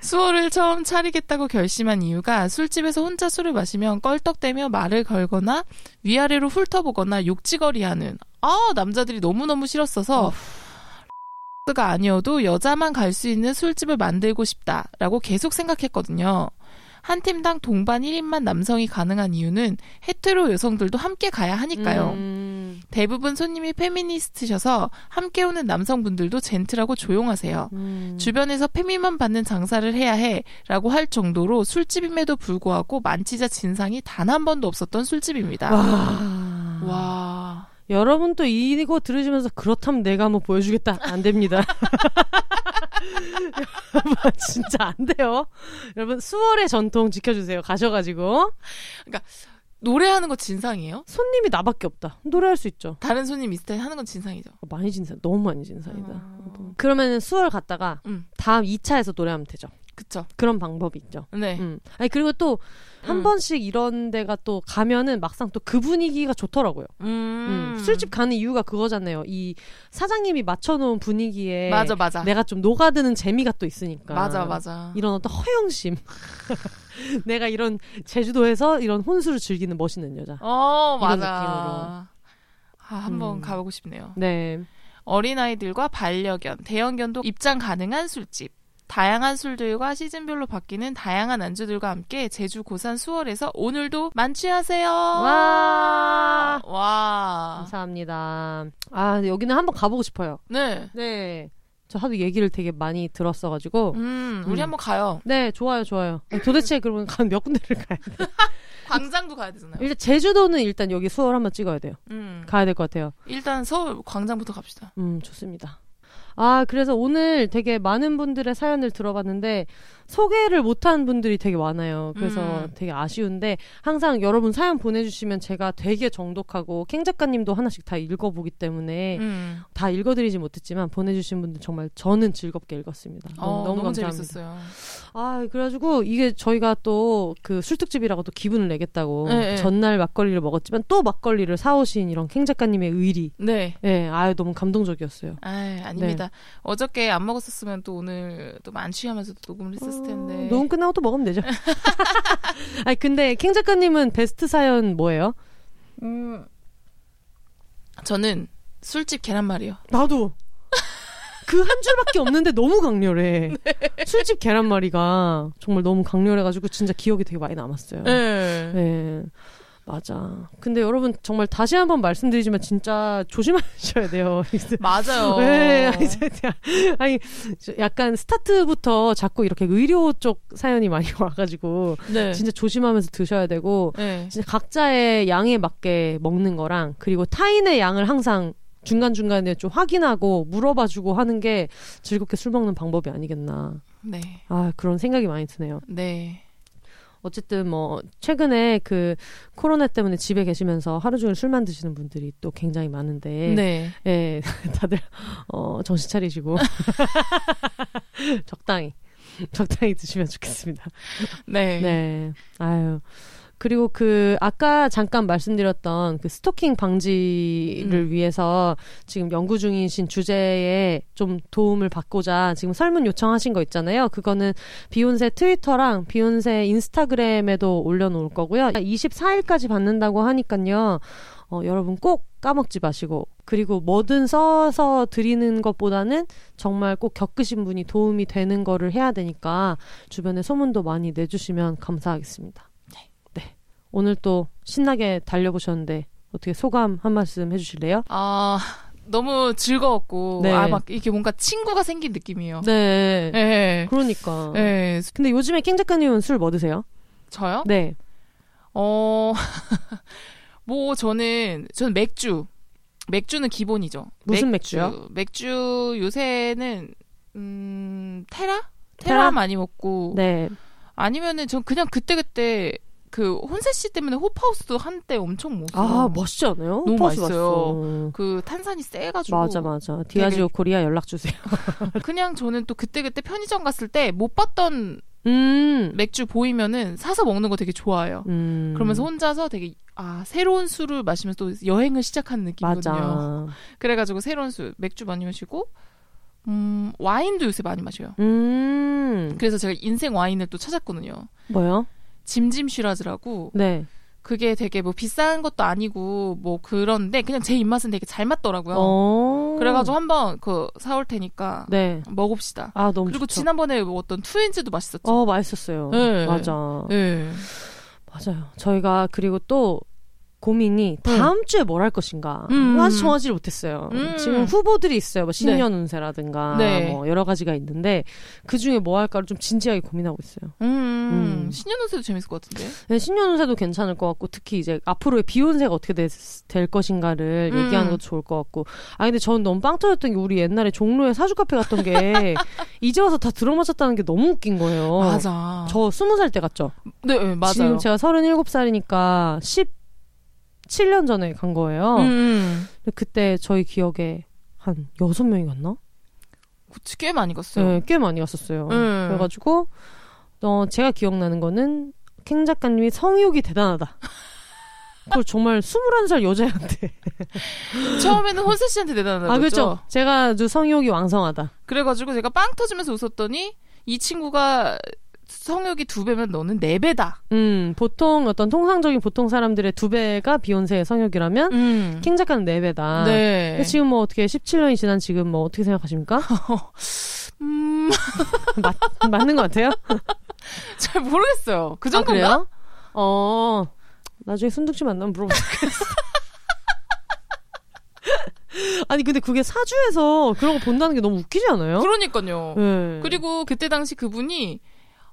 수호를 처음 차리겠다고 결심한 이유가 술집에서 혼자 술을 마시면 껄떡대며 말을 걸거나 위아래로 훑어보거나 욕지거리하는 아 남자들이 너무너무 싫었어서 가 아니어도 여자만 갈 수 있는 술집을 만들고 싶다라고 계속 생각했거든요. 한 팀당 동반 1인만 남성이 가능한 이유는 헤테로 여성들도 함께 가야 하니까요. 음, 대부분 손님이 페미니스트셔서 함께 오는 남성분들도 젠틀하고 조용하세요. 음. 주변에서 페미만 받는 장사를 해야 해라고 할 정도로 술집임에도 불구하고 만취자 진상이 단 한 번도 없었던 술집입니다. 와. 와. 여러분 또 이거 들으시면서 그렇다면 내가 한번 보여주겠다. 안 됩니다. 여러분 진짜 안 돼요. 여러분 수월의 전통 지켜주세요. 가셔가지고 노래하는 거 진상이에요? 손님이 나밖에 없다. 노래할 수 있죠. 다른 손님 있을 때 하는 건 진상이죠. 많이 진상, 너무 많이 진상이다. 아. 그러면 수월 갔다가 음. 다음 2차에서 노래하면 되죠. 그쵸. 그런 방법이 있죠. 네. 음. 아니 그리고 또 한 음. 번씩 이런 데가 또 가면은 막상 또 그 분위기가 좋더라고요. 음. 음. 술집 가는 이유가 그거잖아요. 이 사장님이 맞춰놓은 분위기에 맞아, 맞아. 내가 좀 녹아드는 재미가 또 있으니까. 맞아, 맞아. 이런 어떤 허영심. 내가 이런 제주도에서 이런 혼술을 즐기는 멋있는 여자. 어, 이런 맞아. 아, 한번 음. 가보고 싶네요. 네. 어린아이들과 반려견, 대형견도 입장 가능한 술집. 다양한 술들과 시즌별로 바뀌는 다양한 안주들과 함께 제주 고산 수월에서 오늘도 만취하세요. 와. 와. 감사합니다. 아, 여기는 한번 가보고 싶어요. 네. 네. 저 하도 얘기를 되게 많이 들었어가지고. 음, 우리 음. 한번 가요. 네, 좋아요, 좋아요. 도대체 그러면 간몇 군데를 가야 돼? 광장도 가야 되잖아요. 일단 제주도는 일단 여기 수월 한번 찍어야 돼요. 음. 가야 될 것 같아요. 일단 서울 광장부터 갑시다. 음, 좋습니다. 아, 그래서 오늘 되게 많은 분들의 사연을 들어봤는데 소개를 못한 분들이 되게 많아요. 그래서 음. 되게 아쉬운데 항상 여러분 사연 보내주시면 제가 되게 정독하고 캥 작가님도 하나씩 다 읽어보기 때문에 음. 다 읽어드리지 못했지만 보내주신 분들 정말 저는 즐겁게 읽었습니다. 어, 너무, 너무, 감사합니다. 재밌었어요. 아, 그래가지고 이게 저희가 또 그 술특집이라고 또 기분을 내겠다고 네, 네. 전날 막걸리를 먹었지만 또 막걸리를 사오신 이런 캥 작가님의 의리. 네. 예, 아유 너무 감동적이었어요. 아, 네. 아닙니다. 어저께 안 먹었었으면 또 오늘 또 만취하면서 또 녹음을 했었을 텐데. 어, 녹음 끝나고 또 먹으면 되죠. 아니 근데 캥 작가님은 베스트 사연 뭐예요? 음. 저는 술집 계란말이요. 나도. 그 한 줄밖에 없는데 너무 강렬해. 술집 계란말이가 정말 너무 강렬해가지고 진짜 기억이 되게 많이 남았어요. 네. 네. 맞아. 근데 여러분 정말 다시 한번 말씀드리지만 진짜 조심하셔야 돼요. 맞아요. 네, 아니, 약간 스타트부터 자꾸 이렇게 의료 쪽 사연이 많이 와가지고 네. 진짜 조심하면서 드셔야 되고 네. 진짜 각자의 양에 맞게 먹는 거랑 그리고 타인의 양을 항상 중간 중간에 좀 확인하고 물어봐주고 하는 게 즐겁게 술 먹는 방법이 아니겠나. 네. 아, 그런 생각이 많이 드네요. 네. 어쨌든 뭐, 최근에 그 코로나 때문에 집에 계시면서 하루 종일 술만 드시는 분들이 또 굉장히 많은데. 네. 예, 다들, 어, 정신 차리시고. 적당히. 적당히 드시면 좋겠습니다. 네. 네. 아유. 그리고 그 아까 잠깐 말씀드렸던 그 스토킹 방지를 음. 위해서 지금 연구 중이신 주제에 좀 도움을 받고자 지금 설문 요청하신 거 있잖아요. 그거는 비욘세 트위터랑 비욘세 인스타그램에도 올려놓을 거고요. 24일까지 받는다고 하니까요. 어, 여러분 꼭 까먹지 마시고 그리고 뭐든 써서 드리는 것보다는 정말 꼭 겪으신 분이 도움이 되는 거를 해야 되니까 주변에 소문도 많이 내주시면 감사하겠습니다. 네. 오늘 또 신나게 달려보셨는데 어떻게 소감 한 말씀 해주실래요? 아, 너무 즐거웠고, 네. 아, 막 이렇게 뭔가 친구가 생긴 느낌이에요. 네. 네. 그러니까. 네. 근데 요즘에 킹 작가님은 술 뭐 드세요? 저요? 네. 어, 뭐, 저는, 저는 맥주. 맥주는 기본이죠. 무슨 맥주. 맥주요? 맥주 요새는, 음, 테라? 테라, 테라? 많이 먹고. 네. 아니면은 전 그냥 그때 그때 그 혼세 씨 때문에 Hop House도 한때 엄청 먹었어요. 아, 멋있지 않아요? 너무 맛있어요. 그 탄산이 세가지고. 맞아, 맞아. 디아지오 코리아 연락 주세요. 그냥 저는 또 그때 그때 편의점 갔을 때 못 봤던 음. 맥주 보이면은 사서 먹는 거 되게 좋아해요. 음. 그러면서 혼자서 되게 아 새로운 술을 마시면서 또 여행을 시작하는 느낌이거든요. 맞아. 그래가지고 새로운 술 맥주 많이 마시고 음 와인도 요새 많이 마셔요. 음. 그래서 제가 인생 와인을 또 찾았거든요. 뭐요? 짐짐 쉬라즈라고 네. 그게 되게 뭐 비싼 것도 아니고 뭐 그런데 그냥 제 입맛은 되게 잘 맞더라고요. 어. 그래가지고 한번 그 사올 테니까 네. 먹읍시다. 아, 너무 그리고 좋죠. 지난번에 먹었던 투엔즈도 맛있었죠. 어, 맛있었어요. 네. 맞아. 네. 맞아요. 저희가 그리고 또 고민이 다음 주에 뭘 할 것인가 음. 아직 정하지 못했어요. 음. 지금 후보들이 있어요. 뭐 신년 운세라든가 네. 뭐 여러 가지가 있는데 그 중에 뭐 할까를 좀 진지하게 고민하고 있어요. 음, 음. 신년 운세도 재밌을 것 같은데. 네, 신년 운세도 괜찮을 것 같고 특히 이제 앞으로의 비혼세가 어떻게 될, 될 것인가를 음. 얘기하는 것도 좋을 것 같고 아 근데 저는 너무 빵 터졌던 게 우리 옛날에 종로에 사주 카페 갔던 게 이제 와서 다 들어맞았다는 게 너무 웃긴 거예요. 맞아. 저 스무 살 때 갔죠. 네, 네, 맞아요. 지금 제가 서른일곱 살이니까 17년 전에 간 거예요. 음, 근데 그때 저희 기억에 한 여섯 명이 갔나? 그치, 꽤 많이 갔어요. 네, 꽤 많이 갔었어요. 음. 그래가지고 어, 제가 기억나는 거는 캥 작가님이 성욕이 대단하다. 그걸 정말 21살 여자한테. 처음에는 혼세 씨한테 대단하다고 아. 그렇죠. 제가 아주 성욕이 왕성하다. 그래가지고 제가 빵 터지면서 웃었더니 이 친구가 성욕이 두 배면 너는 네 배다. 음, 보통 어떤 통상적인 보통 사람들의 두 배가 비욘세의 성욕이라면 음. 킹 작가는 네 배다. 네. 지금 뭐 어떻게 17년이 지난 지금 뭐 어떻게 생각하십니까? 음, 맞, 맞는 것 같아요? 잘 모르겠어요. 그 아, 정도인가? 그래요? 어, 나중에 순둥씨 만나면 물어보자. 아니, 근데 그게 사주에서 그런 거 본다는 게 너무 웃기지 않아요? 그러니까요. 네. 그리고 그때 당시 그분이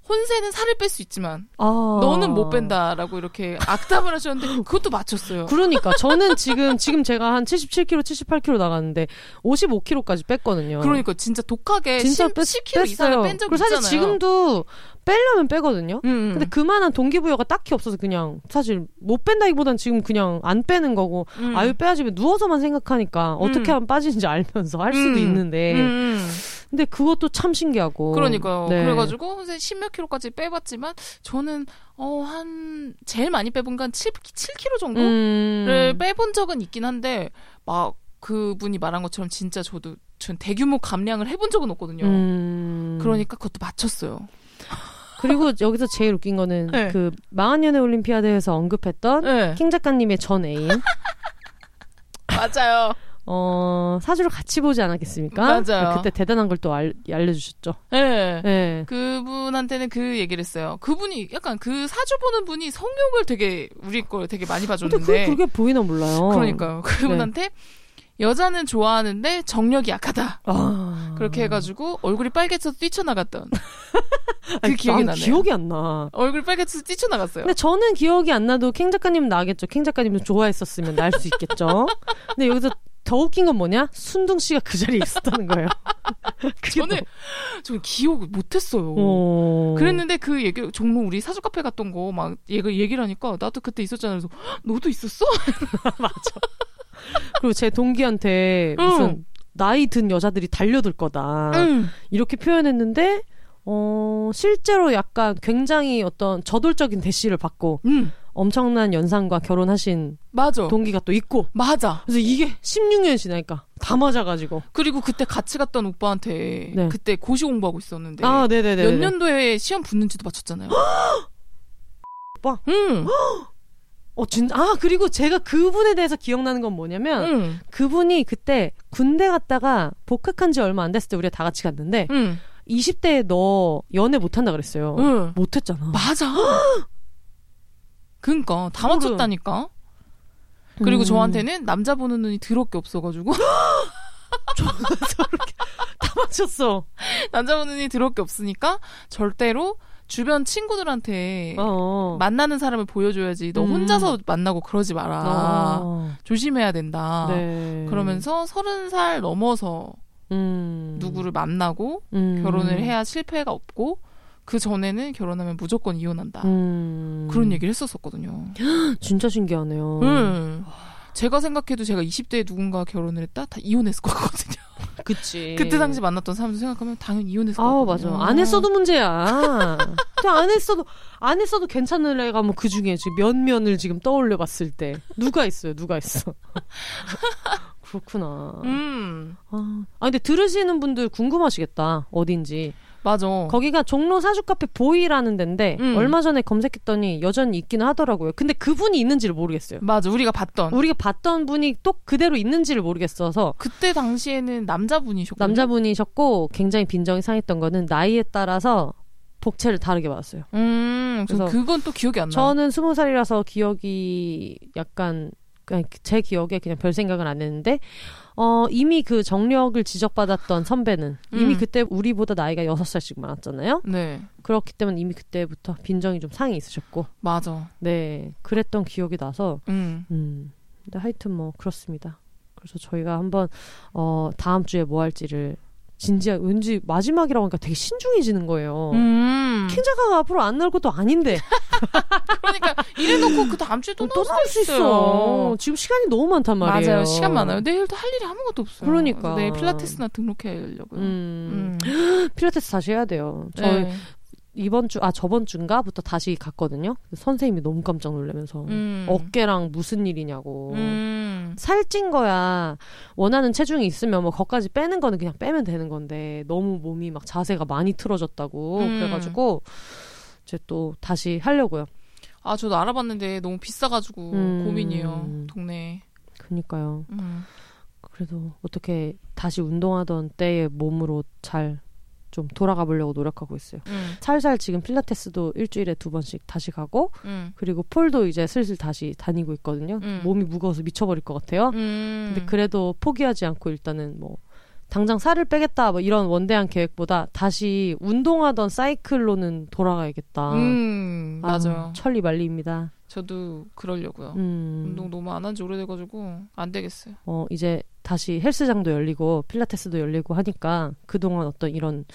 혼세는 살을 뺄 수 있지만 아. 너는 못 뺀다라고 이렇게 악담을 하셨는데 그것도 맞췄어요. 그러니까 저는 지금 지금 제가 한 77kg, 78kg 나갔는데 55kg까지 뺐거든요. 그러니까 진짜 독하게 진짜 10, 뺐, 10kg 이상을 뺀 적이 그리고 사실 있잖아요. 지금도 빼려면 빼거든요. 음, 음. 근데 그만한 동기부여가 딱히 없어서 그냥 사실 못 뺀다기보단 지금 그냥 안 빼는 거고 음. 아유 빼야지 왜 누워서만 생각하니까 어떻게 음. 하면 빠지는지 알면서 할 수도 음. 있는데 음, 음. 근데 그것도 참 신기하고 그러니까요. 네. 그래가지고 선생 10몇 킬로까지 빼봤지만 저는 어 한 제일 많이 빼본 건 7, 7kg 정도를 음. 빼본 적은 있긴 한데 막 그분이 말한 것처럼 진짜 저도 전 대규모 감량을 해본 적은 없거든요. 음. 그러니까 그것도 맞췄어요. 그리고 여기서 제일 웃긴 거는 네. 그 망한연애 올림피아드에서 언급했던 네. 킹 작가님의 전 애인 맞아요. 어, 사주를 같이 보지 않았겠습니까? 맞아요. 그때 대단한 걸 또 알려주셨죠. 네. 네. 그분한테는 그 얘기를 했어요. 그분이 약간 그 사주 보는 분이 성욕을 되게 우리 걸 되게 많이 근데 봐줬는데. 그게 그렇게 보이나 몰라요. 그러니까요. 그분한테 여자는 좋아하는데 정력이 약하다. 아. 그렇게 해가지고 얼굴이 빨개져서 뛰쳐나갔던 그 아니, 기억이 난 나네요. 기억이 안 나. 얼굴 빨개져서 뛰쳐나갔어요. 근데 저는 기억이 안 나도 캥 작가님은 나겠죠. 캥 작가님도 좋아했었으면 날 수 있겠죠. 근데 여기서 더 웃긴 건 뭐냐? 순둥 씨가 그 자리에 있었다는 거예요. 저는 저 기억을 못했어요. 어... 그랬는데 그 얘기 종로 우리 사주 카페 갔던 거 막 얘가 얘기를 하니까 나도 그때 있었잖아. 그래서 "헉, 너도 있었어? 그리고 제 동기한테 응. 무슨 나이 든 여자들이 달려들 거다. 응. 이렇게 표현했는데 어, 실제로 약간 굉장히 어떤 저돌적인 대시를 받고 응. 엄청난 연상과 결혼하신 맞아. 동기가 또 있고 맞아. 그래서 이게 16년이 지나니까 다 맞아가지고 그리고 그때 같이 갔던 오빠한테 네. 그때 고시 공부하고 있었는데 아 네네네 몇 년도에 시험 붙는지도 맞췄잖아요. 오빠? 응. 어, 진, 아, 그리고 제가 그분에 대해서 기억나는 건 뭐냐면, 응. 그분이 그때 군대 갔다가 복학한 지 얼마 안 됐을 때 우리가 다 같이 갔는데, 응. 20대에 너 연애 못한다 그랬어요. 응. 못했잖아. 맞아. 그니까 다 그거를- 맞췄다니까. 그리고 음. 저한테는 남자 보는 눈이 더럽게 없어가지고 다 맞췄어. 남자 보는 눈이 더럽게 없으니까 절대로 주변 친구들한테 어. 만나는 사람을 보여줘야지. 너 음. 혼자서 만나고 그러지 마라. 어. 조심해야 된다. 네. 그러면서 서른 살 넘어서 음. 누구를 만나고 음. 결혼을 해야 실패가 없고 그 전에는 결혼하면 무조건 이혼한다. 음. 그런 얘기를 했었었거든요. 진짜 신기하네요. 음. 제가 생각해도 제가 20대에 누군가 결혼을 했다? 다 이혼했을 것 같거든요. 그치. 그때 당시 만났던 사람들 생각하면 당연히 이혼했을 것 같거든요. 맞아. 안 했어도 문제야. 안 했어도 안 했어도 괜찮을 애가 뭐 그 중에 지금 몇 면을 지금 떠올려 봤을 때 누가 있어요? 누가 있어? 그렇구나. 음, 아, 아, 근데 들으시는 분들 궁금하시겠다. 어딘지. 맞아. 거기가 종로 사주 카페 보이라는 데인데 음. 얼마 전에 검색했더니 여전히 있기는 하더라고요. 근데 그분이 있는지를 모르겠어요. 맞아. 우리가 봤던. 우리가 봤던 분이 또 그대로 있는지를 모르겠어서 그때 당시에는 남자분이셨고. 남자분이셨고 굉장히 빈정이 상했던 거는 나이에 따라서 복채를 다르게 받았어요. 음, 그래서 그건 또 기억이 안 나. 저는 스무 살이라서 기억이 약간 그냥 제 기억에 그냥 별 생각은 안 했는데 어 이미 그 정력을 지적받았던 선배는 이미 음. 그때 우리보다 나이가 여섯 살씩 많았잖아요. 네. 그렇기 때문에 이미 그때부터 빈정이 좀 상이 있으셨고 맞아. 네 그랬던 기억이 나서 음. 음 근데 하여튼 뭐 그렇습니다. 그래서 저희가 한번 어 다음 주에 뭐 할지를 진지하게 왠지 마지막이라고 하니까 되게 신중해지는 거예요. 음. 킹 작가가 앞으로 안 나올 것도 아닌데 그러니까 이래놓고 그 다음 주에 또 또 나올 수 있어. 지금 시간이 너무 많단 말이에요. 맞아요. 시간 많아요. 내일도 할 일이 아무것도 없어요. 그러니까. 내일 필라테스나 등록하려고요. 음, 음. 필라테스 다시 해야 돼요. 저희 네. 이번 주, 아, 저번 주인가부터 다시 갔거든요. 선생님이 너무 깜짝 놀라면서. 음. 어깨랑 무슨 일이냐고. 음. 살찐 거야. 원하는 체중이 있으면 뭐 거기까지 빼는 거는 그냥 빼면 되는 건데 너무 몸이 막 자세가 많이 틀어졌다고. 음. 그래가지고 이제 또 다시 하려고요. 아, 저도 알아봤는데 너무 비싸가지고 음. 고민이에요. 동네. 그니까요. 음. 그래도 어떻게 다시 운동하던 때의 몸으로 잘 좀 돌아가 보려고 노력하고 있어요. 음. 살살 지금 필라테스도 일주일에 두 번씩 다시 가고 음. 그리고 폴도 이제 슬슬 다시 다니고 있거든요. 음. 몸이 무거워서 미쳐버릴 것 같아요. 음. 근데 그래도 포기하지 않고 일단은 뭐 당장 살을 빼겠다 뭐 이런 원대한 계획보다 다시 운동하던 사이클로는 돌아가야겠다. 음, 아유, 맞아요. 천리 말리입니다. 저도 그러려고요. 음. 운동 너무 안 한 지 오래돼가지고 안 되겠어요. 어, 이제 다시 헬스장도 열리고 필라테스도 열리고 하니까 그동안 어떤 이런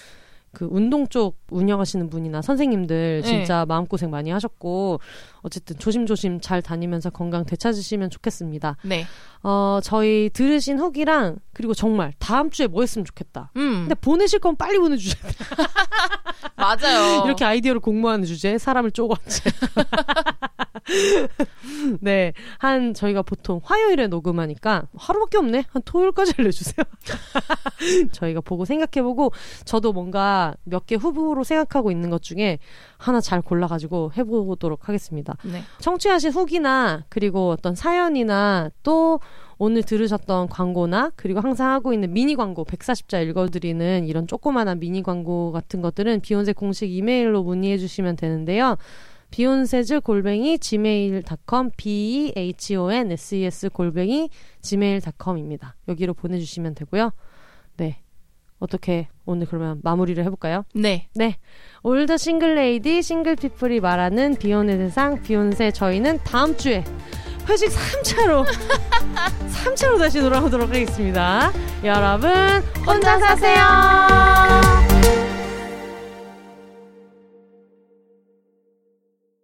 그 운동 쪽 운영하시는 분이나 선생님들 네. 진짜 마음고생 많이 하셨고 어쨌든 조심조심 잘 다니면서 건강 되찾으시면 좋겠습니다. 네. 어, 저희 들으신 후기랑 그리고 정말 다음 주에 뭐 했으면 좋겠다. 음. 근데 보내실 건 빨리 보내주세요. 맞아요. 이렇게 아이디어를 공모하는 주제에 사람을 쪼갰지. 네. 한 저희가 보통 화요일에 녹음하니까 하루밖에 없네. 한 토요일까지 알려주세요. 저희가 보고 생각해보고 저도 뭔가 몇 개 후보로 생각하고 있는 것 중에 하나 잘 골라가지고 해보도록 하겠습니다. 네. 청취하신 후기나 그리고 어떤 사연이나 또 오늘 들으셨던 광고나 그리고 항상 하고 있는 미니 광고 140자 읽어드리는 이런 조그마한 미니 광고 같은 것들은 비욘세 공식 이메일로 문의해 주시면 되는데요. 비혼세즈 골뱅이 gmail.com b e h o n s e s 골뱅이 gmail.com입니다. 여기로 보내주시면 되고요. 네. 어떻게 오늘 그러면 마무리를 해볼까요? 네. 네. All the single ladies single people이 말하는 비혼의 세상 비혼세 저희는 다음 주에 회식 3차로 3차로 다시 돌아오도록 하겠습니다. 여러분 혼자 사세요.